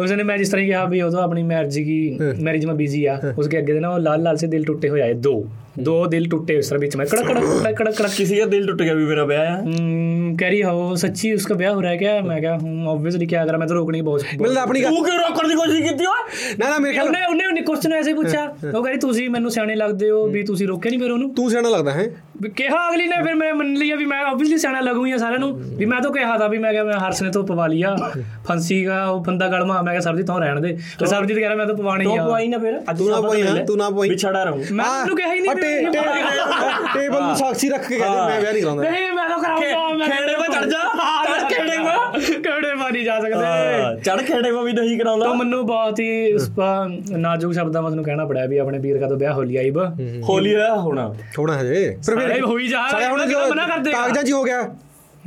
S2: ਉਸਨੇ ਮੈਂ ਜਿਸ ਤਰ੍ਹਾਂ ਕਿਹਾ ਵੀ ਉਦੋਂ ਆਪਣੀ ਮੈਰਿਜ ਕੀ ਮੈਰਿਜ ਮੈਂ ਬਿਜ਼ੀ ਆ ਉਸਕੇ ਅੱਗੇ ਦੇ ਨਾ ਉਹ ਲਾਲ ਲਾਲ ਸੇ ਦਿਲ ਟੁੱਟੇ ਹੋਏ ਆਏ ਦੋ। दो दिल टूटे उस तरह बीच में कड़क कड़क कड़क कड़क कड़क
S3: ਕਿਸੇ ਦਾ ਦਿਲ ਟੁੱਟ ਗਿਆ ਵੀ ਮੇਰਾ ਵਿਆਹ ਹੈ
S2: हम्म, कह रही हो सच्ची उसका ब्याह हो रहा है क्या मैं क्या ऑब्वियसली क्या करा मैं तो रोकनी बहुत
S1: ਮਿਲਦਾ ਆਪਣੀ ਗੱਲ
S3: ਤੂੰ ਕਿਉਂ ਰੋਕਣ ਦੀ ਕੋਸ਼ਿਸ਼ ਕੀਤੀ ਓਏ
S1: ਨਾ ਨਾ ਮੇਰੇ ਖਿਆਲ
S2: ਉਹਨੇ ਉਹਨੇ ਉਹਨੇ ਕੁਐਸਚਨ ਐਸੇ ਪੁੱਛਿਆ ਉਹ ਕਹਿੰਦੀ ਤੁਸੀਂ ਮੈਨੂੰ ਸਿਆਣੇ ਲੱਗਦੇ ਹੋ ਵੀ ਤੁਸੀਂ ਰੋਕਿਆ ਨਹੀਂ ਫਿਰ ਉਹਨੂੰ
S1: ਤੂੰ ਸਿਆਣਾ ਲੱਗਦਾ ਹੈ
S2: ਵੀ ਕਿਹਾ ਅਗਲੀ ਨੇ ਫਿਰ ਮੈਂ ਮੰਨ ਲਿਆ ਵੀ ਮੈਂ ਆਬਵੀਅਸਲੀ ਸਿਆਣਾ ਲੱਗੂ ਹੀ ਆ ਸਾਰਿਆਂ ਨੂੰ ਵੀ ਮੈਂ ਤਾਂ ਕਿਹਾ था ਵੀ ਮੈਂ ਕਿਹਾ ਮੈਂ ਹਰਸ ਨੇ ਤੋਂ ਪਵਾ ਲਿਆ ਫਾਂਸੀ ਦਾ ਉਹ ਬੰਦਾ ਗਲਮਾ ਮੈਂ ਕਿਹਾ ਸਰਬਜੀਤ ਤੋਂ ਰਹਿਣ ਦੇ ਤੇ ਸਰਬਜੀਤ ਕਹਿ ਰਿਹਾ ਮੈਂ ਤਾਂ ਪਵਾਣੀ
S3: ਤੂੰ
S2: ਆ
S3: ਪਵਾਈ ਨਾ ਫਿਰ ਅੱਜ
S1: ਤੂੰ ਨਾ
S3: ਸਾਬਤ
S1: ਪਵਾਈ
S3: ਲੈ।
S1: ਹਾਂ, ਤੂੰ ਨਾ ਪਵਾਈ।
S3: ਵਿਛੜਾ ਰਹੂੰ
S2: ਮੈਂ ਉਹਨੂੰ ਕਿਹਾ ਹੀ ਨਹੀਂ
S1: ਆ
S2: ਵੀ
S1: ਟੇ-
S2: ਮੈਂ
S1: ਟੇ- ਟੇਬਲ ਨੂੰ ਸਾਖੀ ਰੱਖ ਕੇ ਕਹਿੰਦੇ ਮੈਂ ਵਿਆਹ ਨਹੀਂ ਕਰਾਉਂਦਾ।
S2: ਨਹੀਂ ਮੈਂ ਤਾਂ ਕਰਾਉਂਦਾ ਮੈਂ
S3: ਖੇੜੇ 'ਤੇ ਚੜ ਜਾ। ਹਾਂ ਖੇੜੇ 'ਤੇ
S2: ਖੇੜੇ 'ਤੇ ਨਹੀਂ ਜਾ ਸਕਦੇ।
S3: ਚੜ ਖੇੜੇ 'ਤੇ ਵੀ ਨਹੀਂ ਕਰਾਉਂਦਾ।
S2: ਤਾਂ ਮੈਨੂੰ ਬਹੁਤ ਹੀ ਨਾਜ਼ੁਕ ਸ਼ਬਦਾਂ ਵਿੱਚ ਨੂੰ ਕਹਿਣਾ ਪੜਿਆ ਵੀ ਆਪਣੇ ਵੀਰ ਕਾ ਤਾਂ ਵਿਆਹ ਹੋ ਲਿਆ ਇਬ
S3: ਹੋ ਲਿਆ ਹੋਣਾ।
S1: ਹੋਣਾ ਹਜੇ।
S2: ਪਰ ਫਿਰ ਹੋਈ ਜਾ।
S1: ਸਾਰੇ ਹੁਣ
S2: ਮਨਾ ਕਰਦੇ
S1: ਕਾਗਜ਼ਾਂ 'ਚ ਹੋ ਗਿਆ।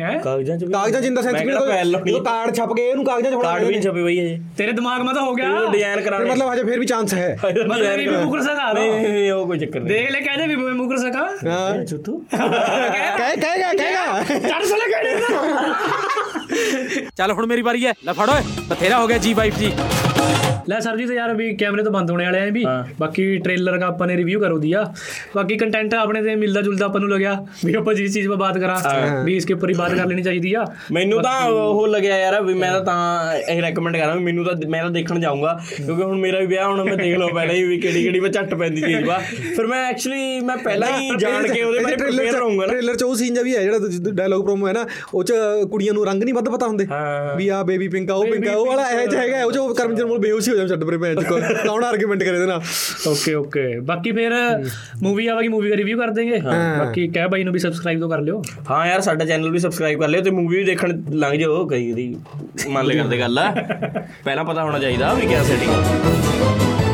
S2: ਹੈ?
S3: ਕਾਗਜ਼ਾਂ 'ਚ ਵੀ
S1: ਕਾਗਜ਼ਾਂ 'ਚ ਸੈਂਸ ਕਿ
S3: ਕਿਹੜਾ ਪੈਲ ਲਾਉਣੀ
S1: ਜਦੋਂ ਕਾਰਡ ਛਪ ਗਏ ਇਹਨੂੰ ਕਾਗਜ਼ਾਂ 'ਚ ਹੋਣਾ
S3: ਕਾਰਡ ਵੀ ਛਪੇ ਬਈ ਅਜੇ
S2: ਤੇਰੇ ਦਿਮਾਗ ਮਾ ਤਾਂ ਹੋ ਗਿਆ।
S3: ਉਹ ਡਿਜ਼ਾਈਨ ਕਰਾਣੇ
S1: ਮਤਲਬ ਹਜੇ ਫਿਰ ਵੀ ਚਾਂਸ ਹੈ।
S2: ਮਤਲਬ ਵੀ ਮੁਕਰ ਸਕਾ।
S3: ਨਹੀਂ ਨਹੀਂ, ਨਹੀਂ, ਉਹ ਕੋਈ ਚੱਕਰ ਨਹੀਂ।
S2: ਦੇਖ ਲੈ ਕਹਿੰਦੇ ਵੀ ਮੈਂ ਮੁਕਰ ਸਕਾ।
S1: ਹਾਂ।
S3: ਚੁੱਤੂ
S1: ਕਹਿ। ਕਹੇਗਾ ਕਹੇਗਾ।
S2: ਚੜ ਸਲੇ
S4: ਚੱਲ ਹੁਣ ਮੇਰੀ ਵਾਰੀ ਹੈ। ਲੈ ਫੜ ਓਏ ਬਥੇਰਾ ਹੋ ਗਿਆ ਜੀ ਵਾਈਫ ਜੀ
S2: ਲੈ ਸਰ ਜੀ ਤੇ ਯਾਰ ਵੀ ਕੈਮਰੇ ਤੋਂ ਬੰਦ ਹੋਣੇ ਵਾਲੇ ਆ ਵੀ। ਬਾਕੀ ਟ੍ਰੇਲਰ ਦਾ ਆਪਾਂ ਨੇ ਰਿਵਿਊ ਕਰੋ ਦਿਆ ਬਾਕੀ ਕੰਟੈਂਟ ਆਪਣੇ ਤੇ ਮਿਲਦਾ ਜੁਲਦਾ ਆਪਾਂ ਨੂੰ ਲੱਗਿਆ। ਵੀ ਆਪਾਂ ਜਿਸ ਚੀਜ਼ 'ਤੇ ਬਾਤ ਕਰਾਂ ਵੀ ਇਸਕੇ ਉੱਪਰ ਹੀ ਬਾਤ ਕਰ ਲੈਣੀ ਚਾਹੀਦੀ ਆ।
S3: ਮੈਨੂੰ ਤਾਂ ਉਹ ਲੱਗਿਆ ਯਾਰ ਵੀ ਮੈਂ ਤਾਂ ਇਹ ਰეკਮੈਂਡ ਕਰਾਂ ਮੈਨੂੰ ਤਾਂ ਮੈਂ ਤਾਂ ਦੇਖਣ ਜਾਊਂਗਾ। ਕਿਉਂਕਿ ਹੁਣ ਮੇਰਾ ਵੀ ਵਿਆਹ ਹੁਣ ਮੈਂ ਦੇਖ ਲਓ ਪਹਿਲਾਂ ਹੀ ਵੀ ਕਿਹੜੀ ਕਿਹੜੀ ਮੈਂ ਝੱਟ ਪੈਂਦੀ ਚੀਜ਼ ਵਾ ਫਿਰ ਮੈਂ ਐਕਚੁਅਲੀ ਮੈਂ ਪਹਿਲਾਂ ਹੀ ਜਾਣ ਕੇ ਉਹਦੇ ਬਾਰੇ ਪ੍ਰੇਪੇਅਰ ਰਹੂੰਗਾ ਨਾ।
S1: ਟ੍ਰੇਲਰ 'ਚ ਉਹ ਸੀਨ ਵੀ ਹੈ ਜਿਹੜਾ ਡਾਇਲੌਗ ਪ੍ਰੋਮੋ ਹੈ ਨਾ ਉਹ 'ਚ ਕੁੜੀਆਂ ਨੂੰ ਰੰਗ ਨਹੀਂ ਵੱਧ ਪਤਾ ਹੁੰਦੇ। ਵੀ ਆ ਬੇਬੀ ਪਿੰਕ ਆ ਉਹ ਪਿੰਕ ਆ ਉਹ ਵਾਲਾ ਇਹ ਹੈਗਾ ਉਹ ਜੋ ਕਰਮਜਨ ਮੋਲ ਬੇਹੋਸ਼ ਹੋ ਜਾ ਛੱਡ ਪਰੇ ਭੈਣ ਚ ਕੌਣ? ਆਰਗੂਮੈਂਟ ਕਰੇ ਇਹਦੇ ਨਾਲ।
S2: ਓਕੇ ਓਕੇ ਬਾਕੀ ਫਿਰ ਮੂਵੀ ਆਵਾਂਗੀ ਮੂਵੀ ਦਾ ਰਿਵਿਊ ਕਰ ਦੇਂਗੇ ਬਾਕੀ ਕਹਿ ਬਾਈ ਨੂੰ ਵੀ ਸਬਸਕ੍ਰਾਈਬ ਤੋਂ ਕਰ ਲਿਓ।
S3: ਹਾਂ ਯਾਰ ਸਾਡਾ ਚੈਨਲ ਵੀ ਸਬਸਕ੍ਰਾਈਬ ਕਰ ਲਿਓ ਤੇ ਮੂਵੀ ਵੀ ਦੇਖਣ ਲੰਘ ਜਾਓ ਕਈ ਦੀ ਮੰਨ ਲੈ ਕਰਦੇ ਗੱਲ ਆ? ਪਹਿਲਾਂ ਪਤਾ ਹੋਣਾ ਚਾਹੀਦਾ ਵੀ ਕਿਆ ਸੈਟਿੰਗ